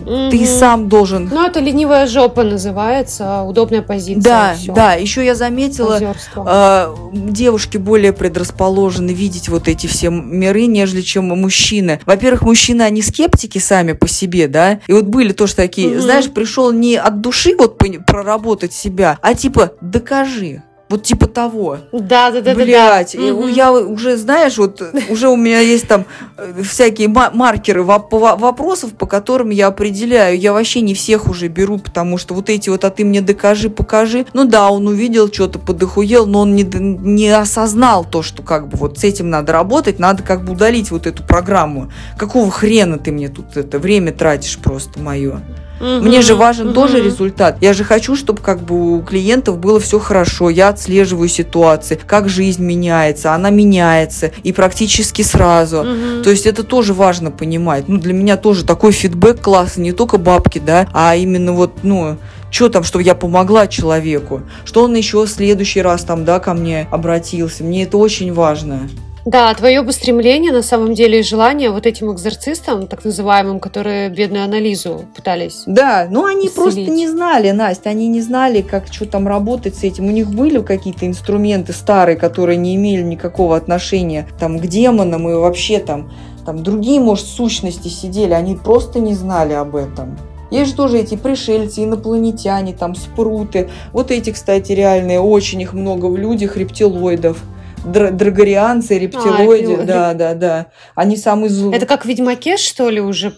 Угу. Ты сам должен. Ну, это ленивая жопа называется, удобная позиция. Да, да. Еще я заметила, э, девушки более предрасположены видеть вот эти все миры, нежели чем мужчины. Во-первых, мужчины, они скептики сами по себе, да. И вот были тоже такие, угу. знаешь, пришел не от души вот проработать себя, а типа докажи. Вот типа того. Да, да, да, Блять, да, да. Угу. я уже, знаешь, вот уже у меня есть там э, всякие маркеры вопросов, по которым я определяю. Я вообще не всех уже беру, потому что вот эти вот, а ты мне докажи, покажи. Ну да, он увидел что-то, подохуел, но он не, не осознал то, что как бы вот с этим надо работать, надо как бы удалить вот эту программу. Какого хрена ты мне тут это время тратишь просто мое? Угу, Мне же важен угу. тоже результат. Я же хочу, чтобы как бы у клиентов было все хорошо. Я отслеживаю ситуации, как жизнь меняется, она меняется и практически сразу. Угу. То есть это тоже важно понимать. Ну для меня тоже такой фидбэк классный, не только бабки, да, а именно вот, ну, что там, чтобы я помогла человеку, что он еще в следующий раз там, да, ко мне обратился. Мне это очень важно. Да, твое устремление на самом деле и желание вот этим экзорцистам, так называемым, которые бедную анализу пытались. Да, ну они исцелить. просто не знали, Настя, они не знали, как что там работать с этим. У них были какие-то инструменты старые, которые не имели никакого отношения там к демонам и вообще там, там другие, может, сущности сидели, они просто не знали об этом. Есть же тоже эти пришельцы, инопланетяне, там спруты. Вот эти, кстати, реальные, очень их много в людях, рептилоидов драгорианцы, рептилоиды, а, да, да, да. Они самые злые. Это как в Ведьмаке, что ли, уже?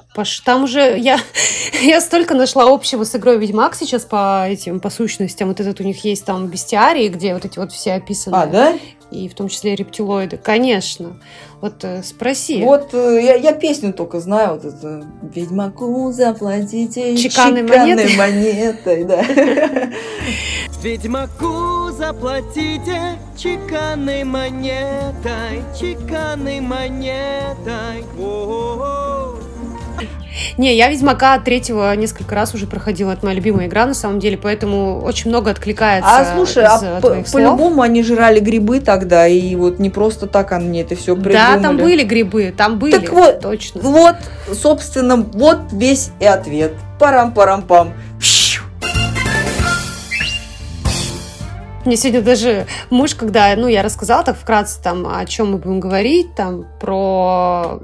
Там уже я, я столько нашла общего с игрой Ведьмак сейчас по этим, по сущностям. Вот этот у них есть там бестиарии, где вот эти вот все описаны. А, да? И в том числе рептилоиды. Конечно. Вот э, спроси. Вот э, я, я песню только знаю, вот эту Ведьмаку заплатите чеканной, чеканной монетой. монетой да. Ведьмаку заплатите чеканной монетой, чеканной монетой. О-о-о. Не, я Ведьмака третьего несколько раз уже проходила. Это моя любимая игра, на самом деле, поэтому очень много откликается. А слушай, а по-любому они жрали грибы тогда, и вот не просто так они это все придумали. Да, там были грибы, там были. Так вот, точно. Вот, собственно, вот весь и ответ. Парам-парам-пам. Мне сегодня даже муж, когда, ну, я рассказала так вкратце, там, о чем мы будем говорить, там, про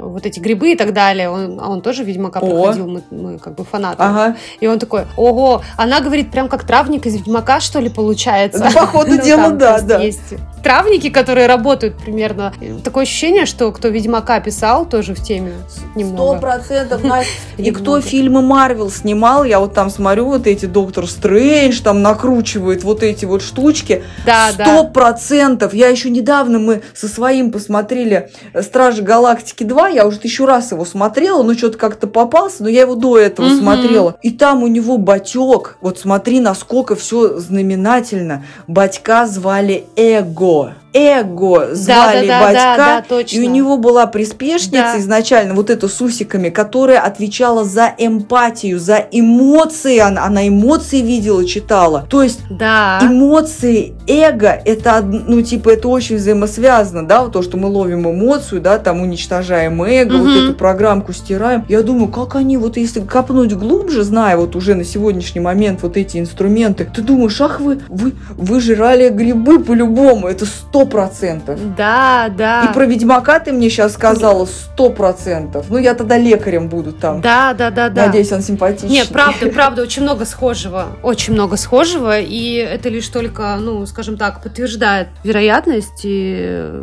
вот эти грибы и так далее, он, а он тоже Ведьмака о. проходил, мы, мы как бы фанаты. Ага. И он такой, ого, она говорит прям как травник из Ведьмака, что ли, получается? Да, по ходу ну, дела, да, да. Есть травники, которые работают примерно. Такое ощущение, что кто Ведьмака писал, тоже в теме немного. Сто процентов, И кто фильмы Марвел снимал, я вот там смотрю, вот эти Доктор Стрэндж там накручивает вот эти вот штучки. Да, Сто процентов. Я еще недавно мы со своим посмотрели Стражи Галактики 2, я уже тысячу раз его смотрела, но что-то как-то попался, но я его до этого угу. смотрела. И там у него батек, вот смотри, насколько все знаменательно. Батька звали Эго. Эго звали да, да, батька, да, да, точно. и у него была приспешница Да. изначально, вот эта с усиками, которая отвечала за эмпатию, за эмоции, она, она эмоции видела, читала. То есть Да. эмоции, эго, это, ну, типа, это очень взаимосвязано, да, вот то, что мы ловим эмоцию, да, там уничтожаем эго, вот Мгм. эту программку стираем. Я думаю, как они, вот если копнуть глубже, зная вот уже на сегодняшний момент вот эти инструменты, ты думаешь, ах вы, вы, вы жрали грибы по-любому, это сто процентов. Да, да. И про Ведьмака ты мне сейчас сказала сто процентов. Ну, я тогда лекарем буду там. Да, да, да, да. Надеюсь, он симпатичный. Нет, правда, правда, очень много схожего. Очень много схожего. И это лишь только, ну, скажем так, подтверждает вероятность и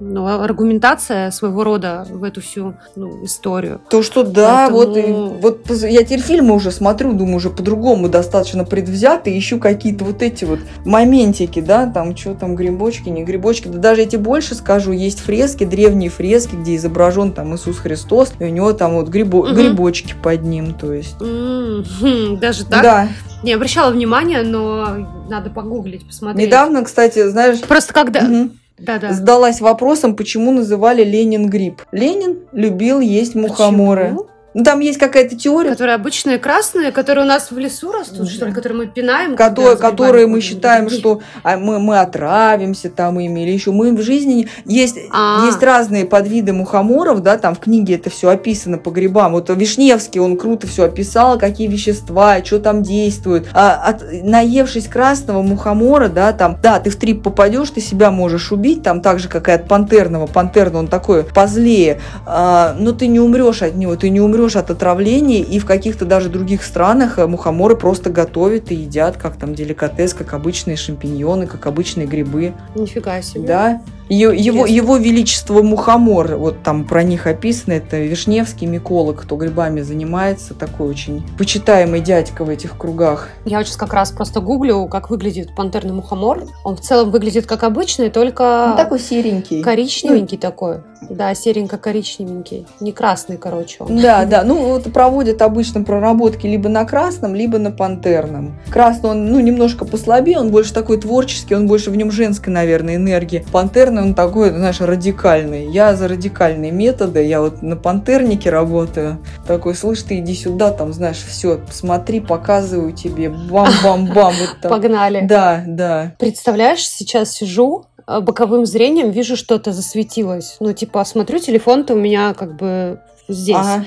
ну, аргументация своего рода в эту всю ну, историю. То, что да, вот, и- Поэтому- вот поз- я теперь фильмы уже смотрю, думаю, уже по-другому достаточно предвзято, ищу какие-то вот эти вот моментики, да, там, что там, грибочки, не грибочки. Да даже я тебе больше скажу, есть фрески, древние фрески, где изображен там Иисус Христос, и у него там вот грибо- Мгм. грибочки под ним, то есть. М, хм, Даже так? Да. Не обращала внимания, но надо погуглить, посмотреть. Недавно, кстати, знаешь, Просто когда... мгм, Да-да. задалась вопросом, почему называли Ленин гриб. Ленин любил есть мухоморы. Почему? Ну, там есть какая-то теория, Которые обычные красные, которые у нас в лесу растут, что ли, которые мы пинаем. которые, которые мы считаем, что а, мы, мы отравимся там ими или еще мы в жизни не- есть А. есть разные подвиды мухоморов, да, там в книге это все описано по грибам. Вот Вишневский он круто все описал, какие вещества, что там действует. А, от- наевшись красного мухомора, да, там, да, ты в трип попадешь, ты себя можешь убить, там так же как и от пантерного. Пантерный он такой позлее, а, но ты не умрешь от него, ты не умрешь от отравления, и в каких-то даже других странах э, мухоморы просто готовят и едят, как там деликатес, как обычные шампиньоны, как обычные грибы. Нифига себе. Да. Е- Его, его величество мухомор, вот там про них описано, это Вишневский миколог, кто грибами занимается, такой очень почитаемый дядька в этих кругах. Я вот сейчас как раз просто гуглю, как выглядит пантерный мухомор. Он в целом выглядит как обычный, только серенький. коричневенький такой. Да, серенько-коричневенький. Не красный, короче. он. Да, да, ну вот проводят обычно проработки либо на красном, либо на пантерном. Красный он, ну, немножко послабее, он больше такой творческий, он больше в нем женской, наверное, энергии. Пантерный он такой, знаешь, радикальный. Я за радикальные методы, я вот на пантернике работаю. Такой, слышь, ты иди сюда, там, знаешь, все, смотри, показываю тебе, бам-бам-бам. Вот. Погнали. Да, да. Представляешь, сейчас сижу, э, боковым зрением вижу, что-то засветилось. Ну, типа, смотрю, телефон-то у меня как бы здесь. Ага.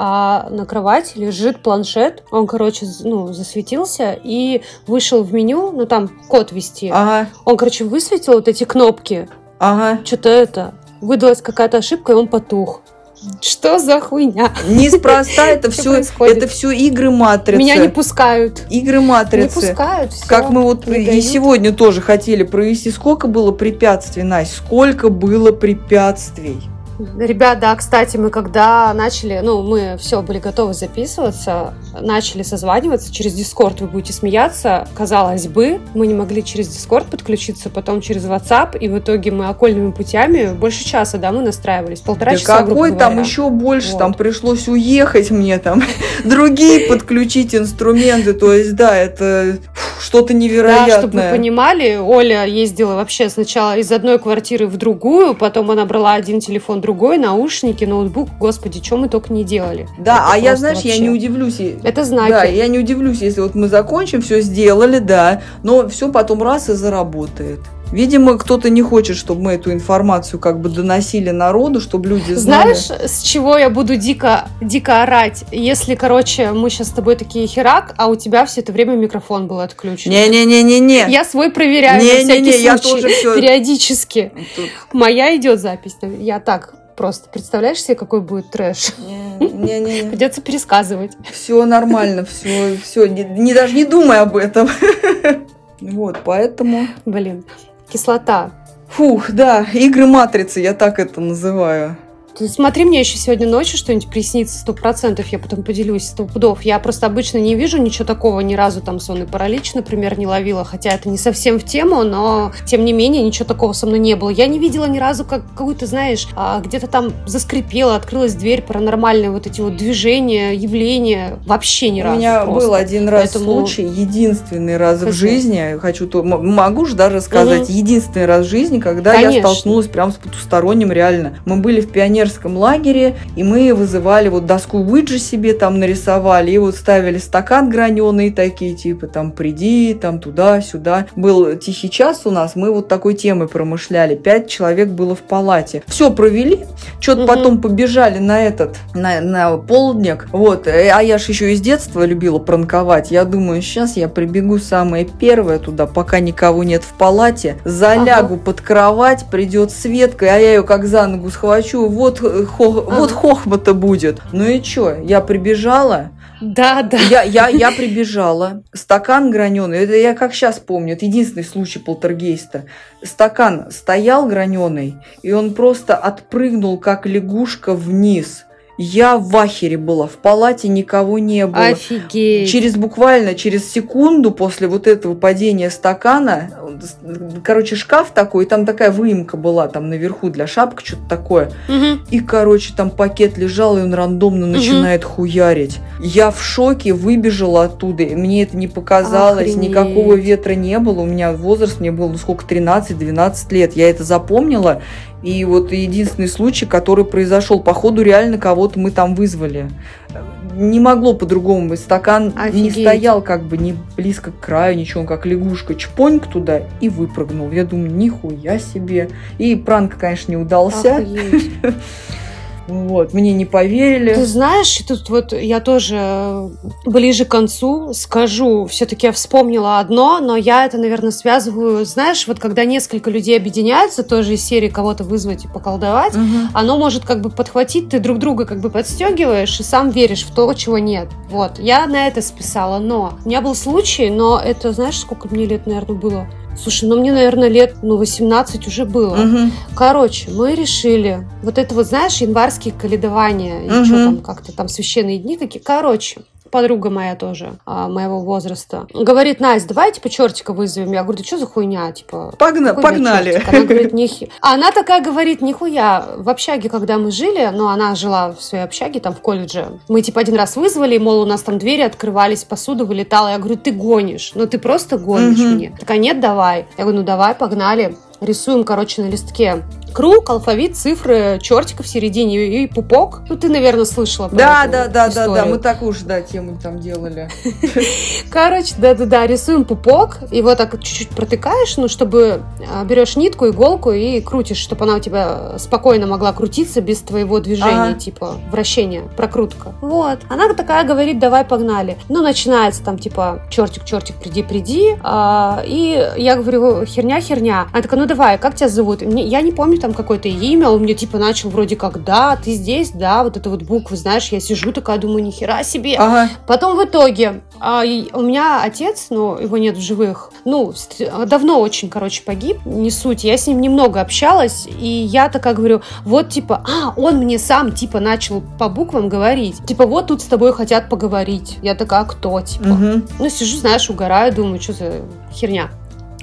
А на кровати лежит планшет. Он, короче, ну, засветился и вышел в меню, ну, там код ввести. Ага, Он, короче, высветил вот эти кнопки. Ага. Что-то это. Выдалась какая-то ошибка, и он потух. Что за хуйня? Неспроста это все, происходит? это все игры матрицы. Меня не пускают. Игры Не матрицы. пускают. всё, Как мы вот не и дают. сегодня тоже хотели провести, сколько было препятствий, Настя, сколько было препятствий. Ребят, да, кстати, мы когда начали, ну, мы все были готовы записываться, начали созваниваться через Дискорд, вы будете смеяться, казалось бы, мы не могли через Дискорд подключиться, потом через WhatsApp, и в итоге мы окольными путями больше часа, да, мы настраивались, полтора Да часа, какой там еще больше, Вот. там пришлось уехать мне там, другие подключить инструменты, то есть да, это что-то Да, невероятное. чтобы вы понимали, Оля ездила вообще сначала из одной квартиры в другую, потом она брала один телефон, другой, наушники, ноутбук, господи, что мы только не делали. Да, Это а я, знаешь, я вообще. не удивлюсь. Это знаки. Да, я не удивлюсь, если вот мы закончим, все сделали, да, но все потом раз и заработает. Видимо, кто-то не хочет, чтобы мы эту информацию как бы доносили народу, чтобы люди знали. Знаешь, с чего я буду дико, дико орать? Если, короче, мы сейчас с тобой такие херак, а у тебя все это время микрофон был отключен. Не-не-не-не-не. Я свой проверяю на Не-не-не, всякий я случай, тоже все. периодически. Моя идет запись. Я так просто. Представляешь себе, какой будет трэш? Не-не-не. Придется пересказывать. Все нормально, все, все, не, не- даже не думай об этом. Вот, поэтому... Блин, кислота. Фух, да, игры матрицы, я так это называю. Смотри, мне еще сегодня ночью что-нибудь приснится сто процентов, я потом поделюсь сто пудов. Я просто обычно не вижу ничего такого, ни разу там сонный паралич, например, не ловила, хотя это не совсем в тему, но тем не менее ничего такого со мной не было. Я не видела ни разу как какую-то, знаешь, а, где-то там заскрипела, открылась дверь, паранормальные вот эти вот движения, явления, вообще ни разу. У меня просто. был один раз Поэтому... случай, единственный раз Хочу. в жизни, хочу то, могу же даже сказать, угу. единственный раз в жизни, когда Конечно. я столкнулась прям с потусторонним реально. Мы были в пионер пионерском лагере, и мы вызывали вот доску Уиджи себе там нарисовали, и вот ставили стакан граненый такие, типа там приди, там туда-сюда. Был тихий час у нас, мы вот такой темой промышляли. Пять человек было в палате. Все провели, что-то угу. потом побежали на этот, на, на полдник, вот, э, а я ж еще из детства любила пранковать. Я думаю, сейчас я прибегу самое первое туда, пока никого нет в палате, залягу ага. под кровать, придет Светка, а я ее как за ногу схвачу, вот вот, хо, ага. вот хохма-то будет. Ну и что, я прибежала, да, да. Я, я, я прибежала. Стакан граненый. Это я как сейчас помню. Это единственный случай полтергейста. Стакан стоял граненый, и он просто отпрыгнул, как лягушка, вниз. Я в ахере была, в палате никого не было. Офигеть. Через буквально, через секунду после вот этого падения стакана, короче, шкаф такой, там такая выемка была там наверху для шапки, что-то такое. Угу. И, короче, там пакет лежал, и он рандомно угу. начинает хуярить. Я в шоке выбежала оттуда, мне это не показалось, Охренеть. никакого ветра не было, у меня возраст, мне был, ну сколько, 13-12 лет. Я это запомнила, и вот единственный случай, который произошел, походу реально кого-то мы там вызвали. Не могло по-другому быть. Стакан Офигеть. не стоял как бы не близко к краю, ничего, как лягушка. Чпоньк туда и выпрыгнул. Я думаю, нихуя себе. И пранк, конечно, не удался. Охуеть. Вот, мне не поверили. Ты знаешь, тут вот я тоже ближе к концу скажу, все-таки я вспомнила одно, но я это, наверное, связываю, знаешь, вот когда несколько людей объединяются, тоже из серии кого-то вызвать и поколдовать, угу. оно может как бы подхватить, ты друг друга как бы подстегиваешь и сам веришь в то, чего нет. Вот, я на это списала, но у меня был случай, но это, знаешь, сколько мне лет, наверное, было? Слушай, ну мне, наверное, лет ну, 18 уже было. Угу. Короче, мы решили, вот это вот, знаешь, январские каледования, угу. и что там, как-то там священные дни какие. Короче, подруга моя тоже, а, моего возраста, говорит, Настя, давай, типа, чертика вызовем. Я говорю, да что за хуйня, типа? Погна погнали. Она говорит, нихи. Она такая говорит, нихуя. В общаге, когда мы жили, ну, она жила в своей общаге, там, в колледже, мы, типа, один раз вызвали, мол, у нас там двери открывались, посуда вылетала. Я говорю, ты гонишь, ну, ты просто гонишь угу. мне. Такая, нет, давай. Я говорю, ну, давай, погнали. Рисуем, короче, на листке круг, алфавит, цифры, чертика в середине и пупок. Ну, ты, наверное, слышала про Да, да, да, да, да, мы так уж, да, тему там делали. Короче, да-да-да, рисуем пупок, вот так чуть-чуть протыкаешь, ну, чтобы а, берешь нитку, иголку и крутишь, чтобы она у тебя спокойно могла крутиться без твоего движения, типа, вращения, прокрутка. Вот. Она такая говорит, давай, погнали. Ну, начинается там, типа, чертик, чертик, приди, приди. А, и я говорю, херня, херня. Она такая, ну, давай, как тебя зовут? Я не помню там там какое-то имя, он мне типа начал вроде как, да, ты здесь, да, вот это вот буквы, знаешь, я сижу такая, думаю, нихера себе. Ага. Потом в итоге а, у меня отец, но его нет в живых, ну, давно очень, короче, погиб, не суть, я с ним немного общалась, и я такая говорю, вот типа, а, он мне сам типа начал по буквам говорить, типа, вот тут с тобой хотят поговорить. Я такая, а кто, типа? Угу. Ну, сижу, знаешь, угораю, думаю, что за херня.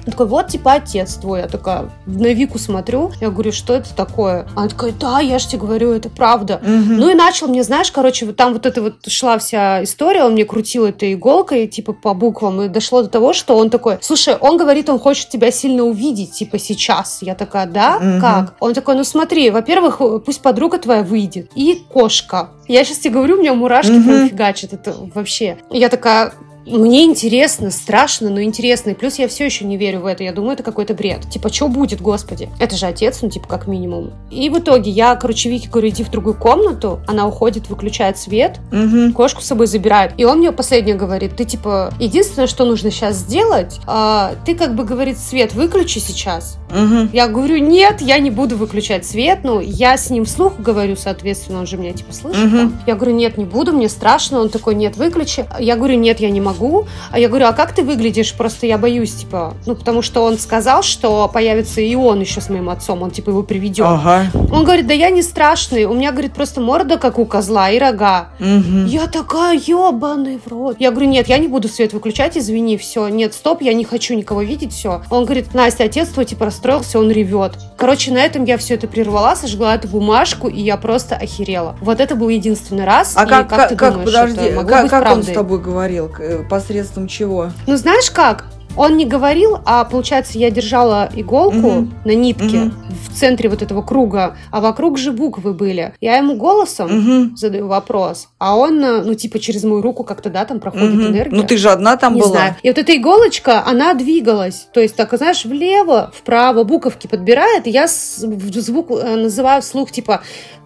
Он такой, вот, типа, отец твой. Я такая на Вику смотрю, я говорю, что это такое? Она такая, да, я же тебе говорю, это правда. Угу. Ну и начал мне, знаешь, короче, вот там вот эта вот шла вся история, он мне крутил этой иголкой, типа, по буквам, и дошло до того, что он такой, слушай, он говорит, он хочет тебя сильно увидеть, типа, сейчас. Я такая, да? Угу. Как? Он такой, ну смотри, во-первых, пусть подруга твоя выйдет, и кошка. Я сейчас тебе говорю, у меня мурашки угу. прям фигачат, это вообще. Я такая, мне интересно, страшно, но интересно. И плюс я все еще не верю в это. Я думаю, это какой-то бред. Типа, что будет, господи? Это же отец, ну, типа, как минимум. И в итоге я, короче, Вике говорю, иди в другую комнату. Она уходит, выключает свет, угу. кошку с собой забирает. И он мне последнее говорит, ты, типа, единственное, что нужно сейчас сделать, а, ты, как бы, говорит, свет выключи сейчас. Угу. Я говорю, нет, я не буду выключать свет. Ну, я с ним вслух говорю, соответственно, он же меня, типа, слышит. Угу. Я говорю, нет, не буду, мне страшно. Он такой, нет, выключи. Я говорю, нет, я не могу могу. А я говорю, а как ты выглядишь? Просто я боюсь, типа, ну, потому что он сказал, что появится и он еще с моим отцом, он, типа, его приведет. Ага. Он говорит, да я не страшный, у меня, говорит, просто морда, как у козла, и рога. Мгм. Я такая, ебаный в рот. Я говорю, нет, я не буду свет выключать, извини, все, нет, стоп, я не хочу никого видеть, все. Он говорит, Настя, отец твой, типа, расстроился, он ревет. Короче, на этом я все это прервала, сожгла эту бумажку, и я просто охерела. Вот это был единственный раз. А и как, как, ты как, думаешь, подожди, это могло как, быть как он с тобой говорил? Посредством чего? Ну, знаешь как? Он не говорил, а получается, я держала иголку Мгм. на нитке Мгм. в центре вот этого круга, а вокруг же буквы были. Я ему голосом Мгм. задаю вопрос, а он, э, ну, типа, через мою руку как-то, да, там проходит Мгм. энергия. Ну ты же одна там не была. знаю. И вот эта иголочка, она двигалась. То есть, так, знаешь, влево, вправо, буковки подбирает. И я звук э, называю вслух, типа,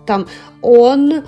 там, он,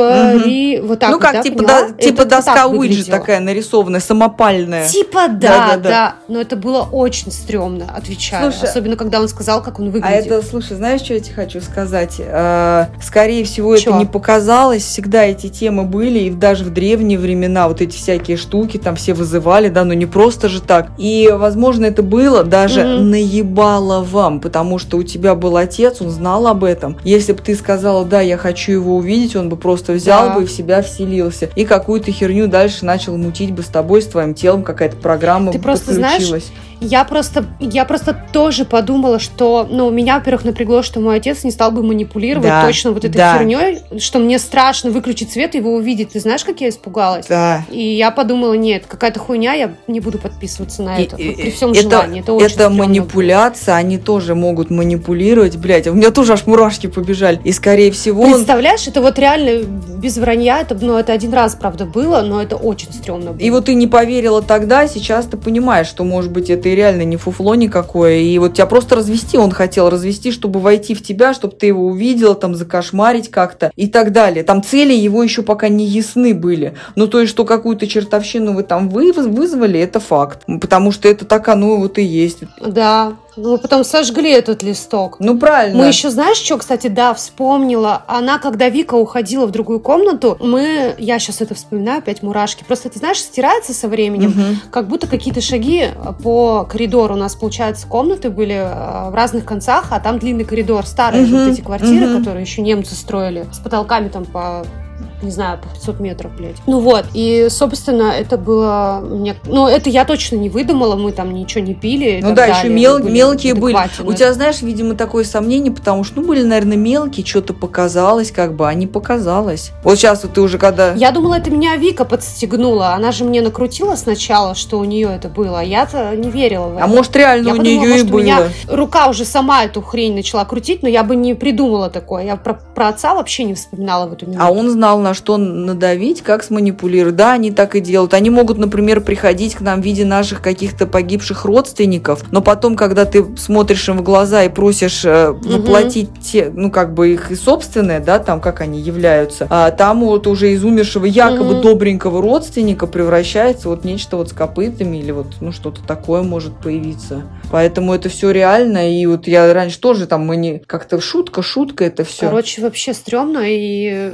пари, вот так ну вот, как, да, типа, поняла? да- типа вот доска так Уиджи такая нарисованная, самопальная. Типа да, Да-да-да. да, Но это было очень стрёмно, отвечаю. Слушай, Особенно, когда он сказал, как он А выглядит. это, слушай, знаешь, что я тебе хочу сказать? Э, Скорее всего, Чё? это не показалось. Всегда эти темы были, и даже в древние времена вот эти всякие штуки там все вызывали, да, но не просто же так. И, возможно, это было даже Мгм. наебало вам, потому что у тебя был отец, он знал об этом. Если бы ты сказала, да, я хочу его увидеть, он бы просто взял Да. бы и в себя вселился. И какую-то херню дальше начал мутить бы с тобой, с твоим телом, какая-то программа Ты бы просто знаешь, подключилась. Я просто, я просто тоже подумала, что, ну, меня, во-первых, напрягло, что мой отец не стал бы манипулировать Да, точно вот этой да. херней, что мне страшно выключить свет и его увидеть. Ты знаешь, как я испугалась? Да. И я подумала, нет, какая-то хуйня, я не буду подписываться на И- это. и- при всем это, желании. Это очень это стрёмно было. манипуляция, они тоже могут манипулировать, блядь. У меня тоже аж мурашки побежали. И скорее всего он... Представляешь, это вот реально без вранья, это, ну, это один раз, правда, было, но это очень стрёмно было. И вот ты не поверила тогда, сейчас ты понимаешь, что, может быть, это и реально не фуфло никакое. И вот тебя просто развести он хотел, развести, чтобы войти в тебя, чтобы ты его увидела, там, закошмарить как-то и так далее. Там цели его еще пока не ясны были. Ну, то есть, что какую-то чертовщину вы там вы- вызвали, это факт. Потому что это так оно вот и есть. Да, ну, мы потом сожгли этот листок. Ну, правильно. Мы еще, знаешь, что, кстати, да, вспомнила. Она, когда Вика уходила в другую комнату, мы, я сейчас это вспоминаю, опять мурашки. Просто, ты знаешь, стирается со временем, Мгм. как будто какие-то шаги по коридору. У нас, получается, комнаты были э, в разных концах, а там длинный коридор. Старые Мгм, вот эти квартиры, мгм. которые еще немцы строили, с потолками там по не знаю, по 500 метров, блядь. Ну вот, и, собственно, это было... Мне... Ну, это я точно не выдумала, мы там ничего не пили. и Ну да, далее, еще мел- были мелкие были. У тебя, знаешь, видимо, такое сомнение, потому что, ну, были, наверное, мелкие, что-то показалось, как бы, а не показалось. Вот сейчас вот ты уже когда... Я думала, это меня Вика подстегнула. Она же мне накрутила сначала, что у нее это было. а Я-то не верила в это. А может, реально Я у подумала, нее и может, у было. меня рука уже сама эту хрень начала крутить, но я бы не придумала такое. Я про, про отца вообще не вспоминала в эту минуту. А он знал, на что надавить, как сманипулировать. Да, они так и делают. Они могут, например, приходить к нам в виде наших каких-то погибших родственников, но потом, когда ты смотришь им в глаза и просишь э, воплотить те, ну, как бы их и собственное, да, там, как они являются, а там вот уже из умершего якобы Мгм. добренького родственника превращается вот нечто вот с копытами или вот, ну, что-то такое может появиться. Поэтому это все реально, и вот я раньше тоже там, мы не, как-то шутка, шутка это все. Короче, вообще стрёмно, и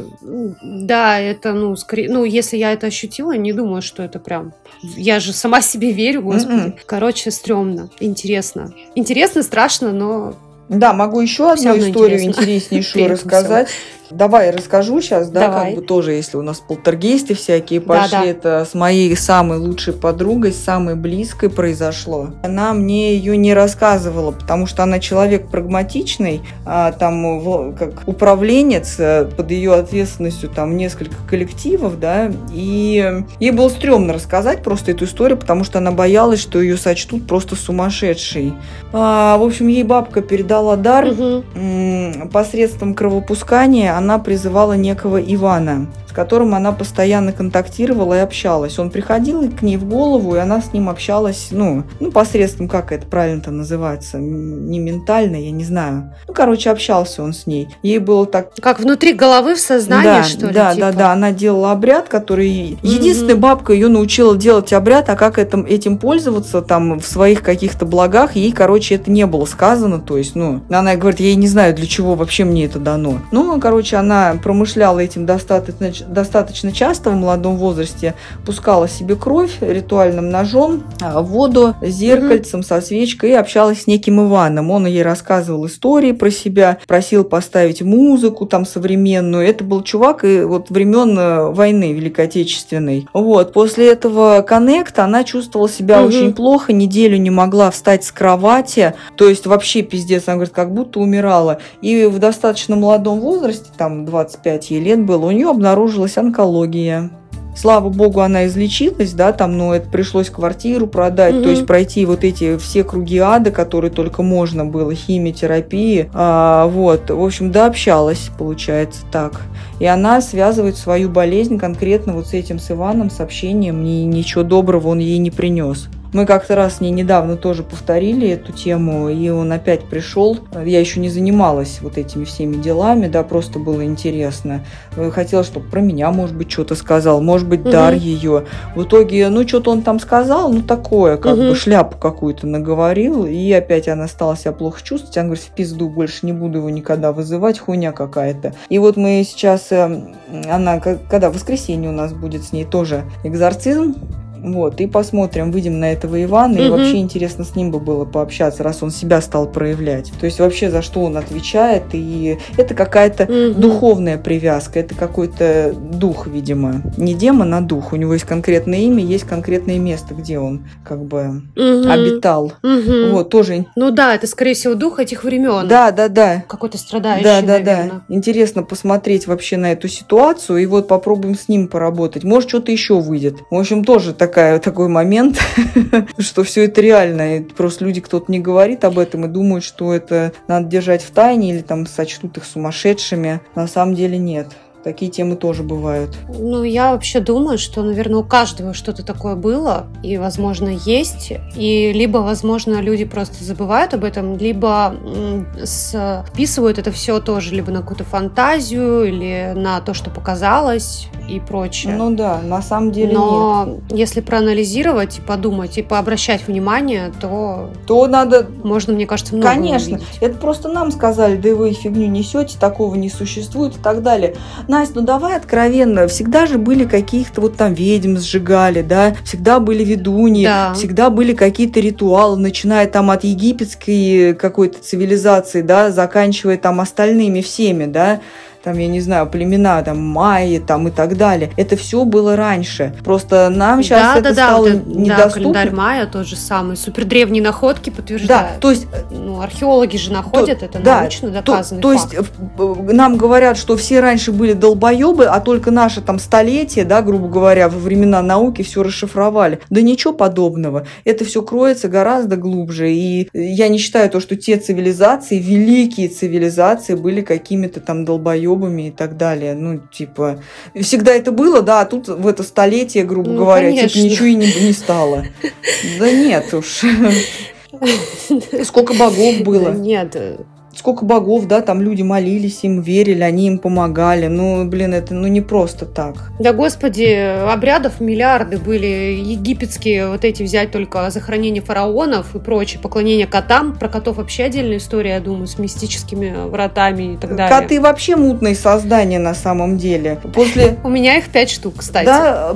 да, это, ну, скорее, ну, если я это ощутила, не думаю, что это прям... Я же сама себе верю, господи. Мгм. Короче, стрёмно, интересно. Интересно, страшно, но Да, могу еще одну историю интересно. интереснейшую рассказать. Давай расскажу сейчас, да, Давай. как бы тоже, если у нас полтергейсты всякие Да, пошли, да. это с моей самой лучшей подругой, с самой близкой произошло. Она мне ее не рассказывала, потому что она человек прагматичный, а, там как управленец, э, под ее ответственностью там несколько коллективов, да, и ей было стрёмно рассказать просто эту историю, потому что она боялась, что ее сочтут просто сумасшедшей. А, в общем, ей бабка передала дар, Мгм. М, посредством кровопускания она призывала некого Ивана, с которым она постоянно контактировала и общалась. Он приходил к ней в голову, и она с ним общалась, ну, ну посредством, как это правильно-то называется, не ментально, я не знаю. Ну, короче, общался он с ней. Ей было так Как внутри головы в сознании, да, что ли? да, типа? да, да. Она делала обряд, который единственная бабка ее научила делать обряд, а как этим, этим пользоваться там в своих каких-то благах, ей, короче, это не было сказано. То есть, ну, она говорит, я не знаю, для чего вообще мне это дано. Ну, короче, она промышляла этим достаточно, достаточно часто в молодом возрасте пускала себе кровь ритуальным ножом а, воду, зеркальцем, mm-hmm. со свечкой и общалась с неким Иваном. Он ей рассказывал истории про себя, просил поставить музыку там современную. Это был чувак и вот времен э, войны Великой Отечественной. Вот. После этого коннекта она чувствовала себя mm-hmm. очень плохо, неделю не могла встать с кровати, то есть вообще пиздец, она говорит, как будто умирала. И в достаточно молодом возрасте, там 25 ей лет было, у нее обнаружилась онкология. Слава богу, она излечилась, да, там, но это пришлось квартиру продать, угу. то есть пройти вот эти все круги ада, которые только можно было, химиотерапии, а, вот, в общем, да, общалась, получается, так. И она связывает свою болезнь конкретно вот с этим, с Иваном, сообщением, и ничего доброго он ей не принес. Мы как-то раз с ней недавно тоже повторили эту тему, и он опять пришел. Я еще не занималась вот этими всеми делами, да, просто было интересно. Хотела, чтобы про меня, может быть, что-то сказал, может быть, угу. дар ее. В итоге, ну, что-то он там сказал, ну, такое, как угу. бы шляпу какую-то наговорил, и опять она стала себя плохо чувствовать. Она говорит, в пизду, больше не буду его никогда вызывать, хуйня какая-то. И вот мы сейчас, э, она, когда в воскресенье у нас будет с ней тоже экзорцизм, вот, и посмотрим, выйдем на этого Ивана, угу. и вообще интересно с ним бы было пообщаться, раз он себя стал проявлять. То есть вообще за что он отвечает, и это какая-то угу. духовная привязка, это какой-то дух, видимо. Не демон, а дух. У него есть конкретное имя, есть конкретное место, где он как бы угу. обитал. Угу. Вот, тоже. Ну да, это скорее всего дух этих времен. Да, да, да. Какой-то страдающий, Да, да, наверное. да. Интересно посмотреть вообще на эту ситуацию, и вот попробуем с ним поработать. Может, что-то еще выйдет. В общем, тоже так такая, такой момент, что все это реально. И просто люди, кто-то не говорит об этом и думают, что это надо держать в тайне или там сочтут их сумасшедшими. На самом деле нет. Такие темы тоже бывают. Ну, я вообще думаю, что, наверное, у каждого что-то такое было, и, возможно, есть. И либо, возможно, люди просто забывают об этом, либо списывают это все тоже либо на какую-то фантазию, или на то, что показалось и прочее. Ну да, на самом деле Но нет. если проанализировать и подумать, и пообращать внимание, то... То надо... Можно, мне кажется, много Конечно. увидеть. Это просто нам сказали, да вы фигню несете, такого не существует и так далее. Настя, ну давай откровенно, всегда же были каких-то вот там ведьм сжигали, да, всегда были ведуньи, да. всегда были какие-то ритуалы, начиная там от египетской какой-то цивилизации, да, заканчивая там остальными всеми, да, там, я не знаю, племена, там, майи, там, и так далее. Это все было раньше. Просто нам сейчас да, это да, стало да, недоступно. Да, календарь майя тот же самый. Супер древние находки подтверждают. Да, то есть... Ну, археологи же находят, то, это да, научно доказанный то, то есть нам говорят, что все раньше были долбоебы, а только наше там столетие, да, грубо говоря, во времена науки все расшифровали. Да ничего подобного. Это все кроется гораздо глубже. И я не считаю то, что те цивилизации, великие цивилизации были какими-то там долбоебами долбоебами и так далее. Ну, типа, всегда это было, да, а тут в это столетие, грубо ну, говоря, типа, конечно. типа ничего и не, не стало. Да нет уж. Сколько богов было. Нет, сколько богов, да, там люди молились им, верили, они им помогали. Ну, блин, это ну не просто так. Да, господи, обрядов миллиарды были. Египетские вот эти взять только захоронение фараонов и прочее, поклонение котам. Про котов вообще отдельная история, я думаю, с мистическими вратами и так далее. Коты вообще мутные создания на самом деле. После... У меня их пять штук, кстати. Да,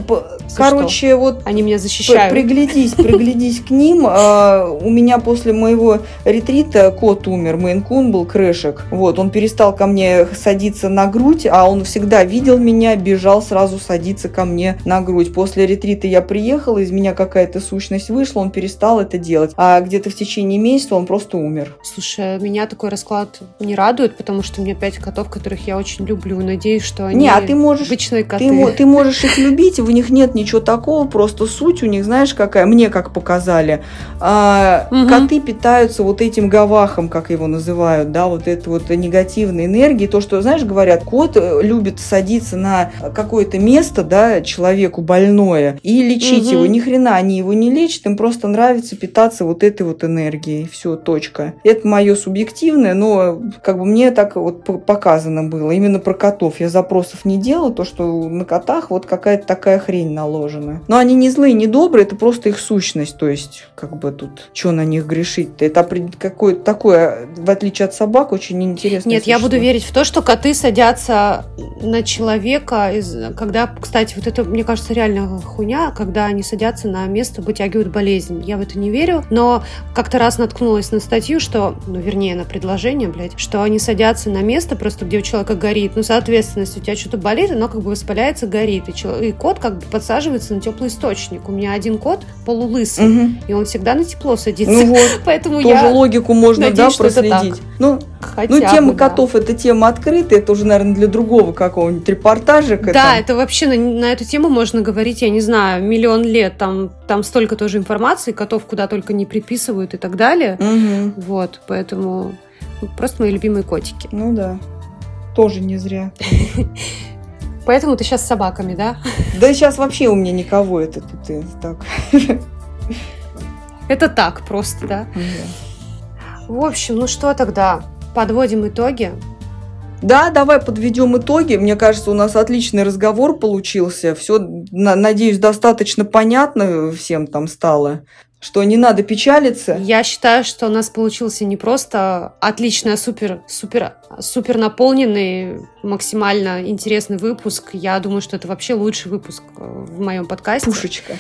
короче, вот... Они меня защищают. Приглядись, приглядись к ним. А, у меня после моего ретрита кот умер, Мейн-кун был крышек. Вот, он перестал ко мне садиться на грудь, а он всегда видел меня, бежал сразу садиться ко мне на грудь. После ретрита я приехала, из меня какая-то сущность вышла, он перестал это делать. А где-то в течение месяца он просто умер. Слушай, меня такой расклад не радует, потому что у меня пять котов, которых я очень люблю. Надеюсь, что они не, а ты можешь, обычные коты. Ты, ты можешь их любить, в них нет ничего такого, просто суть у них, знаешь, какая, мне как показали. А, угу. Коты питаются вот этим гавахом, как его называют называют, да, вот это вот негативной энергии, то, что, знаешь, говорят, кот э, любит садиться на какое-то место, да, человеку больное и лечить угу. его. Ни хрена они его не лечат, им просто нравится питаться вот этой вот энергией. Все, точка. Это мое субъективное, но как бы мне так вот показано было. Именно про котов. Я запросов не делала, то, что на котах вот какая-то такая хрень наложена. Но они не злые, не добрые, это просто их сущность. То есть, как бы тут, что на них грешить-то? Это какое-то такое, в отличие от собак, очень интересно. Нет, я что. буду верить в то, что коты садятся на человека, когда, кстати, вот это, мне кажется, реально хуйня, когда они садятся на место, вытягивают болезнь. Я в это не верю, но как-то раз наткнулась на статью, что, ну, вернее, на предложение, блядь, что они садятся на место просто, где у человека горит. Ну, соответственно, если у тебя что-то болит, оно как бы воспаляется, горит. И, человек, и кот как бы подсаживается на теплый источник. У меня один кот полулысый, угу. и он всегда на тепло садится. Ну вот, Поэтому тоже я логику можно, надеюсь, да, проследить. Ну, Хотя ну, тема бы, котов да. это тема открытая, это уже, наверное, для другого какого-нибудь репортажика. Да, там. это вообще на, на эту тему можно говорить, я не знаю, миллион лет. Там, там столько тоже информации, котов куда только не приписывают и так далее. Угу. Вот, поэтому просто мои любимые котики. Ну да, тоже не зря. Поэтому ты сейчас с собаками, да? Да сейчас вообще у меня никого это тут так. Это так просто, да? В общем, ну что тогда? Подводим итоги. Да, давай подведем итоги. Мне кажется, у нас отличный разговор получился. Все, надеюсь, достаточно понятно всем там стало что не надо печалиться. Я считаю, что у нас получился не просто отличный, а супер, супер, супер наполненный, максимально интересный выпуск. Я думаю, что это вообще лучший выпуск э, в моем подкасте. Пушечка.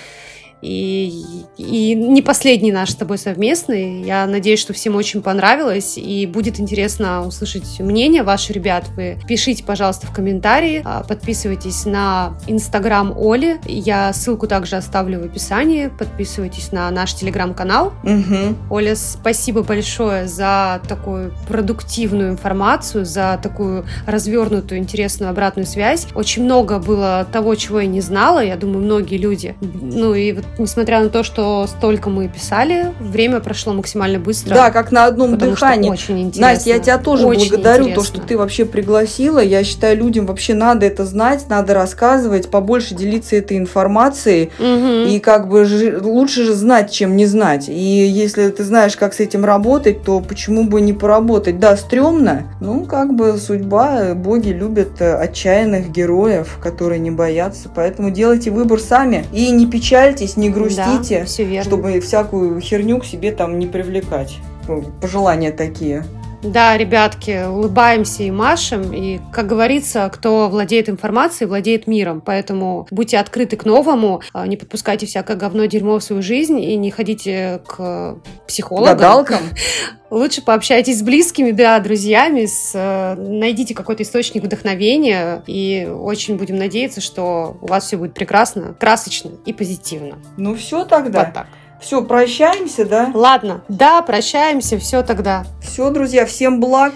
И, и не последний наш с тобой совместный. Я надеюсь, что всем очень понравилось. И будет интересно услышать мнение ваше, ребят. Вы пишите, пожалуйста, в комментарии. А, подписывайтесь на инстаграм Оли. Я ссылку также оставлю в описании. Подписывайтесь на наш телеграм-канал. Угу. Оля, спасибо большое за такую продуктивную информацию, за такую развернутую, интересную обратную связь. Очень много было того, чего я не знала. Я думаю, многие люди. Ну и вот несмотря на то, что столько мы писали, время прошло максимально быстро. Да, как на одном дыхании. очень интересно. Настя, я тебя тоже очень благодарю, интересно. то, что ты вообще пригласила. Я считаю, людям вообще надо это знать, надо рассказывать, побольше делиться этой информацией. Угу. И как бы лучше же знать, чем не знать. И если ты знаешь, как с этим работать, то почему бы не поработать? Да, стрёмно, ну как бы судьба, боги любят э, отчаянных героев, которые не боятся. Поэтому делайте выбор сами и не печальтесь, не грустите, да, чтобы всякую херню к себе там не привлекать. Ну, пожелания такие. Да, ребятки, улыбаемся и машем. И, как говорится, кто владеет информацией, владеет миром. Поэтому будьте открыты к новому, а, не подпускайте всякое говно, дерьмо в свою жизнь и не ходите к психологам. Гадалкам. Лучше пообщайтесь с близкими, да, друзьями, с, э, найдите какой-то источник вдохновения, и очень будем надеяться, что у вас все будет прекрасно, красочно и позитивно. Ну все тогда. Вот так. Все, прощаемся, да? Ладно, да, прощаемся, все тогда. Все, друзья, всем благ.